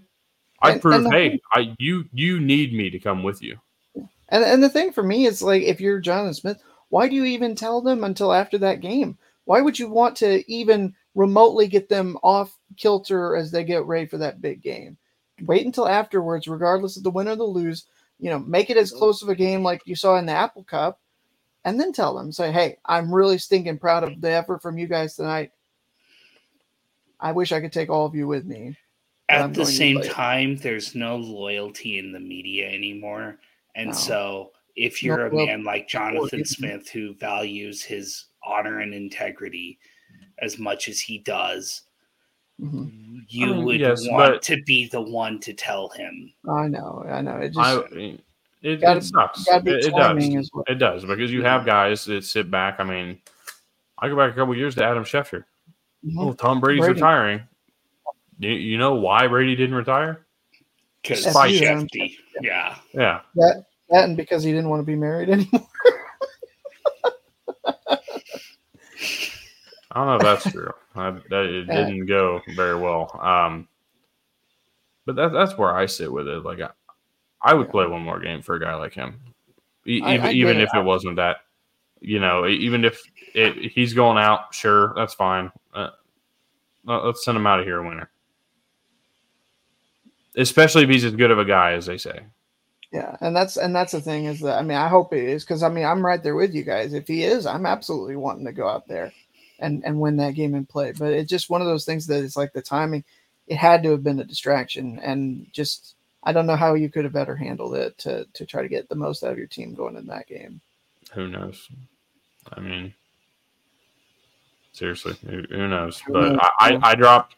I'd prove, hey, I you you need me to come with you. And and the thing for me is like if you're Jonathan Smith, why do you even tell them until after that game? Why would you want to even remotely get them off kilter as they get ready for that big game? Wait until afterwards, regardless of the win or the lose. You know, make it as close of a game like you saw in the Apple Cup, and then tell them, say, "Hey, I'm really stinking proud of the effort from you guys tonight. I wish I could take all of you with me." At the same time, there's no loyalty in the media anymore. And No. so if you're No, a well, man like Jonathan Smith who values his honor and integrity as much as he does, Mhm. you mean, would yes, want but- to be the one to tell him. I know, I know. It just I it, gotta- it sucks. It, it does. well. It does because you have guys that sit back. I mean, I go back a couple years to Adam Schefter. Mhm. Oh, Tom Brady's Brady. retiring. You, you know why Brady didn't retire? Because That's you, Shefty. Yeah. Yeah, that that and because he didn't want to be married anymore. I don't know if that's true. I, that, it didn't go very well. Um, but that, that's where I sit with it. Like, I, I would play one more game for a guy like him, E- I- even, even if it wasn't that. You know, even if it, he's going out, sure, that's fine. Uh, let- let's send him out of here a winner. Especially if he's as good of a guy as they say. Yeah, and that's and that's the thing is that I mean I hope it is because I mean I'm right there with you guys. If he is, I'm absolutely wanting to go out there and and win that game and play. But it's just one of those things that it's like the timing. It had to have been a distraction, and just I don't know how you could have better handled it to to try to get the most out of your team going in that game. Who knows? I mean, seriously, who, who knows? But? I, I, I dropped,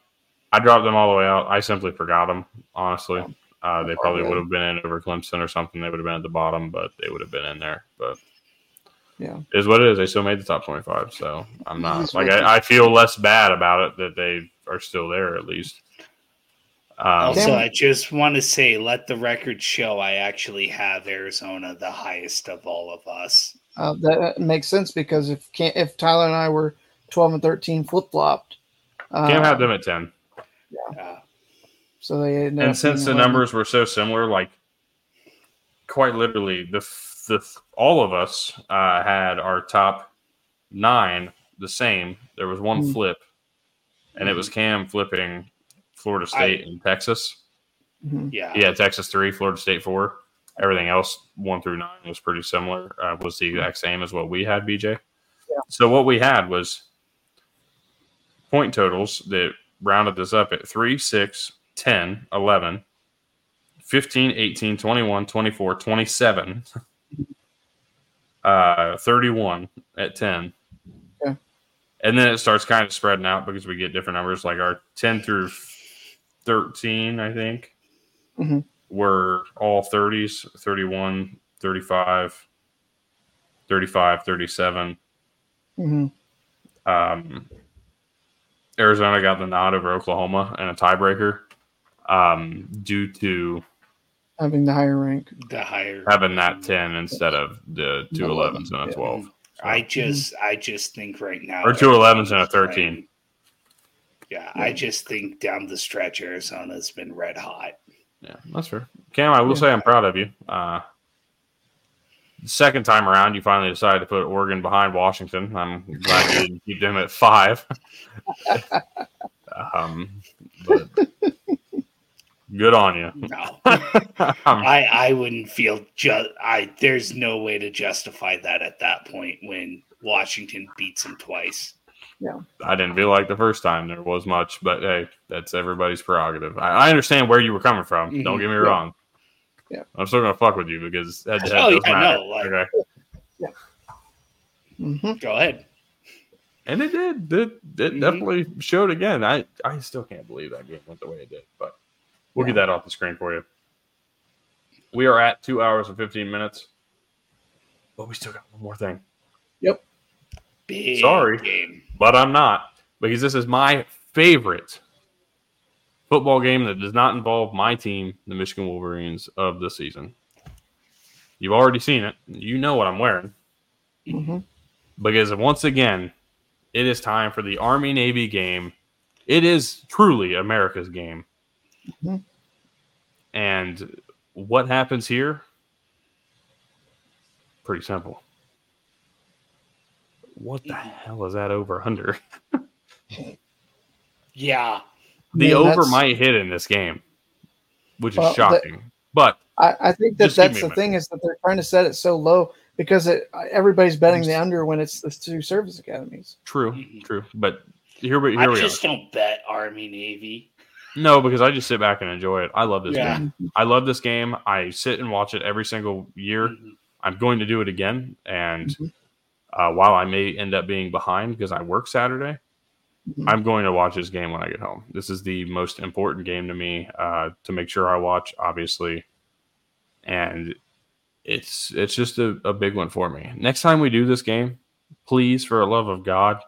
I dropped them all the way out. I simply forgot them. Honestly, uh, they probably would have been in over Clemson or something. They would have been at the bottom, but they would have been in there. But Yeah. is what it is. They still made the top twenty-five, so I'm not It's like I, I feel less bad about it that they are still there at least. Um, Also, I just want to say, let the record show I actually have Arizona the highest of all of us. Uh, that makes sense because if can if Tyler and I were 12 and 13 flip flopped, uh, can't have them at ten. Uh, so they and since the 11. numbers were so similar, like quite literally, the f- the all of us uh, had our top nine the same. There was one Mm. flip, and it was Cam flipping Florida State and Texas. Mhm. yeah. Yeah, Texas three, Florida State four. Everything else one through nine was pretty similar. Uh, was the exact same as what we had, BJ. Yeah. So what we had was point totals that rounded this up at 3, 6, 10, 11, 15, 18, 21, 24, 27, uh, 31 at 10. Okay. And then it starts kind of spreading out because we get different numbers like our 10 through 13, I think, Mhm. were all 30s 31, 35, 35, 37. Mhm. Um, Arizona got the nod over Oklahoma and a tiebreaker um, due to having the higher rank. The higher. having that 10 instead of the two 11s and a Yeah. 12. I just, I just think right now, Or two 11s and a Arizona's 13. playing- Yeah, I just think down the stretch, Arizona's been red hot. Yeah, that's fair. Cam, I will Yeah. say I'm proud of you. Uh, the second time around, you finally decided to put Oregon behind Washington. I'm glad you didn't keep them at five. um, but good on you. No, Um, I, I wouldn't feel just. I there's no way to justify that at that point when Washington beats them twice. Yeah. I didn't feel like the first time there was much, but hey, that's everybody's prerogative. I, I understand where you were coming from. Mhm. Don't get me Yeah. wrong. Yeah. I'm still gonna fuck with you because head to head Oh, does yeah, matter. no, like- okay. hmm Go ahead. And it did. It, it Mhm. definitely showed again. I, I still can't believe that game went the way it did, but we'll get that off the screen for you. We are at two hours and 15 minutes, but we still got one more thing. Yep. Big Sorry. game. But I'm not because this is my favorite football game that does not involve my team, the Michigan Wolverines, of the season. You've already seen it. You know what I'm wearing. hmm because once again, it is time for the Army Navy game. It is truly America's game. Mhm. And what happens here? Pretty simple. What the hell is that over under? Yeah. The Man, over that's- might hit in this game, which is Well, the- shocking. but I, I think that that's the thing is that they're trying to set it so low because it, everybody's betting the under when it's the two service academies. true, Mhm. true. But here we I here we just are. don't bet Army Navy. No, because I just sit back and enjoy it. I love this Yeah. game. I love this game. I sit and watch it every single year. Mhm. I'm going to do it again. And Mhm. uh, while I may end up being behind because I work Saturday, Mhm. I'm going to watch this game when I get home. This is the most important game to me uh, to make sure I watch, obviously. And it's it's just a, a big one for me. Next time we do this game, please, for the love of God,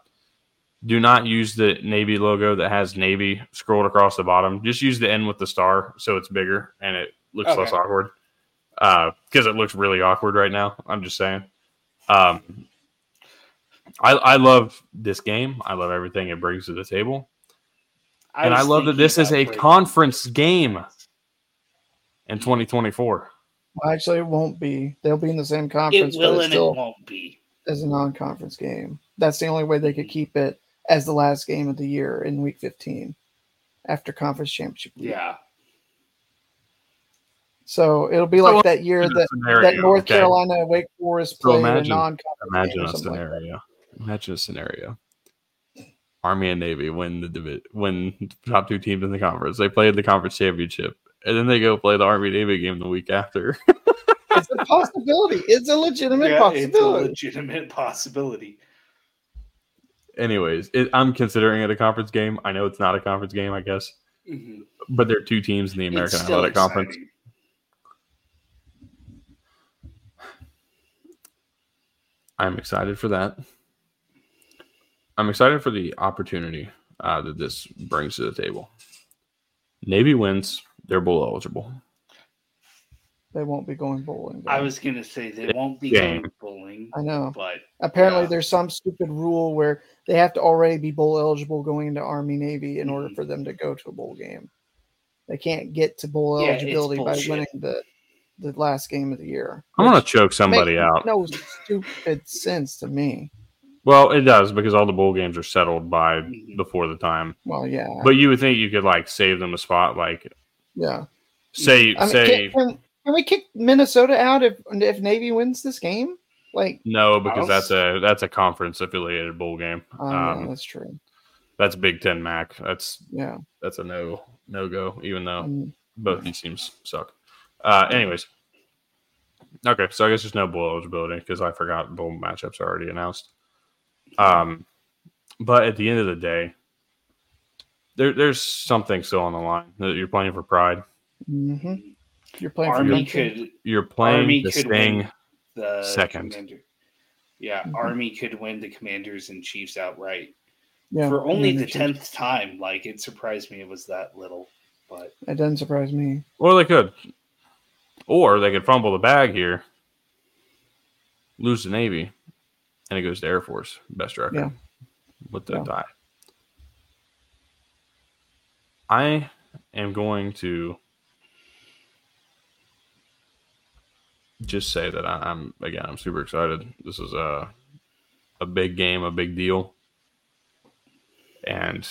do not use the Navy logo that has Navy scrolled across the bottom. Just use the N with the star so it's bigger and it looks less awkward. Because it looks really awkward right now. I'm just saying. Um, I, I love this game. I love everything it brings to the table. and I love that this is a breaking- conference game in 2024. Well, actually, it won't be. They'll be in the same conference. It conference, will but it's and it won't be. as a non-conference game. That's the only way they could keep it as the last game of the year in Week 15 after conference championship. week. Yeah. So it'll be So like that year that, scenario, that North okay? Carolina Wake Forest So played imagine- a non-conference Imagine game a something like scenario. Imagine a scenario. Army and Navy win the divi- win the top two teams in the conference. They played the conference championship, and then they go play the Army Navy game the week after. It's a possibility. It's a legitimate Yeah, it's a legitimate possibility. Anyways, it, I'm considering it a conference game. I know it's not a conference game, I guess, Mhm. but there are two teams in the American It's still Athletic Conference. I'm excited for that. I'm excited for the opportunity uh, that this brings to the table. Navy wins, they're bowl eligible. They won't be going bowling. though. I was gonna say they won't be Game. going bowling, I know. but Apparently, Yeah. there's some stupid rule where they have to already be bowl eligible going into Army Navy in order Mhm. for them to go to a bowl game. They can't get to bowl Yeah, eligibility by winning the the last game of the year. I'm going to choke somebody makes out. No stupid sense to me. Well, it does because all the bowl games are settled by Mhm. before the time. Well, yeah, But you would think you could like save them a spot, like yeah. say I mean, say can, can, can we kick Minnesota out if if Navy wins this game? Like, no because I'll that's a that's a conference affiliated bowl game. yeah, Um, that's true. that's Big Ten MAC. That's Yeah. that's a no no go. Even though Um, both these teams suck. Uh, anyways, okay, so I guess there's no bowl eligibility because I forgot bowl matchups are already announced. Um, but at the end of the day, there there's something still on the line that you're playing for pride. mhm. You're playing for Army country. could You're playing Army the could sting. win the Second. Commander. Yeah, Mhm. Army could win the Commander-in-Chief's outright Yeah, for only the tenth time. Like it surprised me it was that little, but It doesn't surprise me. Or they could, or they could fumble the bag here, lose the Navy, and it goes to Air Force best record Yeah. with the Yeah. tie. I am going to just say that I- I'm again. I'm super excited. This is a a big game, a big deal, and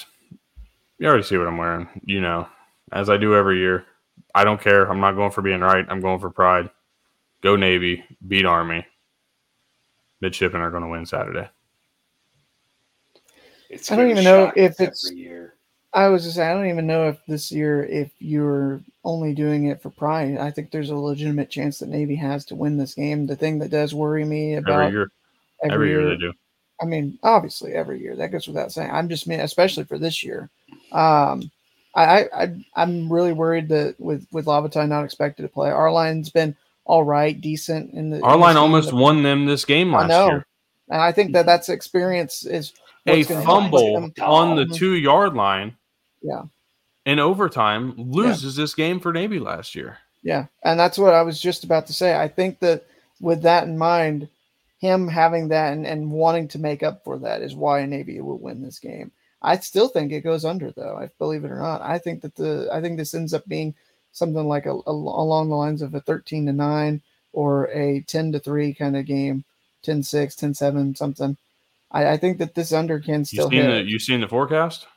you already see what I'm wearing. You know, as I do every year. I don't care. I'm not going for being right. I'm going for pride. Go Navy. Beat Army. Midshipmen are going to win Saturday. it's I don't even know if it's- every year. I was just saying, I don't even know if this year, if you're only doing it for pride. I think there's a legitimate chance that Navy has to win this game. The thing that does worry me about Every year, every year they do. I mean, obviously every year that goes without saying. I'm just mean, especially for this year. Um, I, I, I I'm really worried that with with Lavatai not expected to play, our line's been all right, decent in the. Our line almost won them this game I last know. year. and I think that that's experience is A what's gonna help fumble on the Mhm. two yard line. Yeah. In overtime, loses this game for Navy last year. Yeah, and that's what I was just about to say. I think that with that in mind, him having that and, and wanting to make up for that is why Navy will win this game. I still think it goes under though. I believe it or not. I think that the I think this ends up being something like a, a- along the lines of a 13 to 9 or a 10 to 3 kind of game, 10 6, 10 7, something. I, I think that this under can You still seen the hit. you seen the forecast?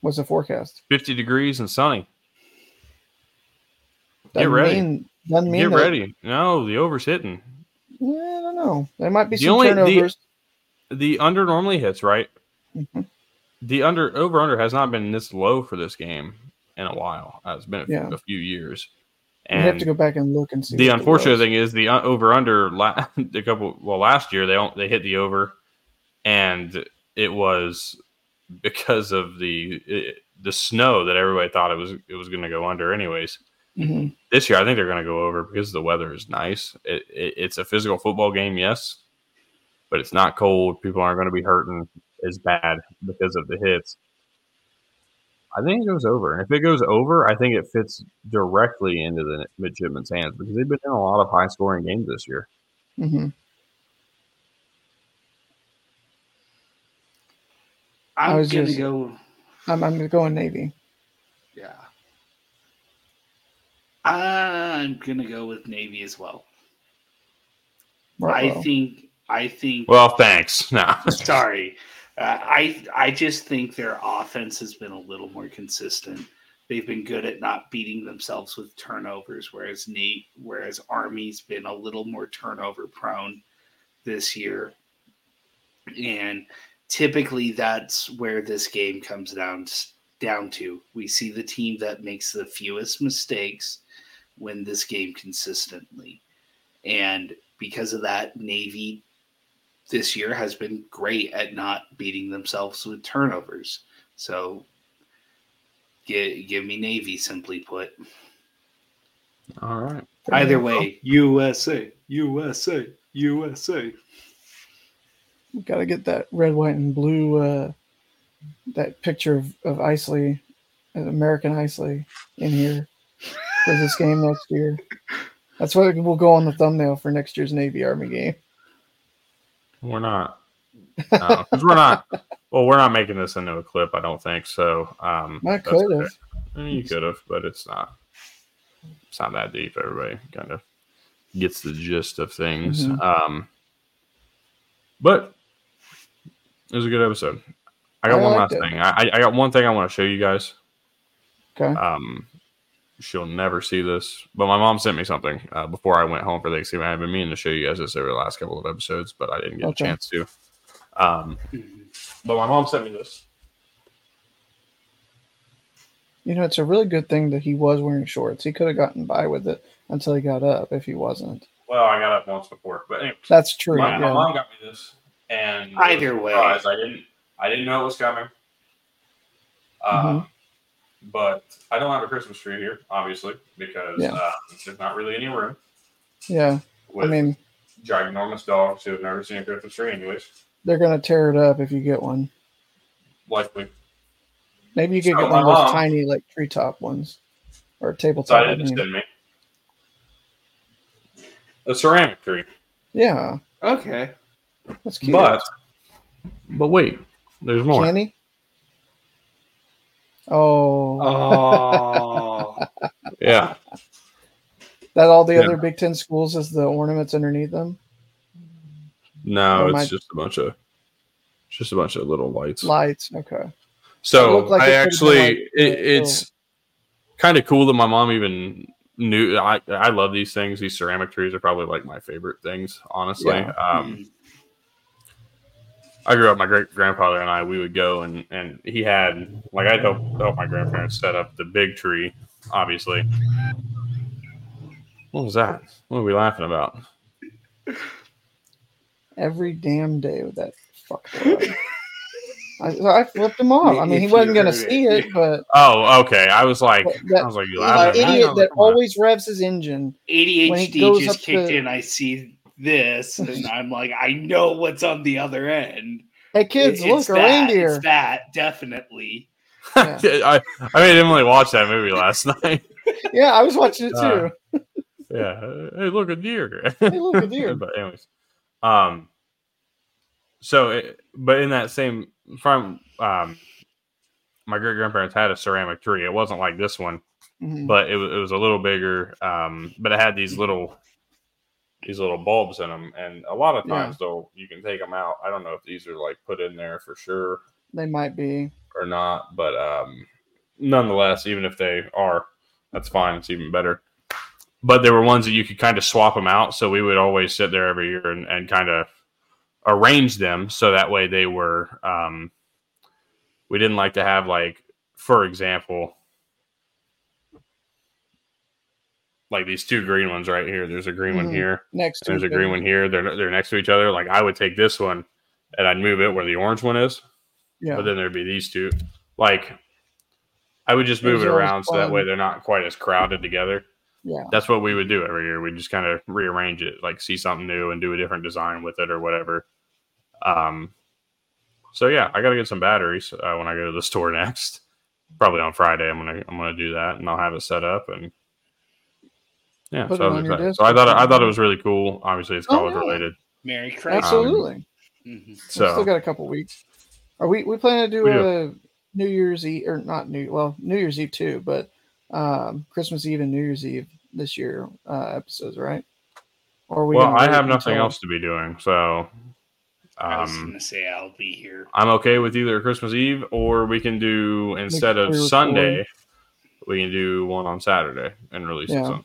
What's the forecast? Fifty degrees and sunny. Get Doesn't ready. Mean, doesn't mean Get that- ready. No, the over's hitting. Yeah, I don't know. There might be The some only- turnovers. The under normally hits, right? Mhm. The under over under has not been this low for this game in a while. Uh, It's been a, few- Yeah. a few years. We have to go back and look and see. the unfortunate thing is the over under la- a couple well last year they they hit the over and it was because of the it, the snow that everybody thought it was it was going to go under anyways Mhm. this year i think they're going to go over because the weather is nice it, it, it's a physical football game yes but it's not cold people aren't going to be hurting as bad because of the hits I think it goes over. And if it goes over, I think it fits directly into the midshipmen's hands because they've been in a lot of high scoring games this year. Mhm. I I'm was gonna just- go. I'm, I'm going Navy. Yeah. I'm gonna go with Navy as well. I Ruh-roh. think. I think. Well, thanks. No. sorry. Uh, I I just think their offense has been a little more consistent. They've been good at not beating themselves with turnovers, whereas Nate, whereas Army's been a little more turnover prone this year. And typically, that's where this game comes down down to. We see the team that makes the fewest mistakes win this game consistently, and because of that, Navy this year has been great at not beating themselves with turnovers. So give, give me Navy, simply put. All right. Either way, USA, USA, USA. We got to get that red, white, and blue. Uh, that picture of, of Isley, American Isley, in here for this game next year. That's what we'll go on the thumbnail for next year's Navy Army game. We're not. No, we're not. Well, we're not making this into a clip. I don't think so. Um, I could have. I mean, you could have, but it's not. It's not that deep. Everybody kind of gets the gist of things. Mhm. Um, but it was a good episode. I got I one last it. thing. I, I got one thing I want to show you guys. Okay. Um, she'll never see this, but my mom sent me something uh, before I went home for Thanksgiving. I've been meaning to show you guys this over the last couple of episodes, but I didn't get Okay. a chance to. Um, but my mom sent me this. You know, it's a really good thing that he was wearing shorts. He could have gotten by with it until he got up if he wasn't. Well, I got up once before, but anyway, That's true. my, my mom got me this, and Either way. I didn't, I didn't know it was coming. Um, Mhm. but I don't have a Christmas tree here, obviously, because Yeah. uh, there's not really any room. Yeah. I With mean, ginormous dogs who have never seen a Christmas tree, anyways. they're going to tear it up if you get one. Likely. Maybe you could So get one of those tiny, like, treetop ones or tabletop. I Decided to send me a ceramic tree, Yeah. Okay. That's cute. but but wait, there's more. Canny? Oh. Oh. Yeah, that all the Yeah. other Big Ten schools is the ornaments underneath them? no, Or it's my- just a bunch of just a bunch of little lights. Lights. Okay. So like I it actually, like, it, it's kind of cool that my mom even knew. I I love these things. These ceramic trees are probably like my favorite things, honestly. Yeah. Um, I grew up. My great grandfather and I, we would go and and he had like I'd help help my grandparents set up the big tree. Obviously, what was that? What are we laughing about? every damn day with that Fuck. that. I, so I flipped him off. I mean, he wasn't going to see it. it, but Oh, okay. I was like, that- I was like, you laughing? at me? I idiot that like, come on. always revs his engine. ADHD just kicked to- in. I see this, and I'm like, I know what's on the other end. Hey kids, It- look it's a that, reindeer. It's that definitely. Yeah. I, I made Emily watch that movie last night. yeah, I was watching it too. Uh, yeah. Hey, look a deer. Hey, look a deer. but anyways, um, so it, but in that same from um, my great grandparents had a ceramic tree. It wasn't like this one, Mhm. but it was it was a little bigger. Um, but it had these little these little bulbs in them, and a lot of Yeah. times though you can take them out. I don't know if these are like put in there for sure They might be. or not, but um, nonetheless, even if they are, that's fine. It's even better. But there were ones that you could kind of swap them out, so we would always sit there every year and, and kind of arrange them so that way they were. Um, we didn't like to have like, for example, like these two green ones right here. There's a green one Mhm. here. Next to There's a green one here. They're they're next to each other. Like I would take this one and I'd move it where the orange one is Yeah. but then there'd be these two. Like, I would just move it around so that way they're not quite as crowded together. yeah. That's what we would do every year. We'd just kind of rearrange it, like see something new and do a different design with it or whatever. Um, so yeah, I got to get some batteries uh, when I go to the store next. Probably on Friday. I'm gonna I'm gonna do that and I'll have it set up and yeah. Put so, it I on your excited. desk so I thought it, I thought it was really cool. Obviously, it's Oh, college yeah. related. Merry Christmas. Absolutely. Mhm. we still got a couple weeks. Are we we plan to do We a New Year's Eve or not New well New Year's Eve too, but um Christmas Eve and New Year's Eve this year uh episodes, right? Or we well, I have nothing until- else to be doing, so I was um, gonna say I'll be here. I'm okay with either Christmas Eve or we can do instead of pre-record. Sunday, we can do one on Saturday and release Yeah. it Sunday.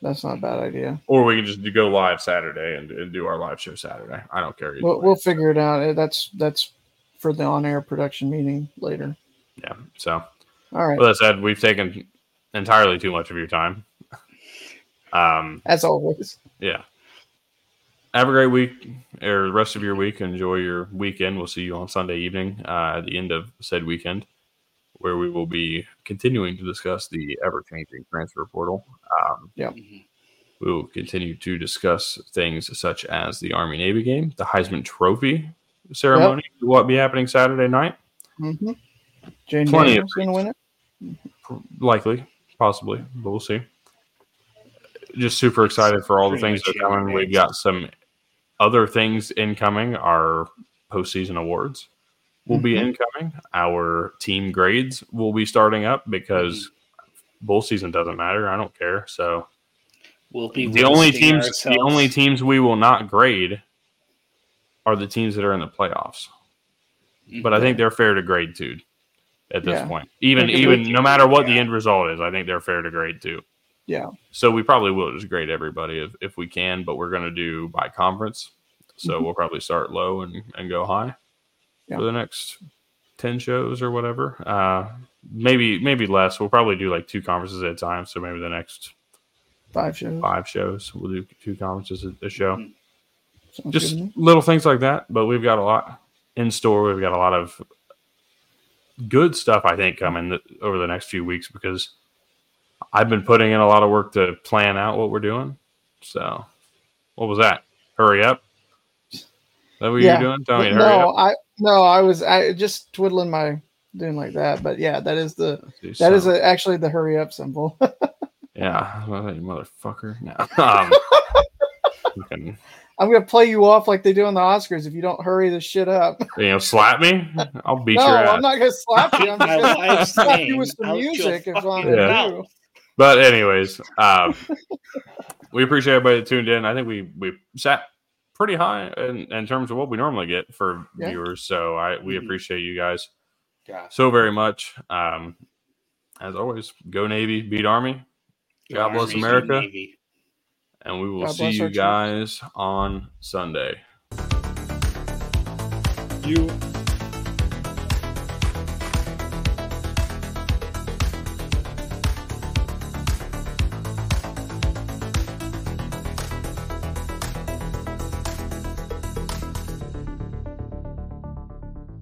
That's not a bad idea. Or we can just go live Saturday and, and do our live show Saturday. I don't care. We'll, we'll figure it out. Uh, That's that's for the on-air production meeting later. yeah. So, All right. with that said, we've taken entirely too much of your time. Um, As always. yeah. Have a great week or the rest of your week. Enjoy your weekend. We'll see you on Sunday evening uh, at the end of said weekend, where we will be continuing to discuss the ever changing transfer portal. Um, Mhm. we will continue to discuss things such as the Army Navy game, the Heisman Trophy ceremony, what be happening Saturday night, Mm-hmm. Jane Plenty of gonna win it. likely, possibly, but we'll see. Just super excited for all the Pretty things that much are coming. We've got some other things incoming. Our postseason awards will be Mhm. incoming. Our team grades will be starting up because bowl season doesn't matter. I don't care. So We'll be the only roasting teams the only teams we will not grade are the teams that are in the playoffs. But I think they're fair to grade too at this Yeah. point. Even even no matter what the end result is, I think they're fair to grade too. Yeah. So we probably will just grade everybody if, if we can, but we're gonna do by conference. So Mhm. we'll probably start low and, and go high Yeah. for the next ten shows or whatever. Uh maybe maybe less. We'll probably do like two conferences at a time. So maybe the next Five shows. five shows we'll do two conferences a, a show. Sounds just good to me. little things like that. But we've got a lot in store. We've got a lot of good stuff, I think, coming th- over the next few weeks because I've been putting in a lot of work to plan out what we're doing. So, what was that? Hurry up! Is that what Yeah. you're doing? Tell me to hurry no, up. I no, I was I just twiddling my doing like that. But yeah, that is the Let's do that is a, actually the hurry up symbol. yeah, well, you motherfucker. No. Um, fucking, I'm gonna play you off like they do on the Oscars if you don't hurry this shit up. you know, slap me. I'll beat no, your ass. I'm not gonna slap you. I'm My just gonna slap you with some music if I'm Yeah. gonna do. But anyways, um, we appreciate everybody that tuned in. I think we we sat pretty high in, in terms of what we normally get for Yeah. viewers. So I we Mhm. appreciate you guys Gosh. so very much. Um, as always, go Navy, beat Army, God bless Army, America. And we will God see you our troops. guys on Sunday. You